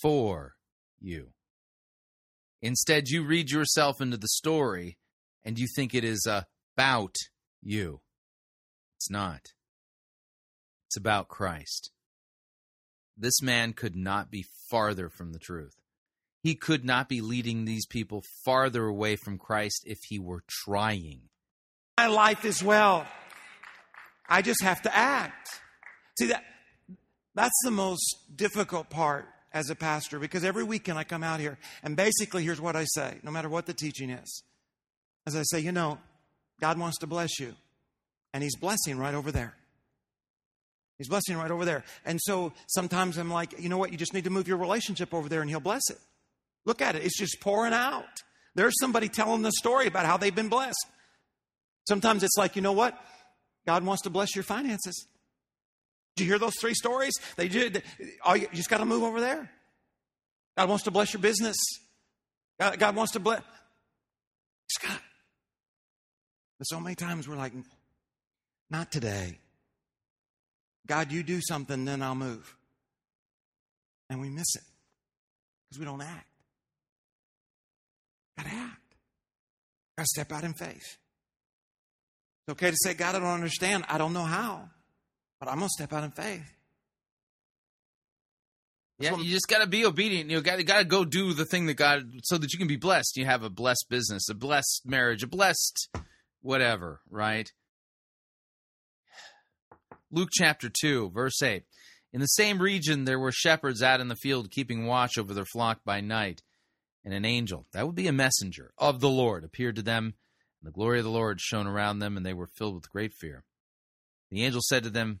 for you. Instead, you read yourself into the story and you think it is about you. It's not. It's about Christ. This man could not be farther from the truth. He could not be leading these people farther away from Christ if he were trying. my life as well. I just have to act. See that that's the most difficult part as a pastor because every weekend I come out here and basically here's what I say, no matter what the teaching is. As I say, you know, God wants to bless you. And he's blessing right over there. He's blessing right over there. And so sometimes I'm like, you know what? You just need to move your relationship over there and he'll bless it. Look at it. It's just pouring out. There's somebody telling the story about how they've been blessed. Sometimes it's like, you know what? God wants to bless your finances. You hear those three stories? They did. Oh, you just got to move over there. God wants to bless your business. God, God wants to bless. Got. But so many times we're like, not today. God, you do something, then I'll move. And we miss it because we don't act. Got to act. Got to step out in faith. It's okay to say, God, I don't understand. I don't know how, but I'm going to step out in faith. Yeah, you just got to be obedient. You got to got to go do the thing that God, so that you can be blessed. You have a blessed business, a blessed marriage, a blessed whatever, right? Luke chapter 2, verse 8. In the same region, there were shepherds out in the field keeping watch over their flock by night. And an angel, that would be a messenger of the Lord, appeared to them. And the glory of the Lord shone around them, and they were filled with great fear. The angel said to them,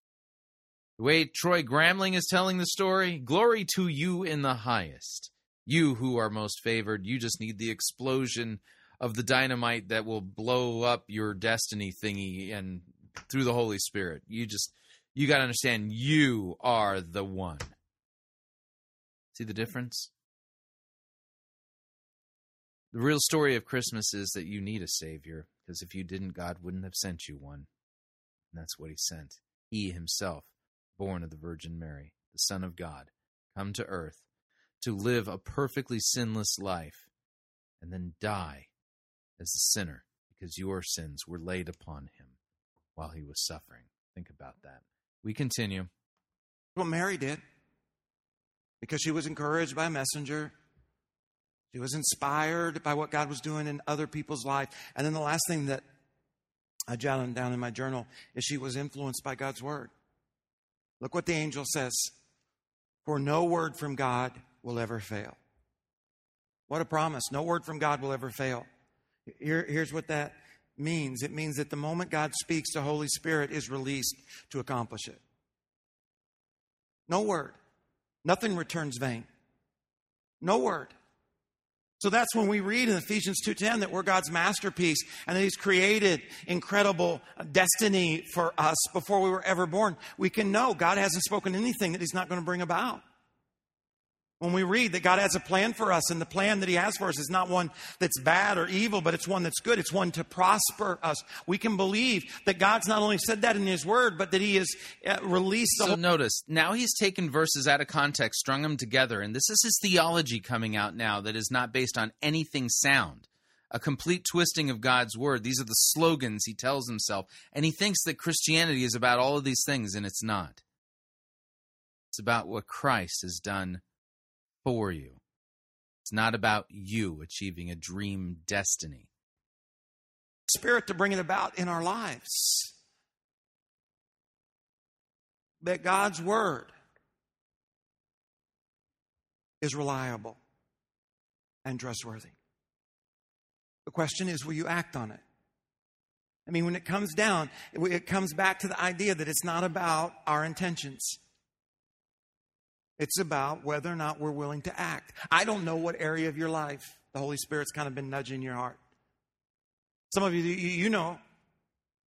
The way Troy Gramling is telling the story, glory to you in the highest. You who are most favored, you just need the explosion of the dynamite that will blow up your destiny thingy and through the Holy Spirit. You just you got to understand you are the one. See the difference? The real story of Christmas is that you need a savior because if you didn't God wouldn't have sent you one. And that's what he sent. he himself, born of the Virgin Mary, the Son of God, come to earth to live a perfectly sinless life and then die as a sinner because your sins were laid upon him while he was suffering. Think about that. We continue. What Mary did, because she was encouraged by a messenger. She was inspired by what God was doing in other people's life. And then the last thing that I jotted down in my journal is she was influenced by God's word. Look what the angel says For no word from God will ever fail. What a promise. No word from God will ever fail. Here, here's what that means it means that the moment God speaks, the Holy Spirit is released to accomplish it. No word. Nothing returns vain. No word. So that's when we read in Ephesians 2:10 that we're God's masterpiece and that he's created incredible destiny for us before we were ever born. We can know God hasn't spoken anything that he's not going to bring about. When we read that God has a plan for us and the plan that He has for us is not one that's bad or evil, but it's one that's good. It's one to prosper us. We can believe that God's not only said that in His Word, but that He has uh, released the So whole. notice, now he's taken verses out of context, strung them together, and this is his theology coming out now that is not based on anything sound. A complete twisting of God's word. These are the slogans he tells himself, and he thinks that Christianity is about all of these things, and it's not. It's about what Christ has done for you. It's not about you achieving a dream destiny. Spirit to bring it about in our lives. That God's Word is reliable and trustworthy. The question is, will you act on it? I mean, when it comes down, it comes back to the idea that it's not about our intentions. It's about whether or not we're willing to act. I don't know what area of your life the Holy Spirit's kind of been nudging your heart. Some of you, you, know.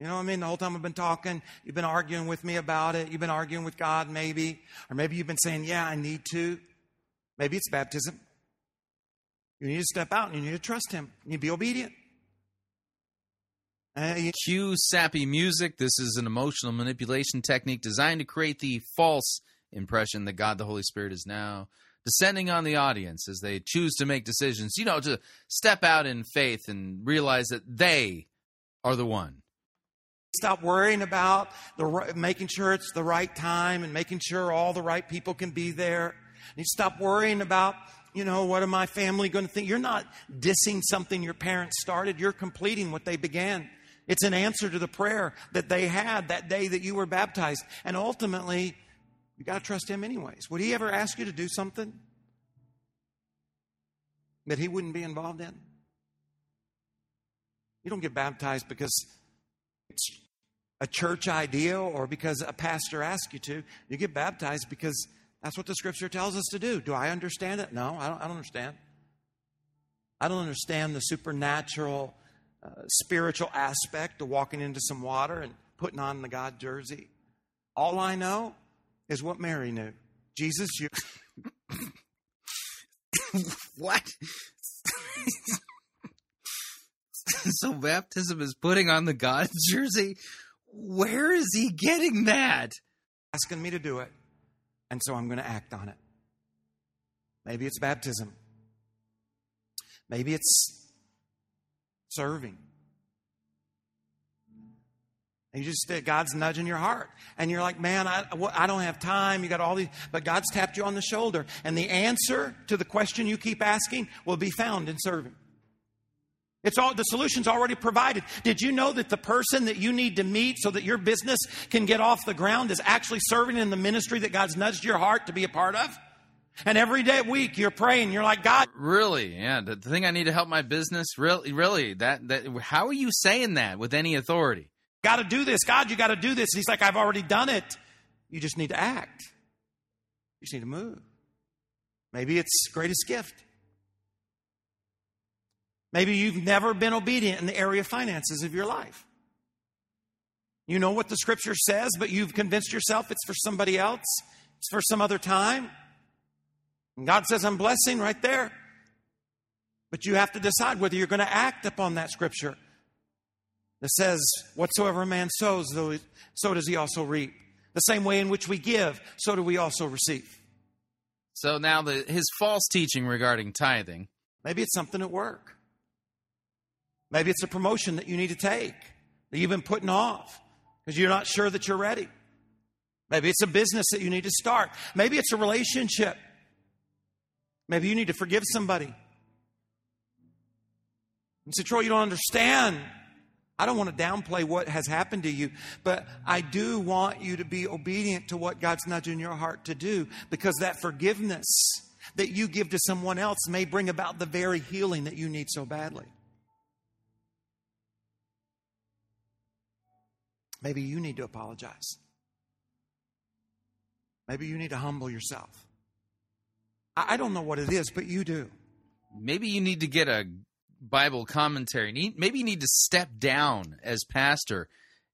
You know what I mean? The whole time I've been talking, you've been arguing with me about it. You've been arguing with God, maybe. Or maybe you've been saying, Yeah, I need to. Maybe it's baptism. You need to step out and you need to trust Him. You need to be obedient. Uh, you- Cue sappy music. This is an emotional manipulation technique designed to create the false impression that God the Holy Spirit is now descending on the audience as they choose to make decisions, you know, to step out in faith and realize that they are the one. Stop worrying about the making sure it's the right time and making sure all the right people can be there. You stop worrying about, you know, what am my family going to think? You're not dissing something your parents started. You're completing what they began. It's an answer to the prayer that they had that day that you were baptized. And ultimately, you got to trust him anyways. Would he ever ask you to do something that he wouldn't be involved in? You don't get baptized because it's a church idea or because a pastor asks you to. You get baptized because that's what the scripture tells us to do. Do I understand it? No, I don't, I don't understand. I don't understand the supernatural, uh, spiritual aspect of walking into some water and putting on the God jersey. All I know is what Mary knew. Jesus, you. what? so baptism is putting on the God jersey? Where is he getting that? asking me to do it, and so I'm going to act on it. Maybe it's baptism. Maybe it's serving. And you just God's nudging your heart, and you're like, "Man, I, I don't have time." You got all these, but God's tapped you on the shoulder, and the answer to the question you keep asking will be found in serving. It's all the solution's already provided. Did you know that the person that you need to meet so that your business can get off the ground is actually serving in the ministry that God's nudged your heart to be a part of? And every day week you're praying, you're like, God, Really? Yeah, the the thing I need to help my business. Really, really. That that. How are you saying that with any authority? Got to do this. God, you got to do this. And he's like, I've already done it. You just need to act. You just need to move. Maybe it's greatest gift. Maybe you've never been obedient in the area of finances of your life. You know what the scripture says, but you've convinced yourself it's for somebody else, it's for some other time. And God says, I'm blessing right there. But you have to decide whether you're going to act upon that scripture that says, Whatsoever a man sows, so does he also reap. The same way in which we give, so do we also receive. So now the his false teaching regarding tithing. Maybe it's something at work. Maybe it's a promotion that you need to take that you've been putting off because you're not sure that you're ready. Maybe it's a business that you need to start. Maybe it's a relationship. Maybe you need to forgive somebody. And say, Troy, you don't understand. I don't want to downplay what has happened to you, but I do want you to be obedient to what God's nudging your heart to do because that forgiveness that you give to someone else may bring about the very healing that you need so badly. Maybe you need to apologize. Maybe you need to humble yourself. I don't know what it is, but you do. Maybe you need to get a Bible commentary. Maybe you need to step down as pastor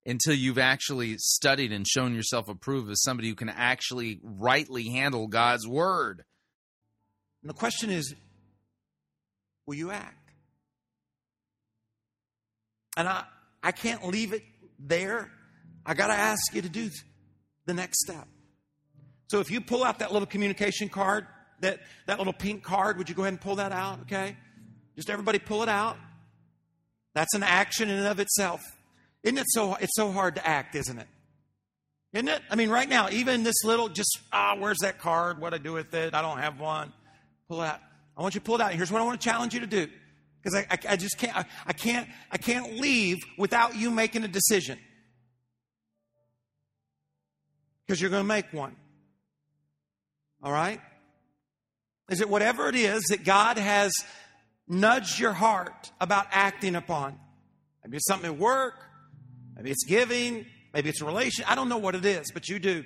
until you've actually studied and shown yourself approved as somebody who can actually rightly handle God's word. And the question is will you act? And I, I can't leave it there. I got to ask you to do the next step. So if you pull out that little communication card, that, that little pink card, would you go ahead and pull that out? Okay? Just everybody pull it out. That's an action in and of itself. Isn't it so it's so hard to act, isn't it? Isn't it? I mean, right now, even this little just ah, where's that card? What do I do with it? I don't have one. Pull it out. I want you to pull it out. Here's what I want to challenge you to do. Because I, I, I, just can't I, I can't I can't leave without you making a decision. Because you're going to make one. All right? Is it whatever it is that God has nudged your heart about acting upon? Maybe it's something at work, maybe it's giving, maybe it's a relation. I don't know what it is, but you do.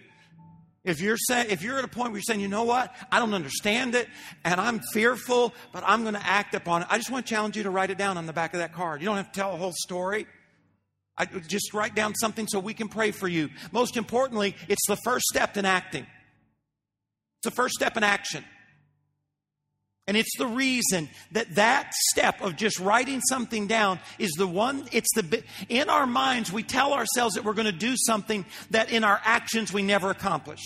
If you're saying, if you're at a point where you're saying, you know what, I don't understand it, and I'm fearful, but I'm going to act upon it. I just want to challenge you to write it down on the back of that card. You don't have to tell a whole story. I, just write down something so we can pray for you. Most importantly, it's the first step in acting. It's the first step in action. And it's the reason that that step of just writing something down is the one, it's the, in our minds, we tell ourselves that we're going to do something that in our actions we never accomplish.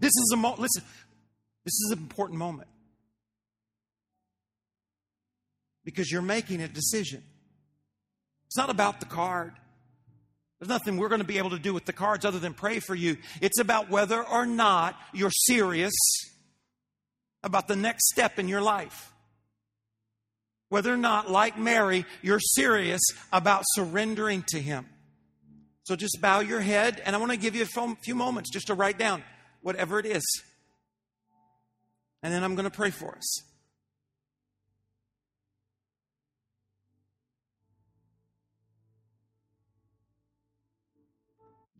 This is a, mo- listen, this is an important moment. Because you're making a decision. It's not about the card. There's nothing we're going to be able to do with the cards other than pray for you. It's about whether or not you're serious about the next step in your life. Whether or not, like Mary, you're serious about surrendering to Him. So just bow your head, and I want to give you a few moments just to write down whatever it is. And then I'm going to pray for us.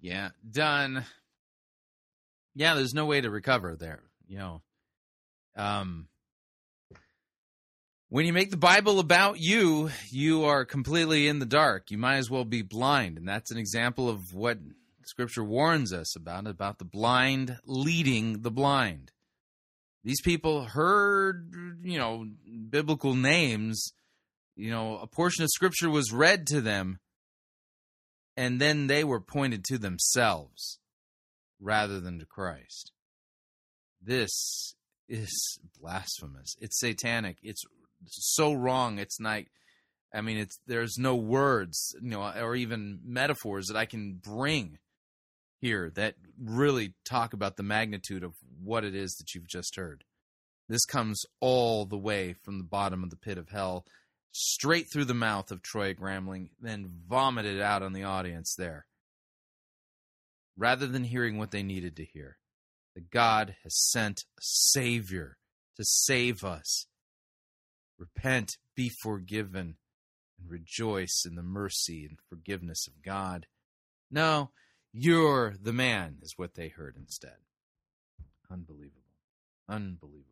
Yeah, done. Yeah, there's no way to recover there. You know, um, when you make the Bible about you, you are completely in the dark. You might as well be blind. And that's an example of what Scripture warns us about about the blind leading the blind. These people heard, you know, biblical names. You know, a portion of Scripture was read to them, and then they were pointed to themselves rather than to Christ. This is blasphemous. It's satanic. It's so wrong. It's not. I mean, it's there's no words, you know, or even metaphors that I can bring here that really talk about the magnitude of what it is that you've just heard. This comes all the way from the bottom of the pit of hell, straight through the mouth of Troy Gramling, then vomited out on the audience there. Rather than hearing what they needed to hear that God has sent a Savior to save us. Repent, be forgiven, and rejoice in the mercy and forgiveness of God. No, you're the man, is what they heard instead. Unbelievable. Unbelievable.